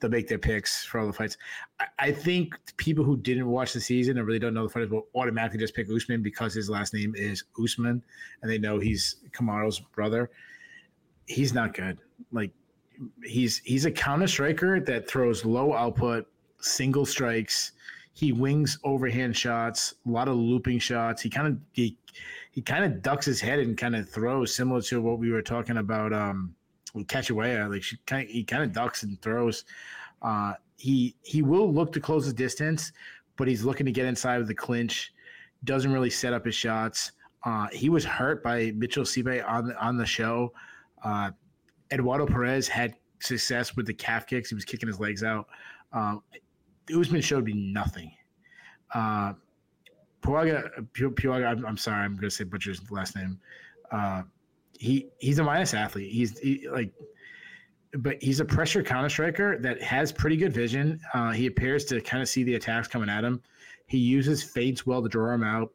they'll make their picks for all the fights. I, I, think people who didn't watch the season and really don't know the fighters will automatically just pick Usman because his last name is Usman and they know he's Kamaru's brother. He's not good. Like he's he's a counter striker that throws low output single strikes he wings overhand shots, a lot of looping shots. He kind of he, he kind of ducks his head and kind of throws, similar to what we were talking about um, with Cachoeira. Like she kind of, he kind of ducks and throws. Uh, he he will look to close the distance, but he's looking to get inside of the clinch. Doesn't really set up his shots. Uh, he was hurt by Mitchell Sipe on on the show. Uh, Eduardo Perez had success with the calf kicks. He was kicking his legs out. Um, Usman showed me nothing. Uh, Puaga, Puaga, I'm, I'm, sorry, I'm going to say Butcher's last name. Uh, he he's a minus athlete. He's he, like, but he's a pressure counter striker that has pretty good vision. Uh, he appears to kind of see the attacks coming at him. He uses fades well to draw him out.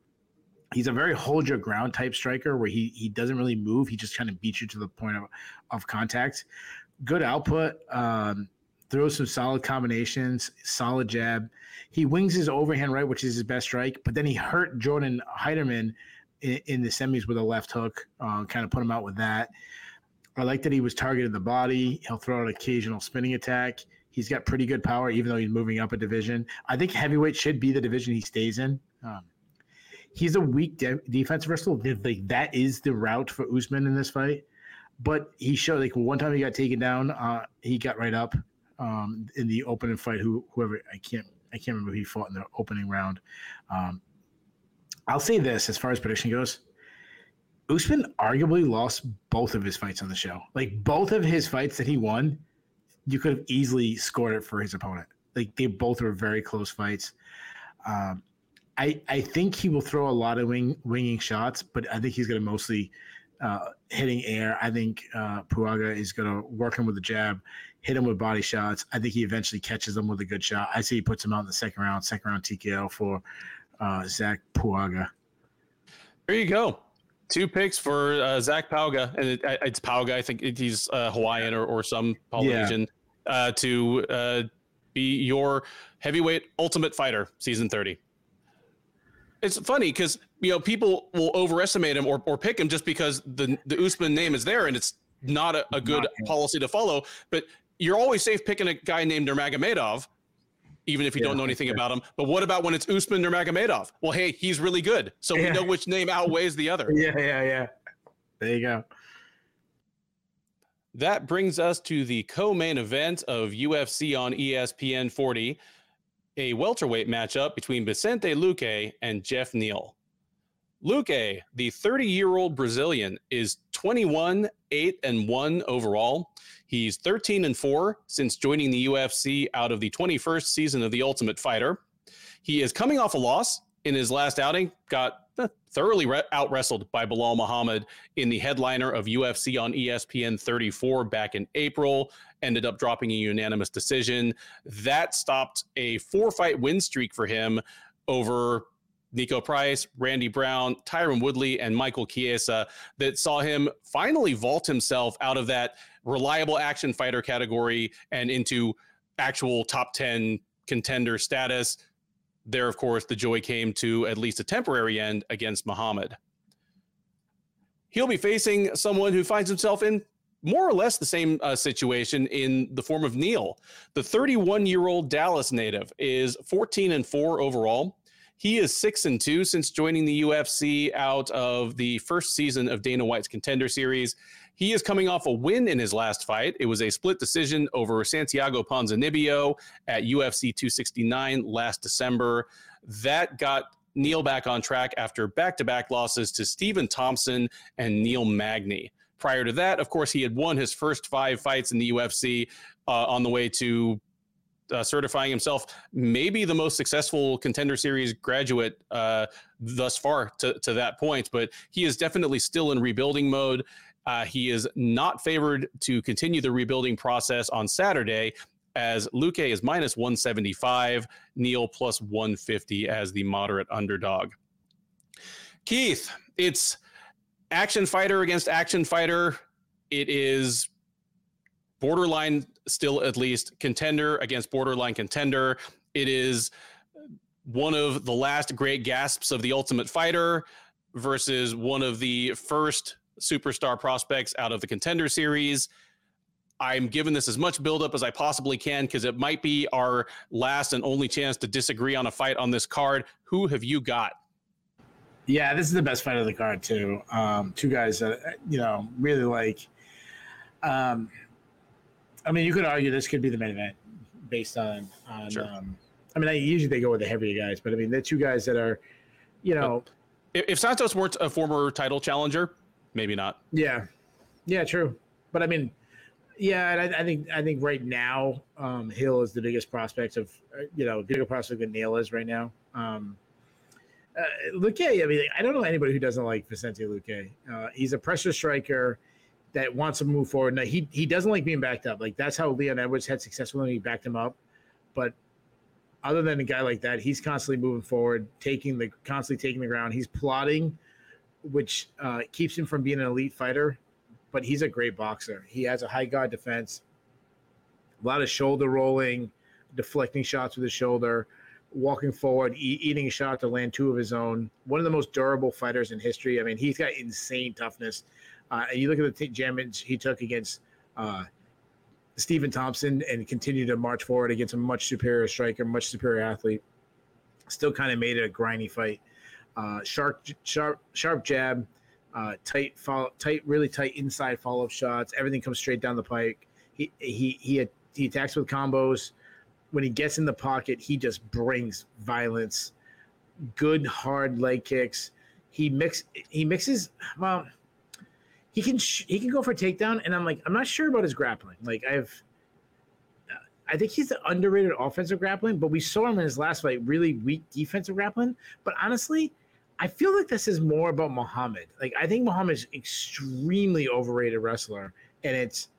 He's a very hold your ground type striker where he he doesn't really move. He just kind of beats you to the point of, of contact. Good output. Um, throws some solid combinations, solid jab. He wings his overhand right, which is his best strike, but then he hurt Jordan Heiderman in, in the semis with a left hook, uh, kind of put him out with that. I like that he was targeting the body. He'll throw an occasional spinning attack. He's got pretty good power, even though he's moving up a division. I think heavyweight should be the division he stays in. Um, he's a weak de- defensive wrestler. Like that is the route for Usman in this fight. But he showed like one time he got taken down, uh, he got right up um, in the opening fight. Who whoever I can't I can't remember who he fought in the opening round. Um, I'll say this as far as prediction goes. Usman arguably lost both of his fights on the show. Like both of his fights that he won, you could have easily scored it for his opponent. Like they both were very close fights. Um, I I think he will throw a lot of wing winging shots, but I think he's going to mostly uh, hitting air. I think uh, Puaga is going to work him with a jab, hit him with body shots. I think he eventually catches him with a good shot. I see he puts him out in the second round, second round TKO for uh, Zac Puaga. There you go. Two picks for uh, Zac Pauga, and it, it's Pauga. I think he's uh, Hawaiian or, or some Polynesian yeah. uh, to uh, be your heavyweight ultimate fighter season 30. It's funny because you know people will overestimate him or, or pick him just because the the Usman name is there and it's not a, a good not policy to follow. But you're always safe picking a guy named Nurmagomedov even if you yeah, don't know anything about him. But what about when it's Usman Nurmagomedov? Well, hey, he's really good, so yeah. we know which name outweighs the other. Yeah, yeah, yeah. There you go. That brings us to the co-main event of UFC on ESPN 40, a welterweight matchup between Vicente Luque and Geoff Neal. Luque, the 30-year-old Brazilian, is 21, 8 and 1 overall. He's 13 and 4 since joining the UFC out of the 21st season of The Ultimate Fighter. He is coming off a loss in his last outing, got uh, thoroughly re- out wrestled by Belal Muhammad in the headliner of UFC on ESPN 34 back in April, ended up dropping a unanimous decision. That stopped a four fight win streak for him over Niko Price, Randy Brown, Tyron Woodley, and Michael Chiesa that saw him finally vault himself out of that reliable action fighter category and into actual top 10 contender status. There, of course, the joy came to at least a temporary end against Muhammad. He'll be facing someone who finds himself in more or less the same uh, situation in the form of Neal. The 31 year old Dallas native is 14 and 4 overall. He is six and two since joining the UFC out of the first season of Dana White's Contender Series. He is coming off a win in his last fight. It was a split decision over Santiago Ponzinibbio at UFC 269 last December. That got Neal back on track after back to back losses to Stephen Thompson and Neil Magny. Prior to that, of course, he had won his first five fights in the UFC uh, on the way to uh, certifying himself maybe the most successful contender series graduate uh, thus far to, to that point. But he is definitely still in rebuilding mode. Uh, he is not favored to continue the rebuilding process on saturday as Luque is minus 175 neal plus 150 as the moderate underdog. Keith it's action fighter against action fighter it is borderline still at least contender against borderline contender. It is one of the last great gasps of the Ultimate Fighter versus one of the first superstar prospects out of the contender series. I'm giving this as much buildup as I possibly can because it might be our last and only chance to disagree on a fight on this card. Who have you got? Yeah, this is the best fight of the card too. Um, two guys that you know really like. Um, I mean, you could argue this could be the main event based on on. Sure. Um, I mean, I, usually they go with the heavier guys, but I mean, the two guys that are, you know, if, if Santos weren't a former title challenger, maybe not. Yeah, yeah, true. But I mean, yeah, I, I, think I think right now um, Hill is the biggest prospect of uh, you know bigger prospect than Neal is right now. Um, uh, Luque, I mean, I don't know anybody who doesn't like Vicente Luque. Uh, he's a pressure striker that wants to move forward. Now, he he doesn't like being backed up. Like that's how Leon Edwards had success when he backed him up. But other than a guy like that, he's constantly moving forward, taking the constantly taking the ground. He's plotting, which uh, keeps him from being an elite fighter. But he's a great boxer. He has a high guard defense, a lot of shoulder rolling, deflecting shots with his shoulder, walking forward, e- eating a shot to land two of his own. One of the most durable fighters in history. I mean, he's got insane toughness. Uh, and you look at the t- damage he took against uh, Stephen Thompson and continued to march forward against a much superior striker, much superior athlete. Still kind of made it a grindy fight. Uh, sharp, sharp, sharp jab, uh, tight, follow, tight, really tight inside follow up shots. Everything comes straight down the pike. He he he he attacks with combos. When he gets in the pocket, he just brings violence. Good hard leg kicks. He mix he mixes well he can sh- he can go for a takedown, and I'm like, I'm not sure about his grappling. Like I've, I think he's the underrated offensive grappling, but we saw him in his last fight really weak defensive grappling. But honestly, I feel like this is more about Muhammad. Like I think Muhammad's extremely overrated wrestler, and it's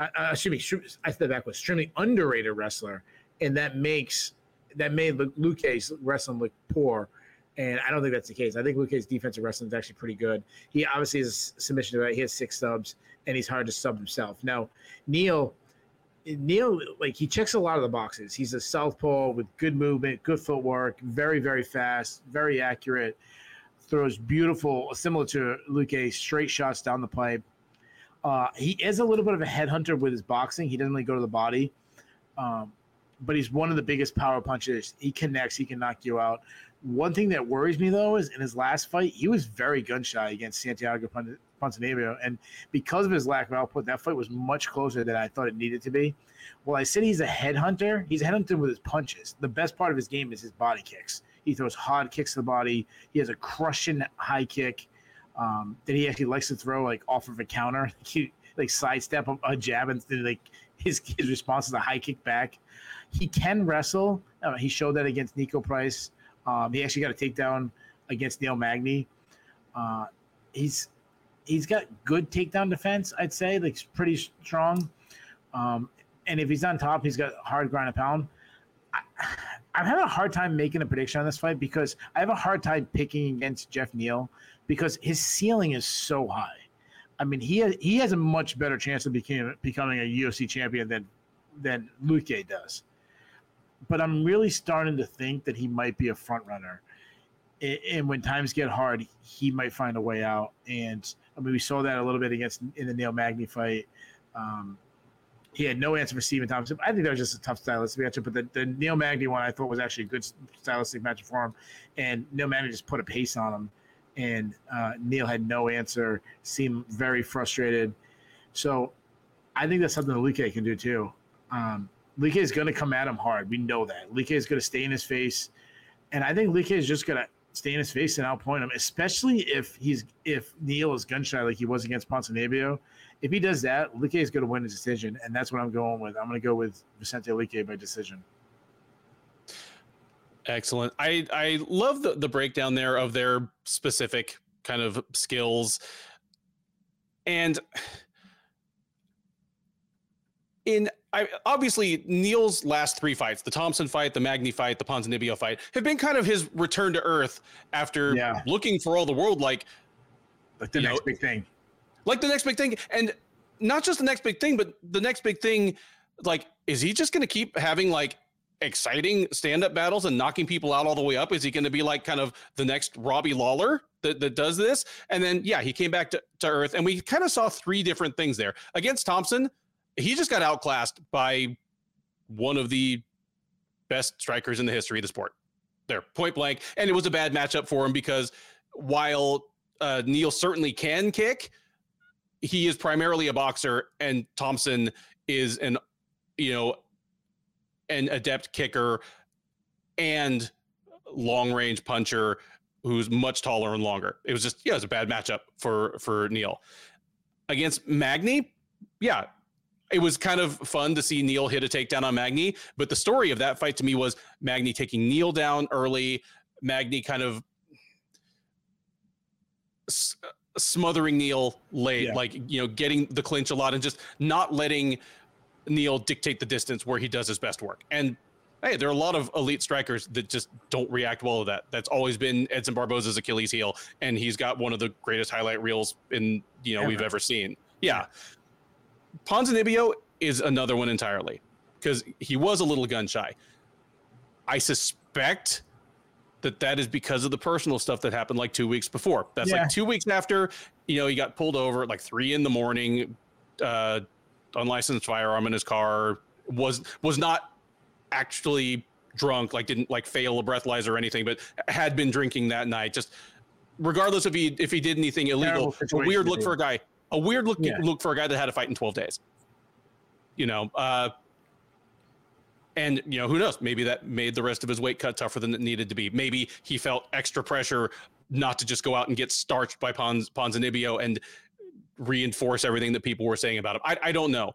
uh, uh, I, I should be I step back was extremely underrated wrestler, and that makes that made Luque's wrestling look poor. And I don't think that's the case. I think Luque's defensive wrestling is actually pretty good. He obviously is submission to that. He has six subs, and he's hard to sub himself. Now, Neal, Neal, like he checks a lot of the boxes. He's a southpaw with good movement, good footwork, very, very fast, very accurate. Throws beautiful, similar to Luque, straight shots down the pipe. Uh, he is a little bit of a headhunter with his boxing. He doesn't really go to the body, um, but he's one of the biggest power punchers. He connects. He can knock you out. One thing that worries me though is in his last fight, he was very gun shy against Santiago Ponzinibbio, and because of his lack of output, that fight was much closer than I thought it needed to be. Well, I said he's a headhunter. He's a headhunter with his punches. The best part of his game is his body kicks. He throws hard kicks to the body. He has a crushing high kick um, that he actually likes to throw like off of a counter. <laughs> He like sidestep a, a jab and like <laughs> his his response is a high kick back. He can wrestle. Uh, he showed that against Niko Price. Um, he actually got a takedown against Neil Magny. Uh, he's he's got good takedown defense. I'd say like pretty strong. Um, and if he's on top, he's got hard ground and pound. I, I'm having a hard time making a prediction on this fight because I have a hard time picking against Geoff Neal because his ceiling is so high. I mean, he has, he has a much better chance of becoming becoming a UFC champion than than Luque does. But I'm really starting to think that he might be a front runner. And when times get hard, he might find a way out. And I mean, we saw that a little bit against in the Neil Magny fight. Um, he had no answer for Stephen Thompson. I think that was just a tough stylistic matchup. But the, the Neil Magny one I thought was actually a good stylistic matchup for him. And Neil Magny just put a pace on him. And uh, Neal had no answer, seemed very frustrated. So I think that's something that Luque can do too. Um, is going to come at him hard. We know that. Luque is going to stay in his face. And I think Luque is just going to stay in his face and outpoint him, especially if he's if Neal is gun shy like he was against Ponzinibbio if he does that, Luque is going to win the decision, and that's what I'm going with. I'm going to go with Vicente Luque by decision. Excellent. I I love the the breakdown there of their specific kind of skills, and in I, obviously Neal's last three fights, the Thompson fight, the Magny fight, the Ponzinibbio fight, have been kind of his return to earth after yeah. looking for all the world like like the next know, big thing like the next big thing, and not just the next big thing, but the next big thing. Like, is he just going to keep having like exciting stand-up battles and knocking people out all the way up? Is he going to be like kind of the next Robbie Lawler that, that does this? And then yeah, he came back to, to earth, and we kind of saw three different things there against Thompson. He just got outclassed by one of the best strikers in the history of the sport. There, point blank, and it was a bad matchup for him because while uh, Neal certainly can kick, he is primarily a boxer, and Thompson is an, you know, an adept kicker and long range puncher who's much taller and longer. It was just yeah, it was a bad matchup for for Neal against Magny. Yeah, it was kind of fun to see Neal hit a takedown on Magny, but the story of that fight to me was Magny taking Neal down early. Magny kind of uh, smothering Neal late, yeah. like you know, getting the clinch a lot and just not letting Neal dictate the distance where he does his best work. And hey, there are a lot of elite strikers that just don't react well to that. That's always been Edson Barboza's Achilles heel, and he's got one of the greatest highlight reels in you know ever. we've ever seen. Yeah, Ponzinibbio is another one entirely because he was a little gun shy. I suspect that that is because of the personal stuff that happened like two weeks before. That's yeah. like two weeks after, you know, he got pulled over at like three in the morning, uh, unlicensed firearm in his car, was was not actually drunk, like didn't like fail a breathalyzer or anything, but had been drinking that night. Just regardless if he if he did anything illegal, a weird look for a guy, a weird look yeah. look for a guy that had a fight in 12 days. You know, uh, and you know, who knows? Maybe that made the rest of his weight cut tougher than it needed to be. Maybe he felt extra pressure not to just go out and get starched by Pons Ponzinibbio and reinforce everything that people were saying about him. I, I don't know.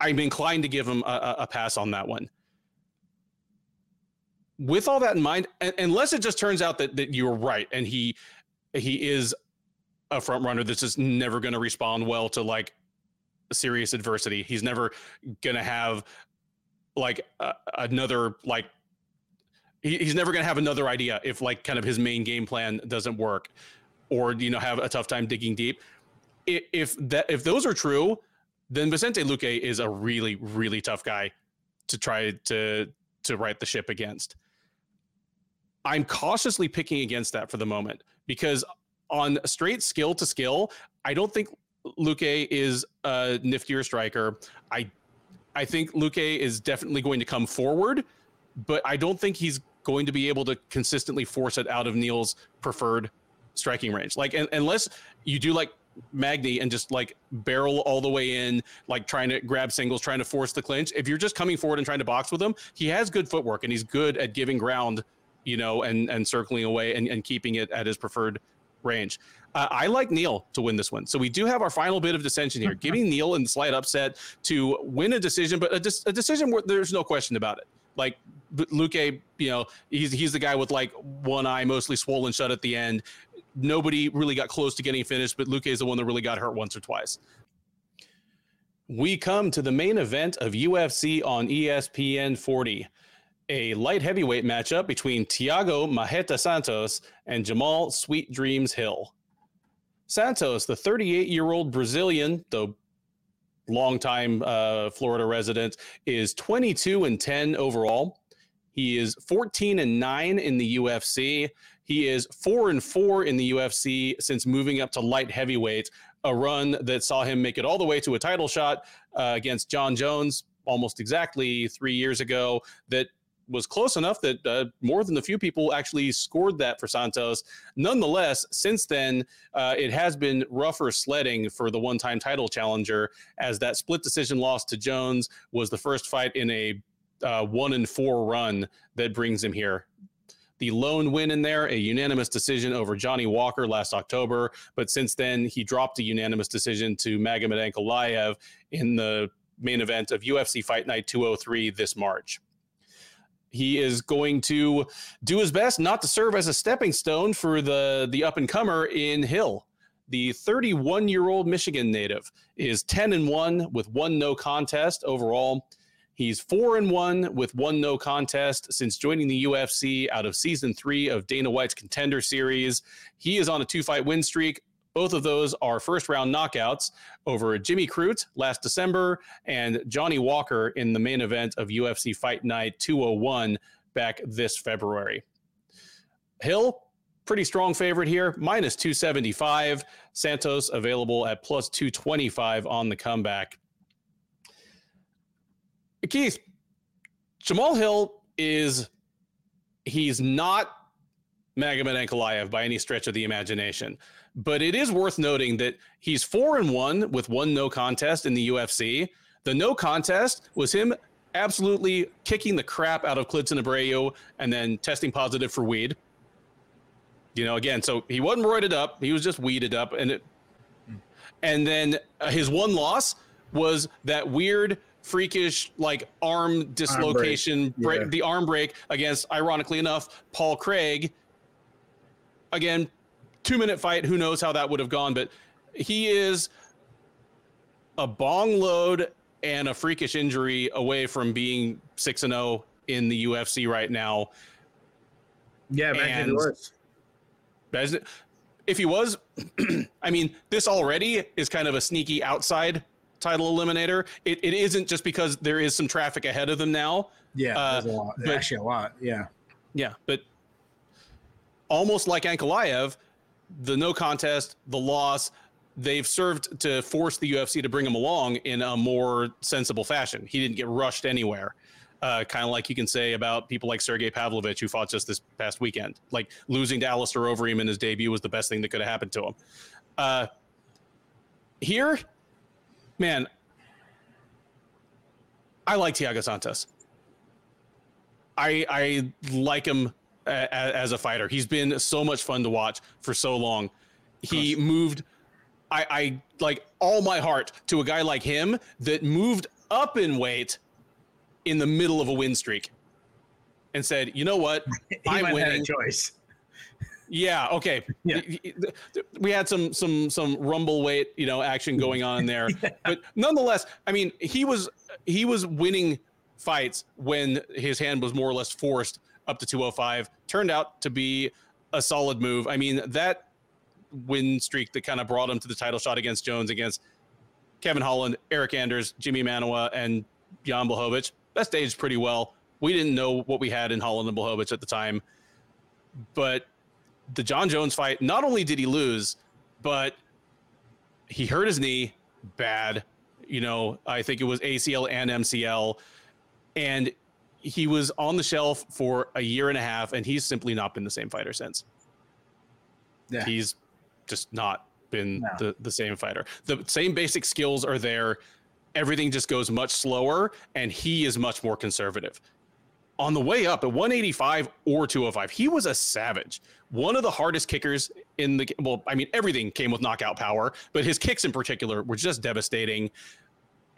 I'm inclined to give him a, a pass on that one. with all that in mind, unless it just turns out that that you're right and he he is a front runner that's just never going to respond well to like serious adversity. He's never going to have like uh, another like he, he's never going to have another idea if like kind of his main game plan doesn't work or you know have a tough time digging deep. If that if those are true, then Vicente Luque is a really really tough guy to try to to right the ship against. I'm cautiously picking against that for the moment because on straight skill to skill, I don't think Luque is a niftier striker. I I think Luque is definitely going to come forward, but I don't think he's going to be able to consistently force it out of Neal's preferred striking range. Like unless you do like Magny and just like barrel all the way in, like trying to grab singles, trying to force the clinch. If you're just coming forward and trying to box with him, he has good footwork and he's good at giving ground, you know, and and circling away and, and keeping it at his preferred range. Uh, I like Neal to win this one. So we do have our final bit of dissension here, giving Neal in the slight upset to win a decision, but a, a decision where there's no question about it. Like Luque, you know, he's he's the guy with like one eye mostly swollen shut at the end. Nobody really got close to getting finished, but Luque is the one that really got hurt once or twice. We come to the main event of UFC on ESPN 40 a light heavyweight matchup between Thiago Marreta Santos and Jamahal Sweet Dreams Hill. Santos, the 38 year old Brazilian, though longtime uh, Florida resident, is 22 and 10 overall. He is 14 and 9 in the UFC. He is 4 and 4 in the UFC since moving up to light heavyweight, a run that saw him make it all the way to a title shot uh, against Jon Jones almost exactly three years ago that was close enough that uh, more than a few people actually scored that for Santos. Nonetheless, since then, uh, it has been rougher sledding for the one time title challenger, as that split decision loss to Jones was the first fight in a uh, one and four run that brings him here. The lone win in there, a unanimous decision over Johnny Walker last October. But since then, he dropped a unanimous decision to Magomed Ankalaev in the main event of UFC Fight Night 203 this March he is going to do his best not to serve as a stepping stone for the the up and comer in Hill. The 31 year old Michigan native is 10 and 1 with one no contest overall. He's 4 and 1 with one no contest since joining the UFC out of season 3 of Dana White's Contender series. He is on a two fight win streak both of those are first round knockouts over Jimmy Crute last December and Johnny Walker in the main event of UFC Fight Night 201 back this February. Hill, pretty strong favorite here, minus 275. Santos available at plus 225 on the comeback. Keith, Jamahal Hill is, he's not Magomed Ankalaev by any stretch of the imagination. But it is worth noting that he's four and one with one no contest in the UFC. The no contest was him absolutely kicking the crap out of Klidson Abreu and then testing positive for weed. You know, again, so he wasn't roided up; he was just weeded up, and it. And then uh, his one loss was that weird, freakish, like arm dislocation, arm break. break yeah. the arm break against, ironically enough, Paul Craig. Again, two minute fight. Who knows how that would have gone? But he is a bong load and a freakish injury away from being six and zero oh in the UFC right now. Yeah, imagine worse. If he was, <clears throat> I mean, this already is kind of a sneaky outside title eliminator. It, it isn't just because there is some traffic ahead of them now. Yeah, uh, a lot. But, actually a lot. Yeah. Yeah, but almost like Ankalaev, the no contest, the loss, they've served to force the UFC to bring him along in a more sensible fashion. He didn't get rushed anywhere. Uh, kind of like you can say about people like Sergey Pavlovich, who fought just this past weekend. Like losing to Alistair Overeem in his debut was the best thing that could have happened to him. Uh, here, man, I like Thiago Santos. I I like him as a fighter. He's been so much fun to watch for so long. He moved, I, I like all my heart to a guy like him that moved up in weight in the middle of a win streak. and said, "You know what? <laughs> I'm winning." choice. Yeah. Okay. <laughs> Yeah. We had some some some rumble weight, you know, action going on there, <laughs> but nonetheless, I mean, he was he was winning fights when his hand was more or less forced up to 205. Turned out to be a solid move. I mean, that win streak that kind of brought him to the title shot against Jones, against Kevin Holland, Eryk Anders, Jimi Manuwa, and Jan Blachowicz. That staged pretty well. We didn't know what we had in Holland and Blachowicz at the time, but the Jon Jones fight, not only did he lose, but he hurt his knee bad. You know, I think it was ACL and MCL. And he was on the shelf for a year and a half, and he's simply not been the same fighter since. Yeah. He's just not been no. the, the same fighter. The same basic skills are there. Everything just goes much slower, and he is much more conservative on the way up at 185 or 205, he was a savage. One of the hardest kickers in the well, I mean, everything came with knockout power, but his kicks in particular were just devastating.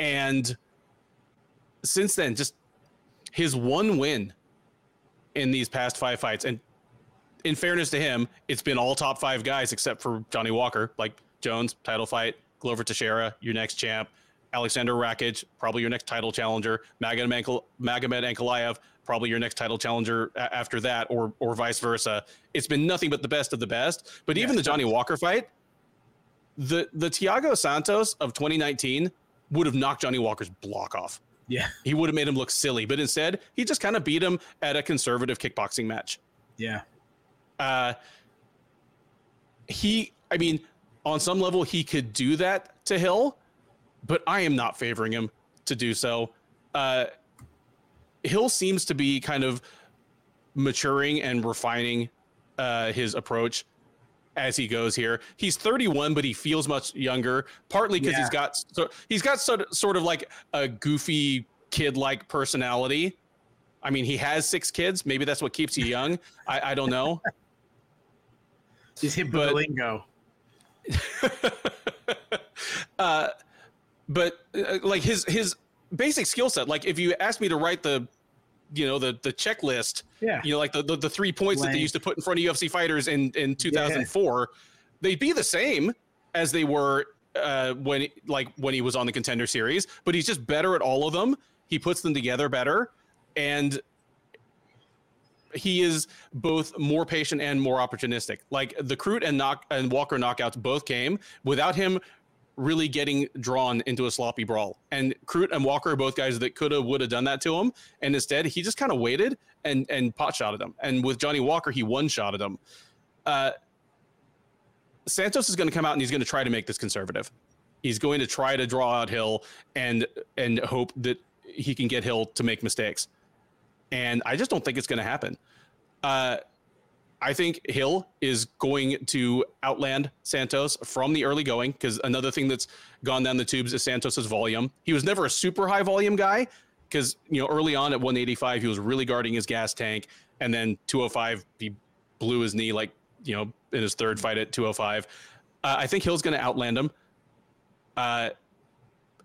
And since then, just his one win in these past five fights, and in fairness to him, it's been all top five guys except for Johnny Walker, like Jones, title fight, Glover Teixeira, your next champ, Aleksandar Rakic, probably your next title challenger, Magomed Ankalaev, probably your next title challenger a- after that, or or vice versa. It's been nothing but the best of the best. But even the Johnny Walker fight, the the Thiago Santos of 2019 would have knocked Johnny Walker's block off. Yeah, he would have made him look silly, but instead he just kind of beat him at a conservative kickboxing match. Yeah. Uh, he, I mean, on some level, he could do that to Hill, but I am not favoring him to do so. Uh, Hill seems to be kind of maturing and refining uh, his approach as he goes here. He's 31, but he feels much younger. Partly because yeah. he's got so he's got sort of, sort of like a goofy kid-like personality. I mean, he has six kids. Maybe that's what keeps you young. I, I don't know. <laughs> He's hip but, lingo. <laughs> uh, but uh, like his his basic skill set. Like if you asked me to write the, you know, the the checklist, yeah, you know, like the the, the three points Length. that they used to put in front of UFC fighters in in 2004, yeah. they'd be the same as they were uh, when like when he was on the contender series, but he's just better at all of them. He puts them together better, and he is both more patient and more opportunistic. Like the Crute and knock and Walker knockouts both came without him really getting drawn into a sloppy brawl. And Crute and Walker are both guys that could have, would have done that to him. And instead, he just kind of waited and and pot shotted him. And with Johnny Walker, he one shotted him. Uh, Santos is going to come out and he's going to try to make this conservative. He's going to try to draw out Hill and and hope that he can get Hill to make mistakes. And I just don't think it's going to happen. Uh, I think Hill is going to outland Santos from the early going because another thing that's gone down the tubes is Santos's volume. He was never a super high volume guy because you know early on at 185 he was really guarding his gas tank, and then 205 he blew his knee like you know in his third fight at 205. Uh, I think Hill's going to outland him. Uh,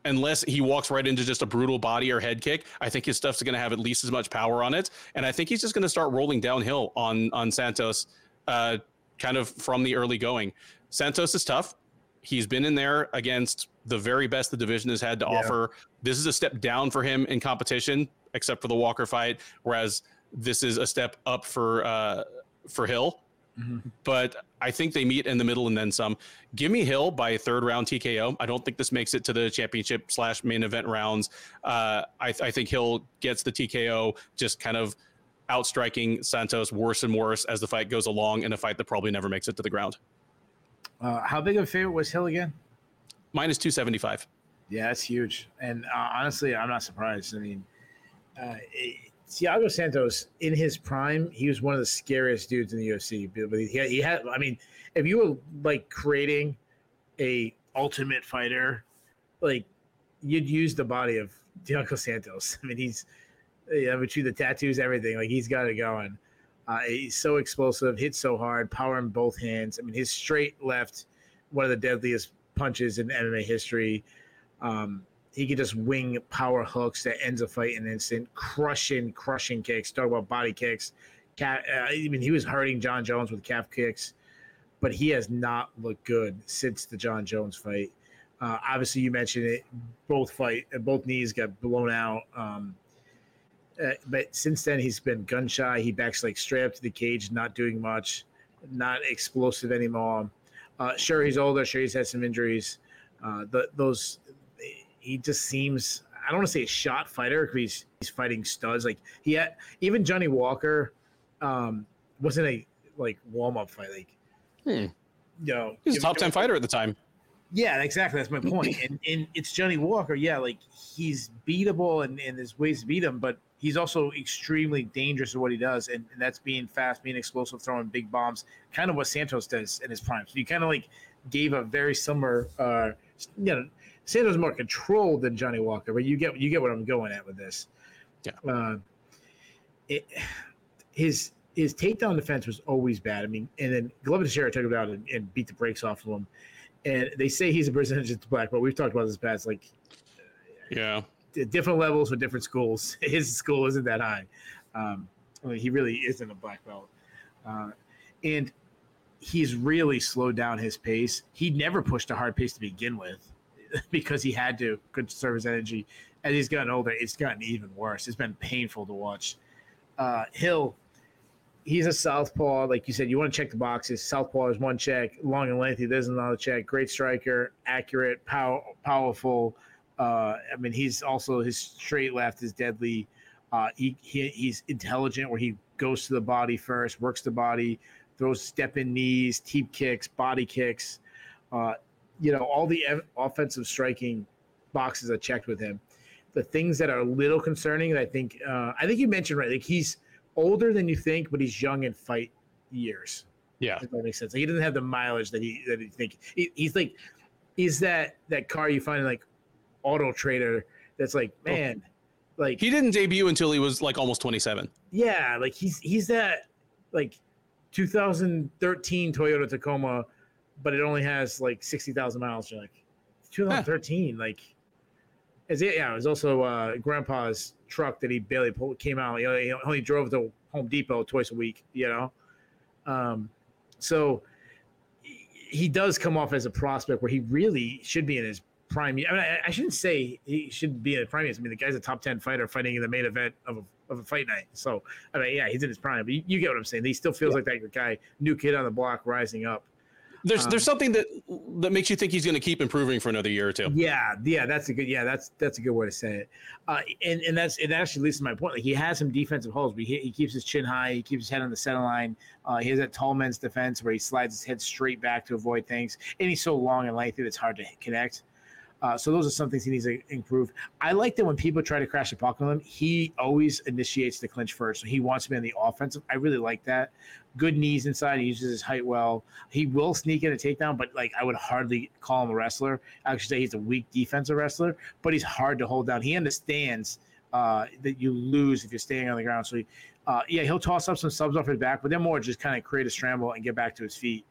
unless he walks right into just a brutal body or head kick, I think his stuff's going to have at least as much power on it. And I think he's just going to start rolling downhill on on Santos, uh, kind of from the early going. Santos is tough. He's been in there against the very best the division has had to yeah. offer. This is a step down for him in competition, except for the Walker fight. Whereas this is a step up for uh, for Hill. Mm-hmm. But I think they meet in the middle and then some. Give me Hill by third round TKO. I don't think this makes it to the championship slash main event rounds. Uh, I, I, think Hill gets the TKO, just kind of outstriking Santos worse and worse as the fight goes along in a fight that probably never makes it to the ground. Uh, how big of a favorite was Hill again? Minus 275. Yeah, that's huge. And uh, honestly, I'm not surprised. I mean, uh, it, Thiago Santos in his prime, he was one of the scariest dudes in the UFC. But he had, he had, I mean, if you were like creating a ultimate fighter, like you'd use the body of Thiago Santos. <laughs> I mean, he's yeah, you the tattoos, everything. Like he's got it going. Uh, he's so explosive, hits so hard, power in both hands. I mean, his straight left, one of the deadliest punches in MMA history. Um, he could just wing power hooks that ends a fight in an instant, crushing, crushing kicks. Talk about body kicks. Cat, uh, I mean, he was hurting Jon Jones with calf kicks, but he has not looked good since the Jon Jones fight. Uh, obviously, you mentioned it. Both fight, both knees got blown out. Um, uh, but since then, he's been gun shy. He backs like straight up to the cage, not doing much, not explosive anymore. Uh, sure, he's older. Sure, he's had some injuries. Uh, the, those he just seems I don't want to say a shot fighter because he's he's fighting studs. Like he had even Johnny Walker um, wasn't a like warm up fight. Like hmm. you know, he's a top ten fighter at the time. Yeah, exactly. That's my point. and and it's Johnny Walker. Yeah, like he's beatable and, and there's ways to beat him, but he's also extremely dangerous at what he does, and, and that's being fast, being explosive, throwing big bombs, kind of what Santos does in his prime. So you kind of like gave a very similar, uh, you know, Santos more controlled than Johnny Walker, but you get you get what I'm going at with this. Yeah. Uh, it, his his takedown defense was always bad. I mean, and then Glover Teixeira took him out and, and, beat the brakes off of him. And they say he's a percentage to black, but we've talked about this past like yeah different levels for different schools. <laughs> His school isn't that high. Um, I mean, he really isn't a black belt. Uh, and he's really slowed down his pace. He never pushed a hard pace to begin with. <laughs> because he had to conserve his energy. As he's gotten older, it's gotten even worse. It's been painful to watch. Uh, Hill, he's a southpaw. Like you said, you want to check the boxes. Southpaw is one check. Long and lengthy, there's another check. Great striker, accurate, power, powerful. Uh, I mean, he's also his straight left is deadly. Uh, he, he he's intelligent, where he goes to the body first, works the body, throws step in knees, teep kicks, body kicks. Uh, you know, all the offensive striking boxes are checked with him. The things that are a little concerning, I think, uh, I think you mentioned right, like he's older than you think, but he's young in fight years. Yeah, if that makes sense. Like he doesn't have the mileage that he that he think. He, he's like, he's that that car you find in like Auto Trader that's like, oh. man, oh. like he didn't debut until he was like almost twenty seven. Yeah, like he's he's that like 2013 Toyota Tacoma but it only has like sixty thousand miles. You're like, 2013, huh. like, is it? Yeah, it was also uh, Grandpa's truck that he barely pulled, came out. You know, he only drove to Home Depot twice a week. You know, um, so he does come off as a prospect where he really should be in his prime. I mean, I, I shouldn't say he should be in his prime. I mean, the guy's a top ten fighter fighting in the main event of a of a fight night. So I mean, yeah, he's in his prime. But you, you get what I'm saying. He still feels yeah. like that guy, new kid on the block, rising up. There's um, there's something that that makes you think he's going to keep improving for another year or two. Yeah, yeah, that's a good yeah that's that's a good way to say it. Uh, and and that's it actually leads to my point. Like he has some defensive holes, but he, he keeps his chin high, he keeps his head on the center line. Uh, he has that tall men's defense where he slides his head straight back to avoid things, and he's so long and lengthy that it's hard to connect. Uh, so those are some things he needs to improve. I like that when people try to crash the pocket on him, he always initiates the clinch first. So he wants to be on the offensive. I really like that. Good knees inside. He uses his height well. He will sneak in a takedown, but like I would hardly call him a wrestler. I actually say he's a weak defensive wrestler, but he's hard to hold down. He understands uh, that you lose if you're staying on the ground. So, he, uh, yeah, he'll toss up some subs off his back, but then more just kind of create a scramble and get back to his feet.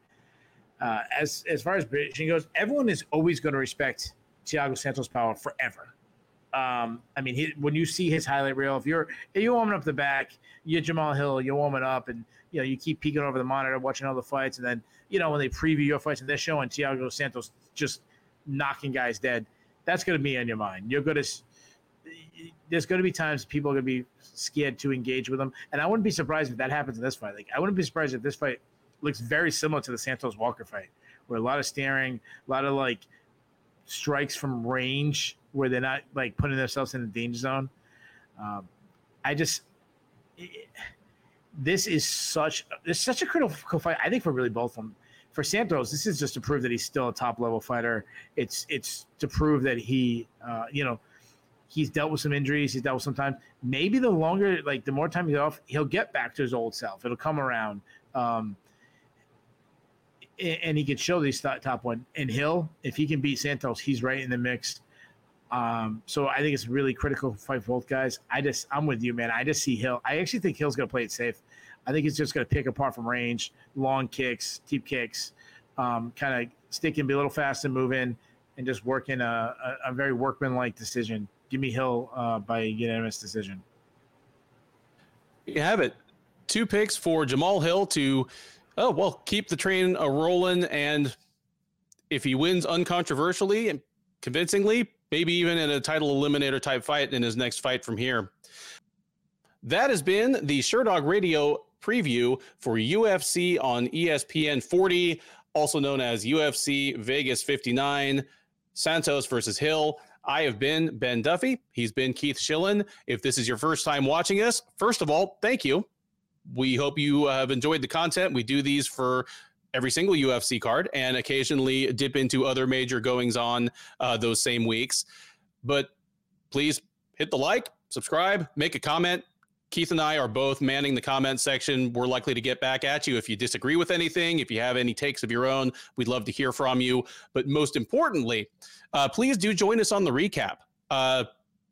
Uh, as as far as British goes, everyone is always going to respect Thiago Santos power forever. Um, I mean, he, when you see his highlight reel, if you're if you're warming up the back, you're Jamahal Hill, you're warming up, and you know you keep peeking over the monitor, watching all the fights, and then you know when they preview your fights and they're showing Thiago Santos just knocking guys dead, that's going to be on your mind. You're going to there's going to be times people are going to be scared to engage with him, and I wouldn't be surprised if that happens in this fight. Like I wouldn't be surprised if this fight looks very similar to the Santos Walker fight, where a lot of staring, a lot of like strikes from range where they're not like putting themselves in the danger zone. Um, I just it, this is such this is such a critical fight. I think for really both of them. For Santos, this is just to prove that he's still a top level fighter. It's it's to prove that he, uh, you know, he's dealt with some injuries. He's dealt with some time. Maybe the longer, like the more time he's off, he'll get back to his old self. It'll come around. Um, and he could show these top one. And Hill, if he can beat Santos, he's right in the mix. Um, so I think it's really critical fight both guys. I just, I'm with you, man. I just see Hill. I actually think Hill's going to play it safe. I think he's just going to pick apart from range, long kicks, teep kicks, um, kind of stick and be a little fast and move in, and just working a, a, a very workmanlike decision. Give me Hill uh, by unanimous decision. You have it. Two picks for Jamahal Hill to, oh well, keep the train a rolling, and if he wins uncontroversially and convincingly, maybe even in a title eliminator type fight in his next fight from here. That has been the Sherdog Radio preview for UFC on ESPN 40, also known as UFC Vegas 59, Santos versus Hill. I have been Ben Duffy. He's been Keith Shillan. If this is your first time watching us, first of all, thank you. We hope you have enjoyed the content. We do these for every single UFC card and occasionally dip into other major goings on uh, those same weeks. But please hit the like, subscribe, make a comment. Keith and I are both manning the comment section. We're likely to get back at you if you disagree with anything. If you have any takes of your own, we'd love to hear from you. But most importantly, uh, please do join us on the recap. Uh,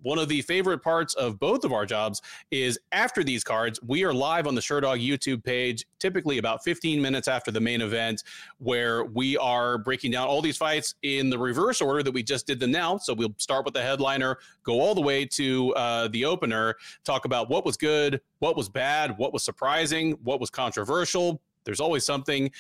one of the favorite parts of both of our jobs is after these cards, we are live on the Sherdog YouTube page, typically about 15 minutes after the main event, where we are breaking down all these fights in the reverse order that we just did them now. So we'll start with the headliner, go all the way to uh, the opener, talk about what was good, what was bad, what was surprising, what was controversial. There's always something.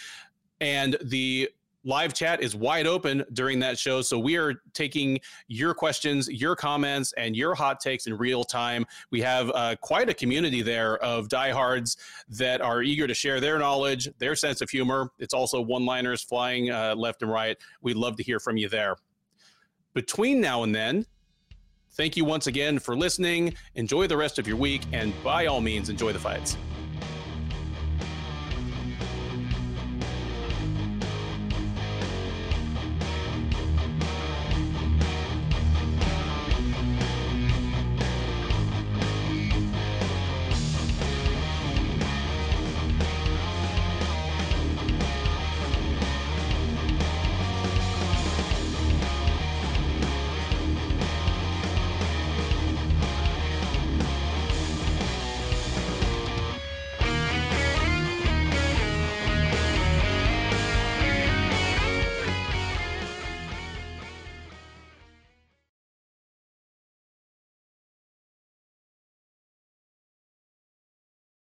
And the live chat is wide open during that show. So we are taking your questions, your comments, and your hot takes in real time. We have uh, quite a community there of diehards that are eager to share their knowledge, their sense of humor. It's also one liners flying uh, left and right. We'd love to hear from you there. Between now and then, thank you once again for listening. Enjoy the rest of your week, and by all means, enjoy the fights.